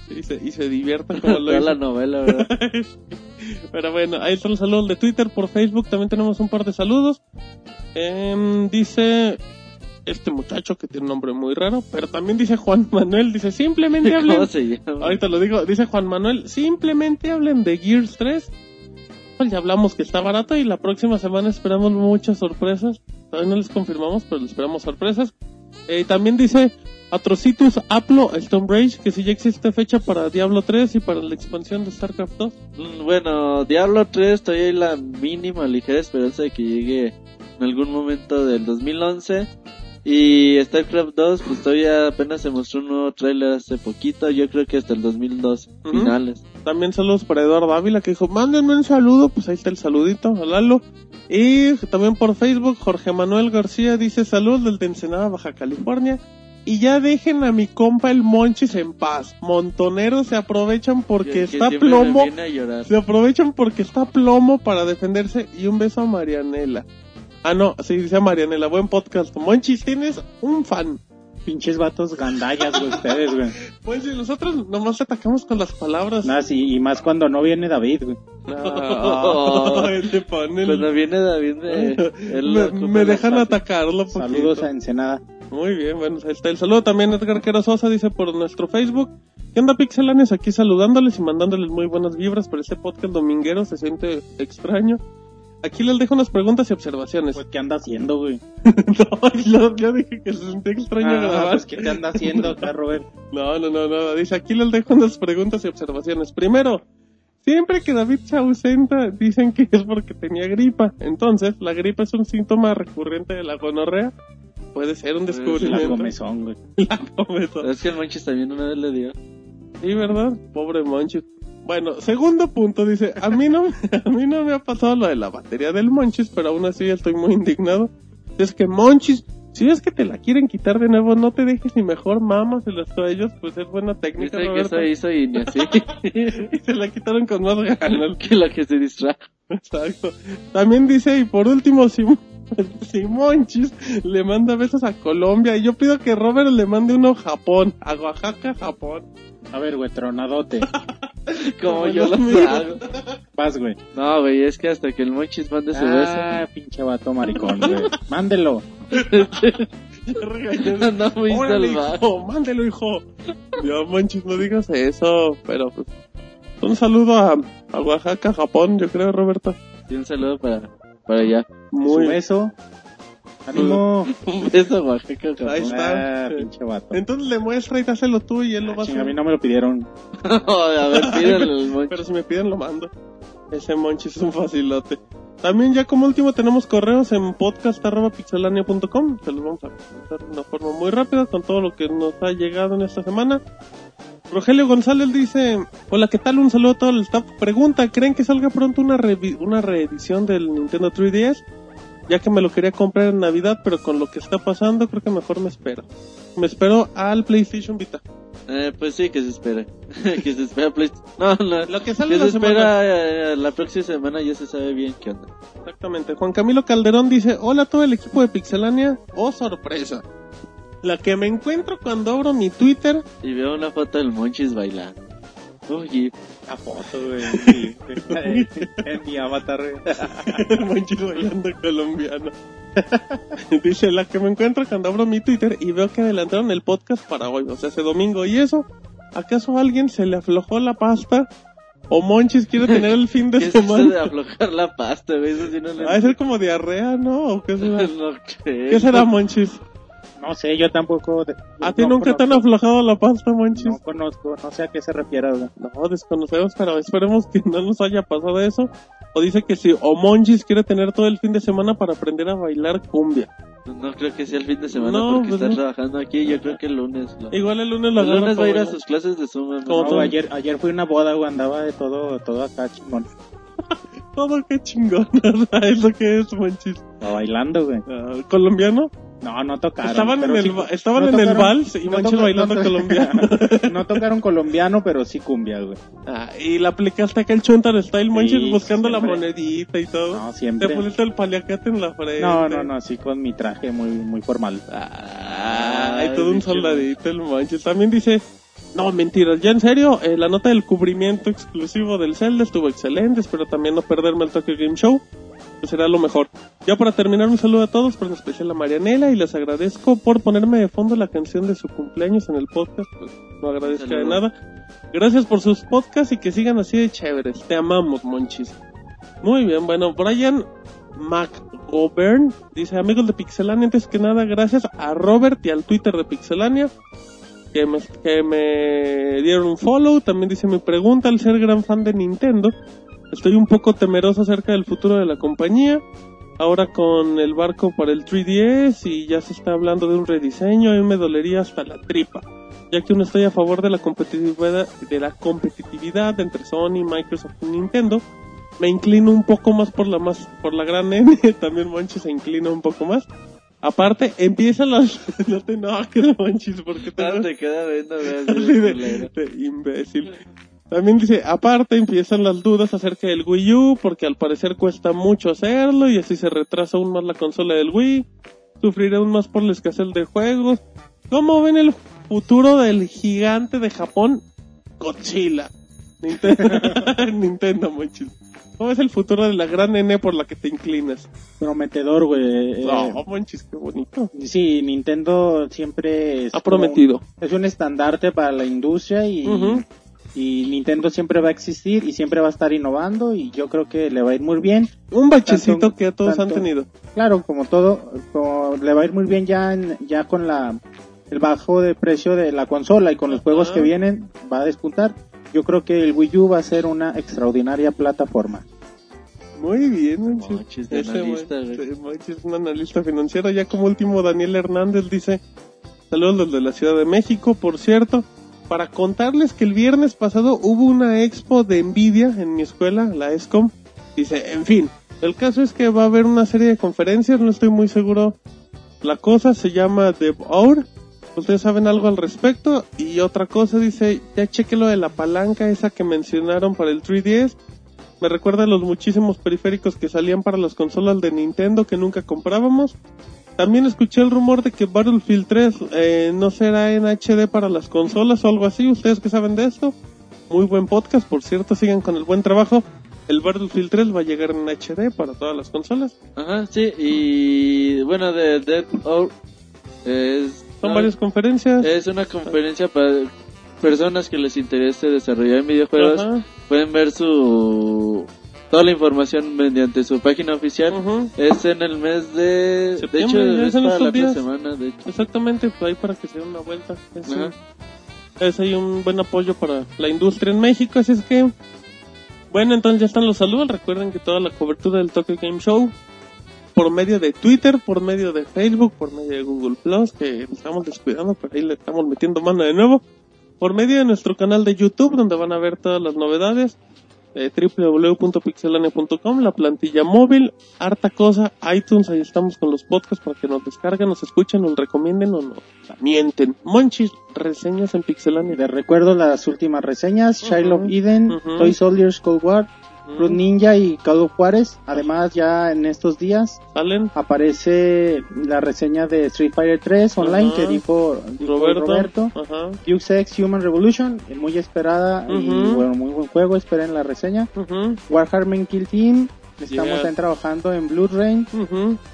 y se, y se diviertan como lo hizo. la novela, ¿verdad? Pero bueno, ahí están los saludos de Twitter, por Facebook también tenemos un par de saludos. Em, dice este muchacho que tiene un nombre muy raro, pero también dice Juan Manuel, dice simplemente hablen. ¿Cómo se llama? Ahorita lo digo, dice Juan Manuel, simplemente hablen de Gears 3. Pues ya hablamos que está barato y la próxima semana esperamos muchas sorpresas. Todavía no les confirmamos, pero les esperamos sorpresas. Eh, también dice Atrocitus Aplo Stone Rage, que si ya existe fecha para Diablo 3 y para la expansión de StarCraft 2. Mm, Bueno, Diablo 3 todavía hay la mínima ligera esperanza de que llegue en algún momento del 2011. Y StarCraft 2, pues todavía apenas se mostró un nuevo trailer hace poquito, yo creo que hasta el 2002, Ujú. finales. También saludos para Eduardo Ávila que dijo, mándenme un saludo, pues ahí está el saludito, Lalo. Y también por Facebook, Jorge Manuel García dice saludos del de Ensenada, Baja California. Y ya dejen a mi compa el Monchis en paz. Montoneros se aprovechan porque Que- que está plomo. Se aprovechan porque está plomo para defenderse. Y un beso a Marianela. Ah, no, sí, dice Marianela, buen podcast. Monchis, tienes un fan. Pinches vatos gandallas, güey, ustedes, güey. Pues si nosotros nomás atacamos con las palabras. Nada, sí, y más cuando no viene David, güey. No, te ponen- Cuando viene David me, él me, me dejan atacarlo. poquito. Saludos a Ensenada. Muy bien, bueno, ahí está el saludo también Edgar Quero Sosa dice por nuestro Facebook. ¿Qué onda pixelanes? Aquí saludándoles y mandándoles muy buenas vibras por este podcast dominguero, se siente extraño. Aquí les dejo unas preguntas y observaciones. Pues, ¿qué anda haciendo, güey? no, yo, yo dije que se sentía extraño Ah, grabar. pues, ¿qué te anda haciendo acá, Robert? No, no, no, no. Dice, aquí les dejo unas preguntas y observaciones. Primero, siempre que David se ausenta, dicen que es porque tenía gripa. Entonces, la gripa es un síntoma recurrente de la gonorrea. Puede ser un Pues, La descubrimiento. comezón, güey. La comezón. Es que el Monchis también una vez le dio. Sí, ¿verdad? Pobre Monchis. Bueno, segundo punto, dice, a mí no, a mí no me ha pasado lo de la batería del Monchis, pero aún así estoy muy indignado. Es que Monchis, si es que te la quieren quitar de nuevo, no te dejes ni mejor mamas a ellos, pues es buena técnica, Dice que eso hizo y ni así. Y se la quitaron con más ganas. que la que se distrajo. Exacto. También dice, y por último, si, si Monchis le manda besos a Colombia, y yo pido que Robert le mande uno a Japón, a Oaxaca, Japón. A ver, güey, tronadote. Como yo lo hago. Vas, güey. No, güey, es que hasta que el Monchis mande su Ah, pinche vato maricón, güey. Mándelo. beso. no muy hijo, mándelo, hijo. Ya, Monchis, no digas eso, pero pues, un saludo a, a Oaxaca, Japón, yo creo, Roberto. Y un saludo para, para allá. Muy Su beso. Ánimo. Beso a Oaxaca, Japón. Ahí está. Ah, pinche vato. Entonces le muestra y dáselo tú y él lo va a Chinga, a hacer. mí no me lo pidieron. a ver, pídele al Monchis. Pero si me piden lo mando. Ese Monchis es un facilote. También ya como último tenemos correos en podcast.pixelania.com. Se los vamos a presentar de una forma muy rápida con todo lo que nos ha llegado en esta semana. Rogelio González dice, hola, ¿qué tal? Un saludo a todo el staff. Pregunta, ¿creen que salga pronto una, revi- una reedición del Nintendo 3DS? Ya que me lo quería comprar en Navidad, pero con lo que está pasando creo que mejor me espero. Me espero al PlayStation Vita. Eh, pues sí, que se espera. que se espera PlayStation. No, no. Lo que sale Que la se semana. espera eh, la próxima semana ya se sabe bien qué onda. Exactamente. Juan Camilo Calderón dice, hola a todo el equipo de Pixelania. Oh, sorpresa. La que me encuentro cuando abro mi Twitter. Y veo una foto del Monchis bailando. Uy, La foto, güey. sí, En en mi avatar, güey. Bailando colombiano. dice, la que me encuentro cuando abro mi Twitter y veo que adelantaron el podcast para hoy, o sea, ese domingo. ¿Y eso? ¿Acaso a alguien se le aflojó la pasta? ¿O Monchis quiere tener el fin de ¿qué es eso de semana? aflojar la pasta, güey? Eso sí no le... Va a ser como diarrea, ¿no? ¿O qué será? no. ¿Qué será, Monchis? No sé, yo tampoco. de- ¿A ti no nunca te han conozco- aflojado la pasta, Monchis? No conozco, no sé a qué se refiere, güey. No, desconocemos, pero esperemos que no nos haya pasado eso. O dice que si Omonchis quiere tener todo el fin de semana para aprender a bailar cumbia. No creo que sea el fin de semana No, porque pues está no. trabajando aquí. Yo creo que el lunes. lo- Igual el lunes lo El lunes va a ir a sus clases de. Como ¿no? todo. No, ayer, ayer fui a una boda, güey, andaba de todo, todo acá chingón. Todo qué chingón. es lo que es, Monchis. Estaba bailando, güey. Ah, ¿Colombiano? No, no tocaron. Estaban en el, sí- ba- estaban no en el vals y no bailando no colombiano. no tocaron colombiano, pero sí cumbia, güey. Ah, y la aplicaste acá el Chuntar Style, Monchis, Sí, buscando la monedita y todo. No, Te siempre. pusiste el paliacate en la frente. No, no, no, así con mi traje muy, muy formal. Ah, todo un soldadito el Monchis. También dice, no, mentiras, ya en serio, eh, la nota del cubrimiento exclusivo del Zelda estuvo excelente, espero también no perderme el Tokyo Game Show, será lo mejor. Ya para terminar, un saludo a todos, pero en especial a Marianela, y les agradezco por ponerme de fondo la canción de su cumpleaños en el podcast, pues no agradezco de nada. Gracias por sus podcasts y que sigan así de chéveres, te amamos, Monchis. Muy bien, bueno, Brian McGovern dice, amigos de Pixelania, antes que nada, gracias a Robert y al Twitter de Pixelania que me, que me dieron un follow. También dice mi pregunta, al ser gran fan de Nintendo, estoy un poco temeroso acerca del futuro de la compañía. Ahora con el barco para el 3DS y ya se está hablando de un rediseño, a mí me dolería hasta la tripa, ya que uno estoy a favor de la competitividad, de la competitividad entre Sony, Microsoft y Nintendo. Me inclino un poco más por la más por la gran N, también Monchis se inclina un poco más. Aparte, empiezan las no te enojes, Monchis, porque te Ah, te queda viendo, de de imbécil. También dice, aparte empiezan las dudas acerca del Wii U, porque al parecer cuesta mucho hacerlo y así se retrasa aún más la consola del Wii. Sufrirá aún más por la escasez de juegos. ¿Cómo ven el futuro del gigante de Japón? Godzilla. Nintendo, Nintendo. ¿Cómo es el futuro de la gran N por la que te inclinas? Prometedor, güey. Eh, No, Monchis, qué bonito. Sí, Nintendo siempre es Ha prometido. es un estandarte para la industria y. y Nintendo siempre va a existir y siempre va a estar innovando y yo creo que le va a ir muy bien. Un bachecito Tanto- que todos tanto- han tenido. Claro, como todo, como le va a ir muy bien ya en- ya con la el bajo de precio de la consola y con los juegos Ajá. que vienen va a despuntar. Yo creo que el Wii U va a ser una extraordinaria plataforma. Muy bien, Monchis. De analista, es un analista financiero. Ya como último, Daniel Hernández dice: Saludos desde la Ciudad de México, por cierto. Para contarles que el viernes pasado hubo una expo de Nvidia en mi escuela, la ESCOM. Dice: En fin, el caso es que va a haber una serie de conferencias, no estoy muy seguro. La cosa se llama DevOur. Ustedes saben algo al respecto. Y otra cosa dice: Ya cheque lo de la palanca esa que mencionaron para el 3DS. Me recuerda a los muchísimos periféricos que salían para las consolas de Nintendo que nunca comprábamos. También escuché el rumor de que Battlefield 3 eh, no será en HD para las consolas o algo así. ¿Ustedes qué saben de esto? Muy buen podcast, por cierto, sigan con el buen trabajo. El Battlefield 3 va a llegar en HD para todas las consolas. Ajá, sí, y bueno, de Dead Or es, Son no, varias conferencias. es una conferencia para personas que les interese desarrollar videojuegos. Ajá, Pueden ver su toda la información mediante su página oficial. Es en el mes de... Septiembre, de hecho, es para la días. semana, de hecho. Exactamente, pues ahí para que se den una vuelta. Es, un- Ajá. es ahí un buen apoyo para la industria en México, así es que... Bueno, entonces ya están los saludos. Recuerden que toda la cobertura del Tokyo Game Show por medio de Twitter, por medio de Facebook, por medio de Google Plus, que estamos descuidando, pero ahí le estamos metiendo mano de nuevo. Por medio de nuestro canal de YouTube, donde van a ver todas las novedades. Eh, www.pixelania.com, la plantilla móvil, harta cosa, iTunes, ahí estamos con los podcasts para que nos descarguen, nos escuchen, nos recomienden o nos mienten. Monchis, reseñas en Pixelania. les recuerdo las últimas reseñas, Ujú, Eden. Toy Soldiers Cold War, Mm, Ninja y Call of Juárez. Además ya en estos días Salen aparece la reseña de Street Fighter 3 online Ajá. que dijo, dijo Roberto. Roberto. Ajá. Deus Ex Human Revolution, eh, muy esperada y bueno, muy buen juego, esperen la reseña. Warhammer Kill Team, estamos Yeah. trabajando en Blood Rain,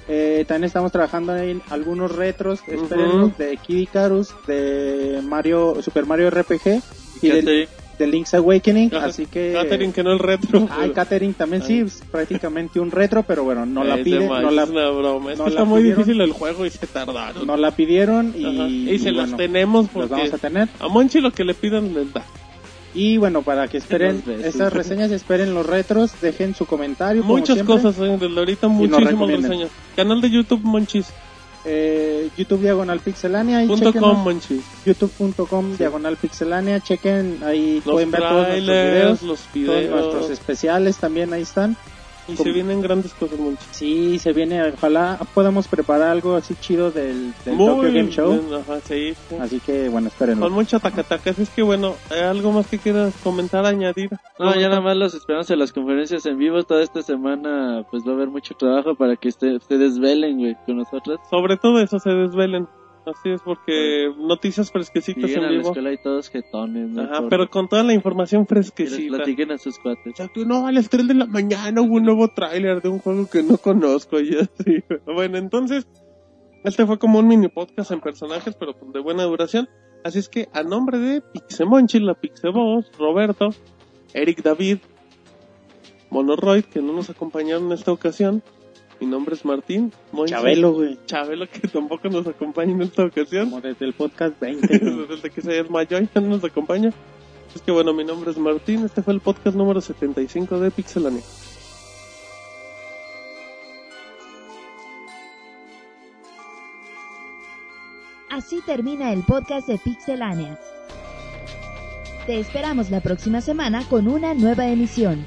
eh, también estamos trabajando en algunos retros, de Kid Icarus, de Mario, Super Mario RPG y de, Catherine, de Link's Awakening, Ajá. así que... Catherine, que no el retro. Ay, Catherine también sí, es prácticamente un retro, pero bueno, no la Es pide, de más, no la, es una broma. Es no la está muy pidieron. difícil el juego y se tardaron. no la pidieron y, Ajá. y se las bueno, tenemos las porque vamos a tener. a Monchi lo que le pidan les da. Y bueno, para que esperen estas reseñas, esperen los retros, dejen su comentario. como Muchas siempre. cosas, eh, desde ahorita muchísimas reseñas. Canal de YouTube Monchis. Eh, YouTube diagonal pixelania y Punto chequenos. com Monchis. youtube.com diagonal pixelania chequen ahí Los pueden ver todos nuestros videos los todos videos. nuestros especiales también ahí están Y como- se vienen grandes cosas, Monchis. sí se viene ojalá podamos preparar algo así chido del, del Tokyo Game Show bien, ajá, sí, sí. así que bueno espérenlo Con mucha tacataca. Así es que bueno, ¿hay algo más que quieras comentar, añadir? No, ya nada más los esperamos en las conferencias en vivo. Toda esta semana pues va a haber mucho trabajo para que se desvelen, güey, con nosotros. Sobre todo eso, se desvelen. Así es, porque noticias fresquecitas Lleguen en a la vivo. escuela y todos jetones, ¿no? Ajá, pero con toda la información que les fresquecita. platiquen a sus cuates. Exacto, no, a las 3 de la mañana hubo un nuevo tráiler de un juego que no conozco y así. Bueno, entonces, este fue como un mini podcast en personajes, pero pues de buena duración. Así es que a nombre de Pixemonchi, la Pixeboss, Roberto, Eric David, Monoroid, que no nos acompañaron en esta ocasión. Mi nombre es Martín. Monchi, Chabelo güey Chabelo, que tampoco nos acompaña en esta ocasión. como desde el podcast 20 güey. Desde que se desmayó y ya no nos acompaña. Es que bueno, mi nombre es Martín. Este fue el podcast número 75 de Pixelania. Así termina el podcast de Pixelania. Te esperamos la próxima semana con una nueva emisión.